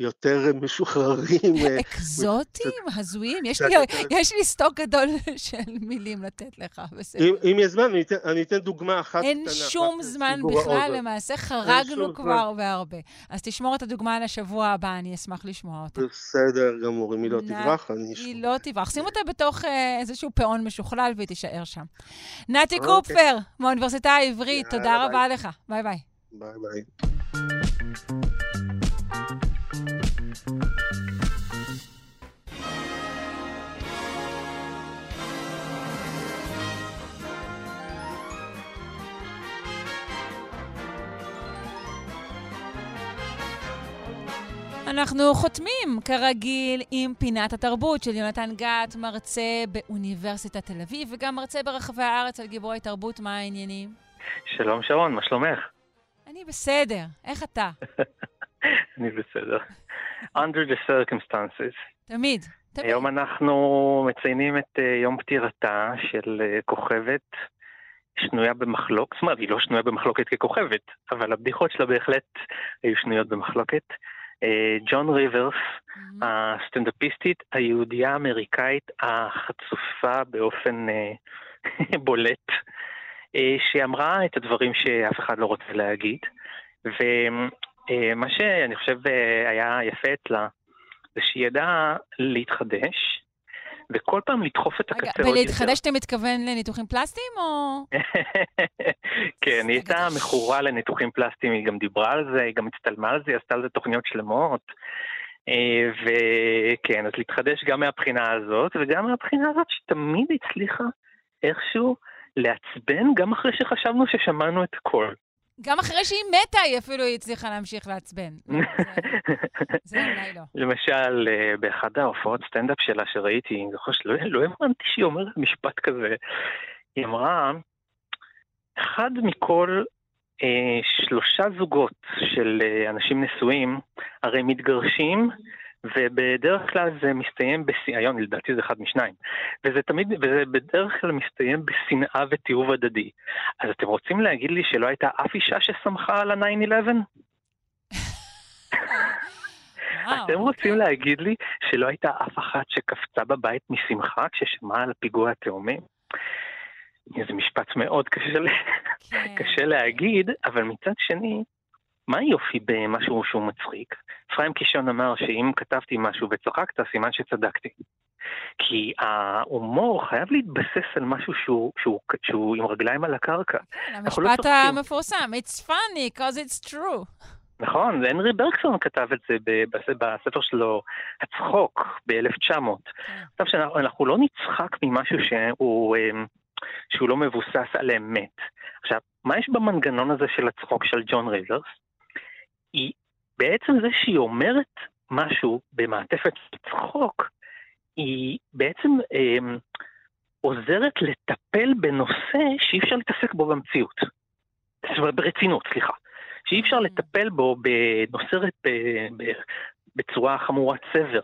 יותר משוחררים. אה, אקזוטיים, הזויים? יש לי סטוק גדול של מילים לתת לך, בסדר. אם יש זמן, אני אתן דוגמה אחת קטנה. אין שום זמן בכלל, למעשה חרגנו כבר והרבה. אז תשמור את הדוגמה לשבוע הבא, אני אשמח לשמוע אותה. בסדר גמור, אם היא לא תברח, אני אשמע. היא לא תברח. שים אותה בתוך אה, איזשהו פאון משוכלל והיא תישאר שם. נתי אוקיי. קופר, מהאוניברסיטה העברית, תודה רבה לך. ביי ביי. ביי ביי. אנחנו חותמים, כרגיל, עם פינת התרבות של יונתן גת, מרצה באוניברסיטת תל אביב, וגם מרצה ברחבי הארץ על גיבורי תרבות. מה העניינים? שלום שרון, מה שלומך? אני בסדר. איך אתה? אני בסדר. Under the circumstances. תמיד. תמיד. היום אנחנו מציינים את uh, יום פטירתה של uh, כוכבת שנויה במחלוקת, זאת אומרת, היא לא שנויה במחלוקת ככוכבת, אבל הבדיחות שלה בהחלט היו שנויות במחלוקת. אה, ג'ון uh, ריברס, mm-hmm. הסטנדאפיסטית היהודייה האמריקאית החצופה באופן uh, בולט, uh, שאמרה את הדברים שאף אחד לא רוצה להגיד. ומה שאני חושב היה יפה אצלה, זה שהיא ידעה להתחדש, וכל פעם לדחוף את הקצה עוד יותר. ולהתחדש אתה מתכוון לניתוחים פלסטיים, או... כן, היא הייתה מכורה לניתוחים פלסטיים, היא גם דיברה על זה, היא גם הצטלמה על זה, היא עשתה על זה תוכניות שלמות. אה, וכן, אז להתחדש גם מהבחינה הזאת, וגם מהבחינה הזאת שתמיד הצליחה איכשהו לעצבן, גם אחרי שחשבנו ששמענו את הכל. גם אחרי שהיא מתה, היא אפילו הצליחה להמשיך לעצבן. זה אולי לא. למשל, אה, באחד ההופעות סטנדאפ שלה שראיתי, אני זוכר שלא לא האמנתי שהיא אומרת משפט כזה. היא אמרה, אחד מכל אה, שלושה זוגות של אה, אנשים נשואים, הרי מתגרשים ובדרך כלל זה מסתיים. היום לדעתי זה אחד משניים, וזה תמיד, וזה בדרך כלל מסתיים בשנאה ותיעוב הדדי. אז אתם רוצים להגיד לי שלא הייתה אף אישה ששמחה על ה-9-11? אתם רוצים להגיד לי שלא הייתה אף אחת שקפצה בבית משמחה כששמעה על הפיגוע התאומים? זה משפט מאוד קשה, כן. קשה להגיד, אבל מצד שני, מה היופי במשהו שהוא מצחיק? אפרים קישון אמר שאם כתבתי משהו וצחקת, סימן שצדקתי. כי ההומור חייב להתבסס על משהו שהוא, שהוא, שהוא עם רגליים על הקרקע. כן, לא המשפט לא המפורסם, it's funny because it's true. נכון, הנרי ברקסון כתב את זה בספר שלו, הצחוק, ב-1900. כן. עכשיו שאנחנו לא נצחק ממשהו שהוא, אמ, שהוא לא מבוסס על אמת. עכשיו, מה יש במנגנון הזה של הצחוק של ג'ון ריברס? היא בעצם זה שהיא אומרת משהו במעטפת צחוק, היא בעצם אה, עוזרת לטפל בנושא שאי אפשר להתעסק בו במציאות. זאת אומרת, ברצינות, סליחה. שאי אפשר mm. לטפל בו בנושא בצורה חמורת סבר,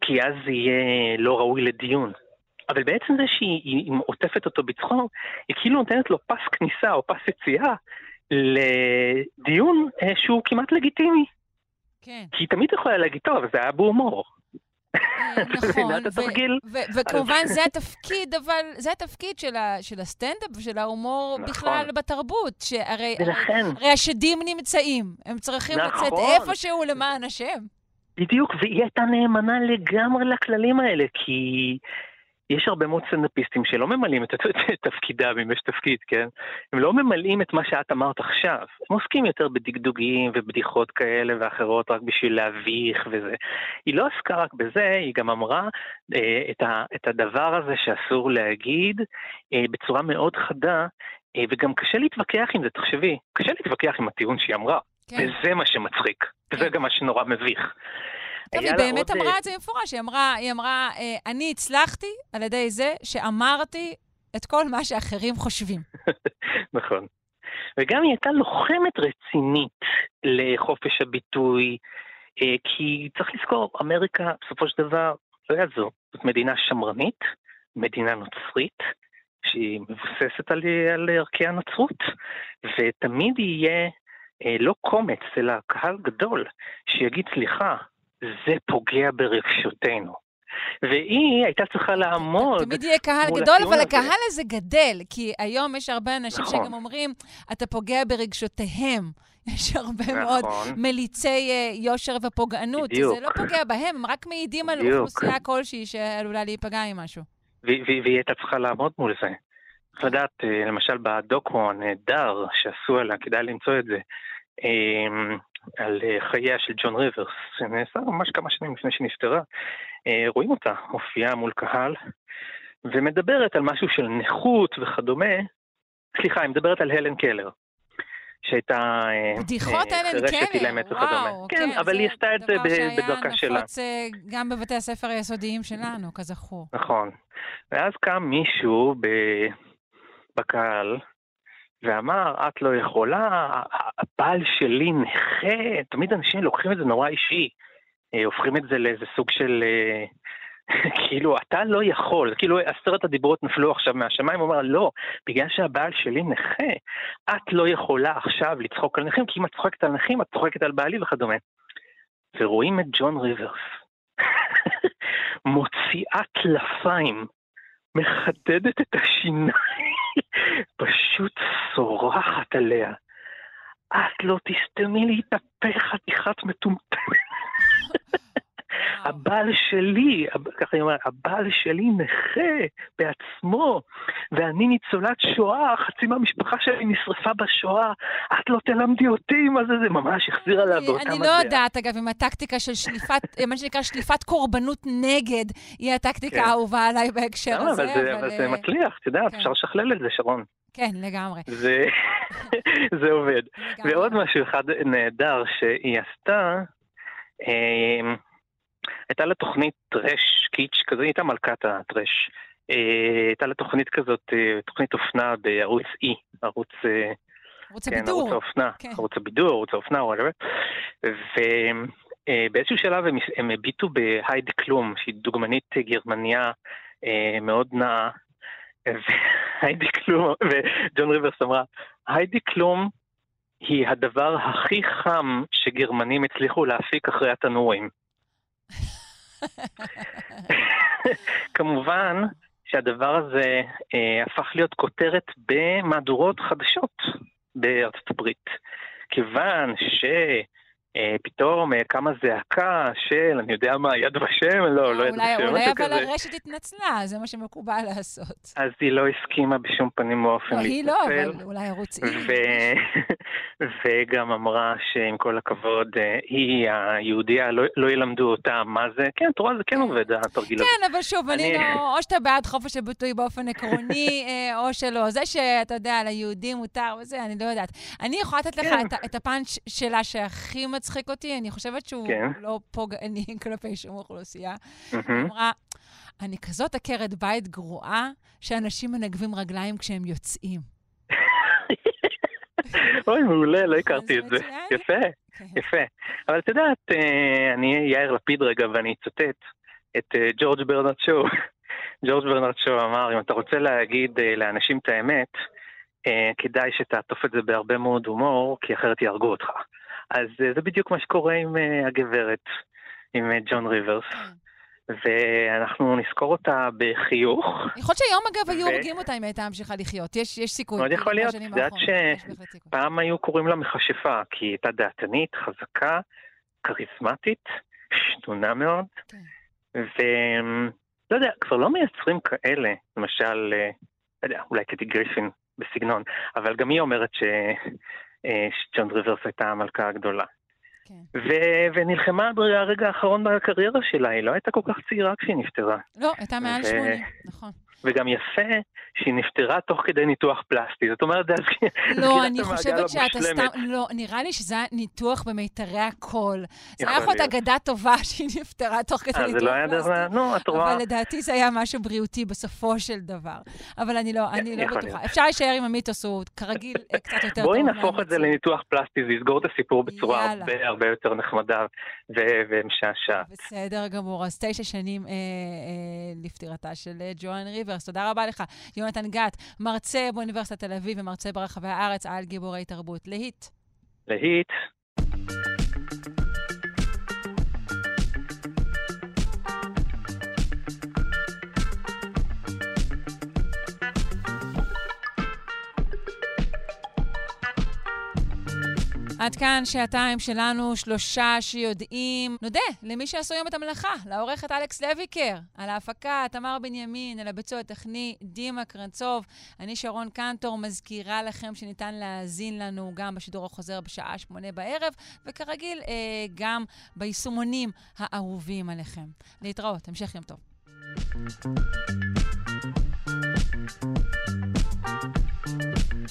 כי אז יהיה לא ראוי לדיון. אבל בעצם זה שהיא עוטפת אותו בצחוק, היא כאילו נותנת לו פס כניסה או פס יציאה לדיון אה, שהוא כמעט לגיטימי. כן. כי היא תמיד יכולה להגיד, טוב, זה היה בהומור. אה, נכון, וכמובן זה התפקיד, אבל זה התפקיד של הסטנדאפ ושל ההומור נכון. בכלל בתרבות, שהרי השדים נמצאים, הם צריכים לצאת נכון. איפשהו למען השם. בדיוק, והיא הייתה נאמנה לגמרי לכללים האלה, כי יש הרבה מאוד סטנדאפיסטים שלא ממלאים את, תפקידם, אם יש תפקיד, כן? הם לא ממלאים את מה שאת אמרת עכשיו. הם עוסקים יותר בדגדוגים ובדיחות כאלה ואחרות רק בשביל להביך וזה. היא לא עסקה רק בזה, היא גם אמרה אה, את, ה, את הדבר הזה שאסור להגיד אה, בצורה מאוד חדה, אה, וגם קשה להתווכח עם זה, תחשבי, קשה להתווכח עם הטיעון שהיא אמרה. כן. וזה מה שמצחיק, כן. וזה גם מה שנורא מביך. טוב, היא באמת עוד... אמרה את זה במפורש, היא אמרה, היא אמרה, אה, אני הצלחתי על ידי זה שאמרתי את כל מה שאחרים חושבים. נכון. וגם היא הייתה לוחמת רצינית לחופש הביטוי, אה, כי צריך לזכור, אמריקה, בסופו של דבר, לא יעזור, זאת מדינה שמרנית, מדינה נוצרית, שהיא מבוססת על, על ערכי הנצרות, ותמיד יהיה אה, לא קומץ, אלא קהל גדול, שיגיד, סליחה, זה פוגע ברגשותינו. והיא הייתה צריכה לעמוד תמיד יהיה קהל גדול, אבל הזה. הקהל הזה גדל, כי היום יש הרבה אנשים נכון. שגם אומרים, אתה פוגע ברגשותיהם. יש הרבה נכון. מאוד מליצי uh, יושר ופוגענות. בדיוק. זה לא פוגע בהם, הם רק מעידים בדיוק. על אוכלוסייה כלשהי שעלולה להיפגע עם משהו. והיא הייתה צריכה לעמוד מול זה. צריך לדעת, אה, למשל בדוקו הנהדר שעשו עליה, כדאי למצוא את זה, אמ, על אה, חייה של ג'ון ריברס, שנעשה ממש כמה שנים לפני שנפטרה. אה, רואים אותה מופיעה מול קהל ומדברת על משהו של נכות וכדומה. סליחה, היא מדברת על הלן קלר. שהייתה בדיחות האלה הם חירשת, אילמת וכדומה. כן, אבל היא עשתה את זה בדרכה שלה. דבר שהיה נפוץ גם בבתי הספר היסודיים שלנו, כזכור. נכון. ואז קם מישהו בקהל, ואמר, את לא יכולה, הבעל שלי נכה, תמיד אנשים לוקחים את זה נורא אישי, הופכים את זה לאיזה סוג של כאילו, אתה לא יכול, כאילו עשרת הדיברות נפלו עכשיו מהשמיים, הוא אומר, לא, בגלל שהבעל שלי נכה, את לא יכולה עכשיו לצחוק על נכים, כי אם את צוחקת על נכים, את צוחקת על בעלי וכדומה. ורואים את ג'ון ריברס, מוציאה טלפיים, מחדדת את השיניים, פשוט צורחת עליה. את לא תסתמי לי את הפה חתיכת מטומטמת. הבעל שלי, ככה היא אומרת, הבעל שלי נכה בעצמו, ואני ניצולת שואה, חצי מהמשפחה שלי נשרפה בשואה, את לא תלמדי אותי מה זה, זה ממש החזיר עליה באותה מטבע. אני לא יודעת, אגב, אם הטקטיקה של שליפת, מה שנקרא שליפת קורבנות נגד, היא הטקטיקה כן. האהובה עליי בהקשר הזה. אבל זה אה, מצליח, את יודעת, כן. אפשר לשכלל את זה, שרון. כן, לגמרי. זה עובד. ועוד משהו אחד נהדר שהיא עשתה, אה, הייתה לה תוכנית טרש, קיץ' כזה, הייתה מלכת הטרש. אה, הייתה לה תוכנית כזאת, אה, תוכנית אופנה בערוץ E, ערוץ... אה, ערוץ כן, הבידור. ערוץ האופנה, כן. ערוץ הבידור, ערוץ האופנה, ובאיזשהו שלב הם, הם הביטו בהיידי קלום, שהיא דוגמנית גרמניה מאוד נאה, והיידי קלום, וג'ון ריברס אמרה, היידי קלום היא הדבר הכי חם שגרמנים הצליחו להפיק אחרי התנורים. כמובן שהדבר הזה אה, הפך להיות כותרת במהדורות חדשות בארצות הברית. כיוון ש... אה, פתאום אה, קמה זעקה של, אני יודע מה, יד ושם, לא, לא יד ושם, אולי אבל הרשת התנצלה, זה מה שמקובל לעשות. אז היא לא הסכימה בשום פנים ואופן להתנצל. היא לא, אבל אולי ערוץ. וגם אמרה שעם כל הכבוד, אה, היא היהודייה, לא, לא ילמדו אותה מה זה, כן, את רואה, זה כן עובד, התרגיל הזה. כן, אבל שוב, אני לא, או שאתה בעד חופש הביטוי באופן עקרוני, או שלא. זה שאתה יודע, ליהודים מותר וזה, אני לא יודעת. אני יכולה לתת לך כן. את הפאנץ' שלה שהכי מצחיק אותי, אני חושבת שהוא כן. לא פוגעני כלפי שום אוכלוסייה. היא אמרה, אני כזאת עקרת בית גרועה, שאנשים מנגבים רגליים כשהם יוצאים. אוי, מעולה, לא הכרתי את זה. יפה, כן. יפה. אבל את יודעת, אה, אני אהיה יאיר לפיד רגע ואני אצטט את אה, ג'ורג' ברנרד שואו. ג'ורג' ברנרד שואו אמר, אם אתה רוצה להגיד אה, לאנשים את האמת, כדאי שתעטוף את זה בהרבה מאוד הומור, כי אחרת יהרגו אותך. אז אה, זה בדיוק מה שקורה עם uh, הגברת, עם uh, ג'ון ריברס. כן. ואנחנו נזכור אותה בחיוך. יכול להיות שהיום, אגב, היו הורגים אותה אם הייתה ממשיכה לחיות. יש, יש סיכוי. מאוד יכול להיות. את יודעת שפעם היו קוראים לה מכשפה, כי היא הייתה דעתנית, חזקה, כריזמטית, שנונה מאוד. כן. ולא יודע, כבר לא מייצרים כאלה, למשל, לא יודע, אולי קטי גריפין בסגנון, אבל גם היא אומרת ש... אה, שג'ון ריברס הייתה המלכה הגדולה. כן. ו- ונלחמה ברגע האחרון בקריירה שלה, היא לא הייתה כל כך צעירה כשהיא נפטרה. לא, הייתה מעל ו- 80, נכון. וגם יפה שהיא נפטרה תוך כדי ניתוח פלסטי. זאת אומרת, זה לא, אני חושבת שאתה סתם... לא, נראה לי שזה היה ניתוח במיתרי הקול. זה היה יכול להיות אגדה טובה שהיא נפטרה תוך כדי ניתוח פלסטי. זה לא היה דבר... נו, את רואה... אבל לדעתי זה היה משהו בריאותי בסופו של דבר. אבל אני לא, אני לא בטוחה. אפשר להישאר עם המיתוס, הוא כרגיל אה, קצת יותר טוב. בואי נהפוך את זה לניתוח פלסטי, זה יסגור את הסיפור בצורה הרבה הרבה יותר נחמדה ומשעשעת. בסדר גמור. אז תשע שנים אה, אה, לפטירתה של ג'ואן ריברס. תודה רבה לך. יונתן גת, מרצה באוניברסיטת תל אביב ומרצה ברחבי הארץ על גיבורי תרבות. להיט. להיט. עד כאן שעתיים שלנו, שלושה שיודעים. נודה למי שעשו היום את המלאכה, לעורכת אלכס לויקר, על ההפקה, תמר בנימין, על הביצוע הטכני, דימה קרנצוב. אני שרון קנטור, מזכירה לכם שניתן להאזין לנו גם בשידור החוזר בשעה שמונה בערב, וכרגיל, אה, גם ביישומונים האהובים עליכם. להתראות, המשך יום טוב.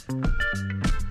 thank you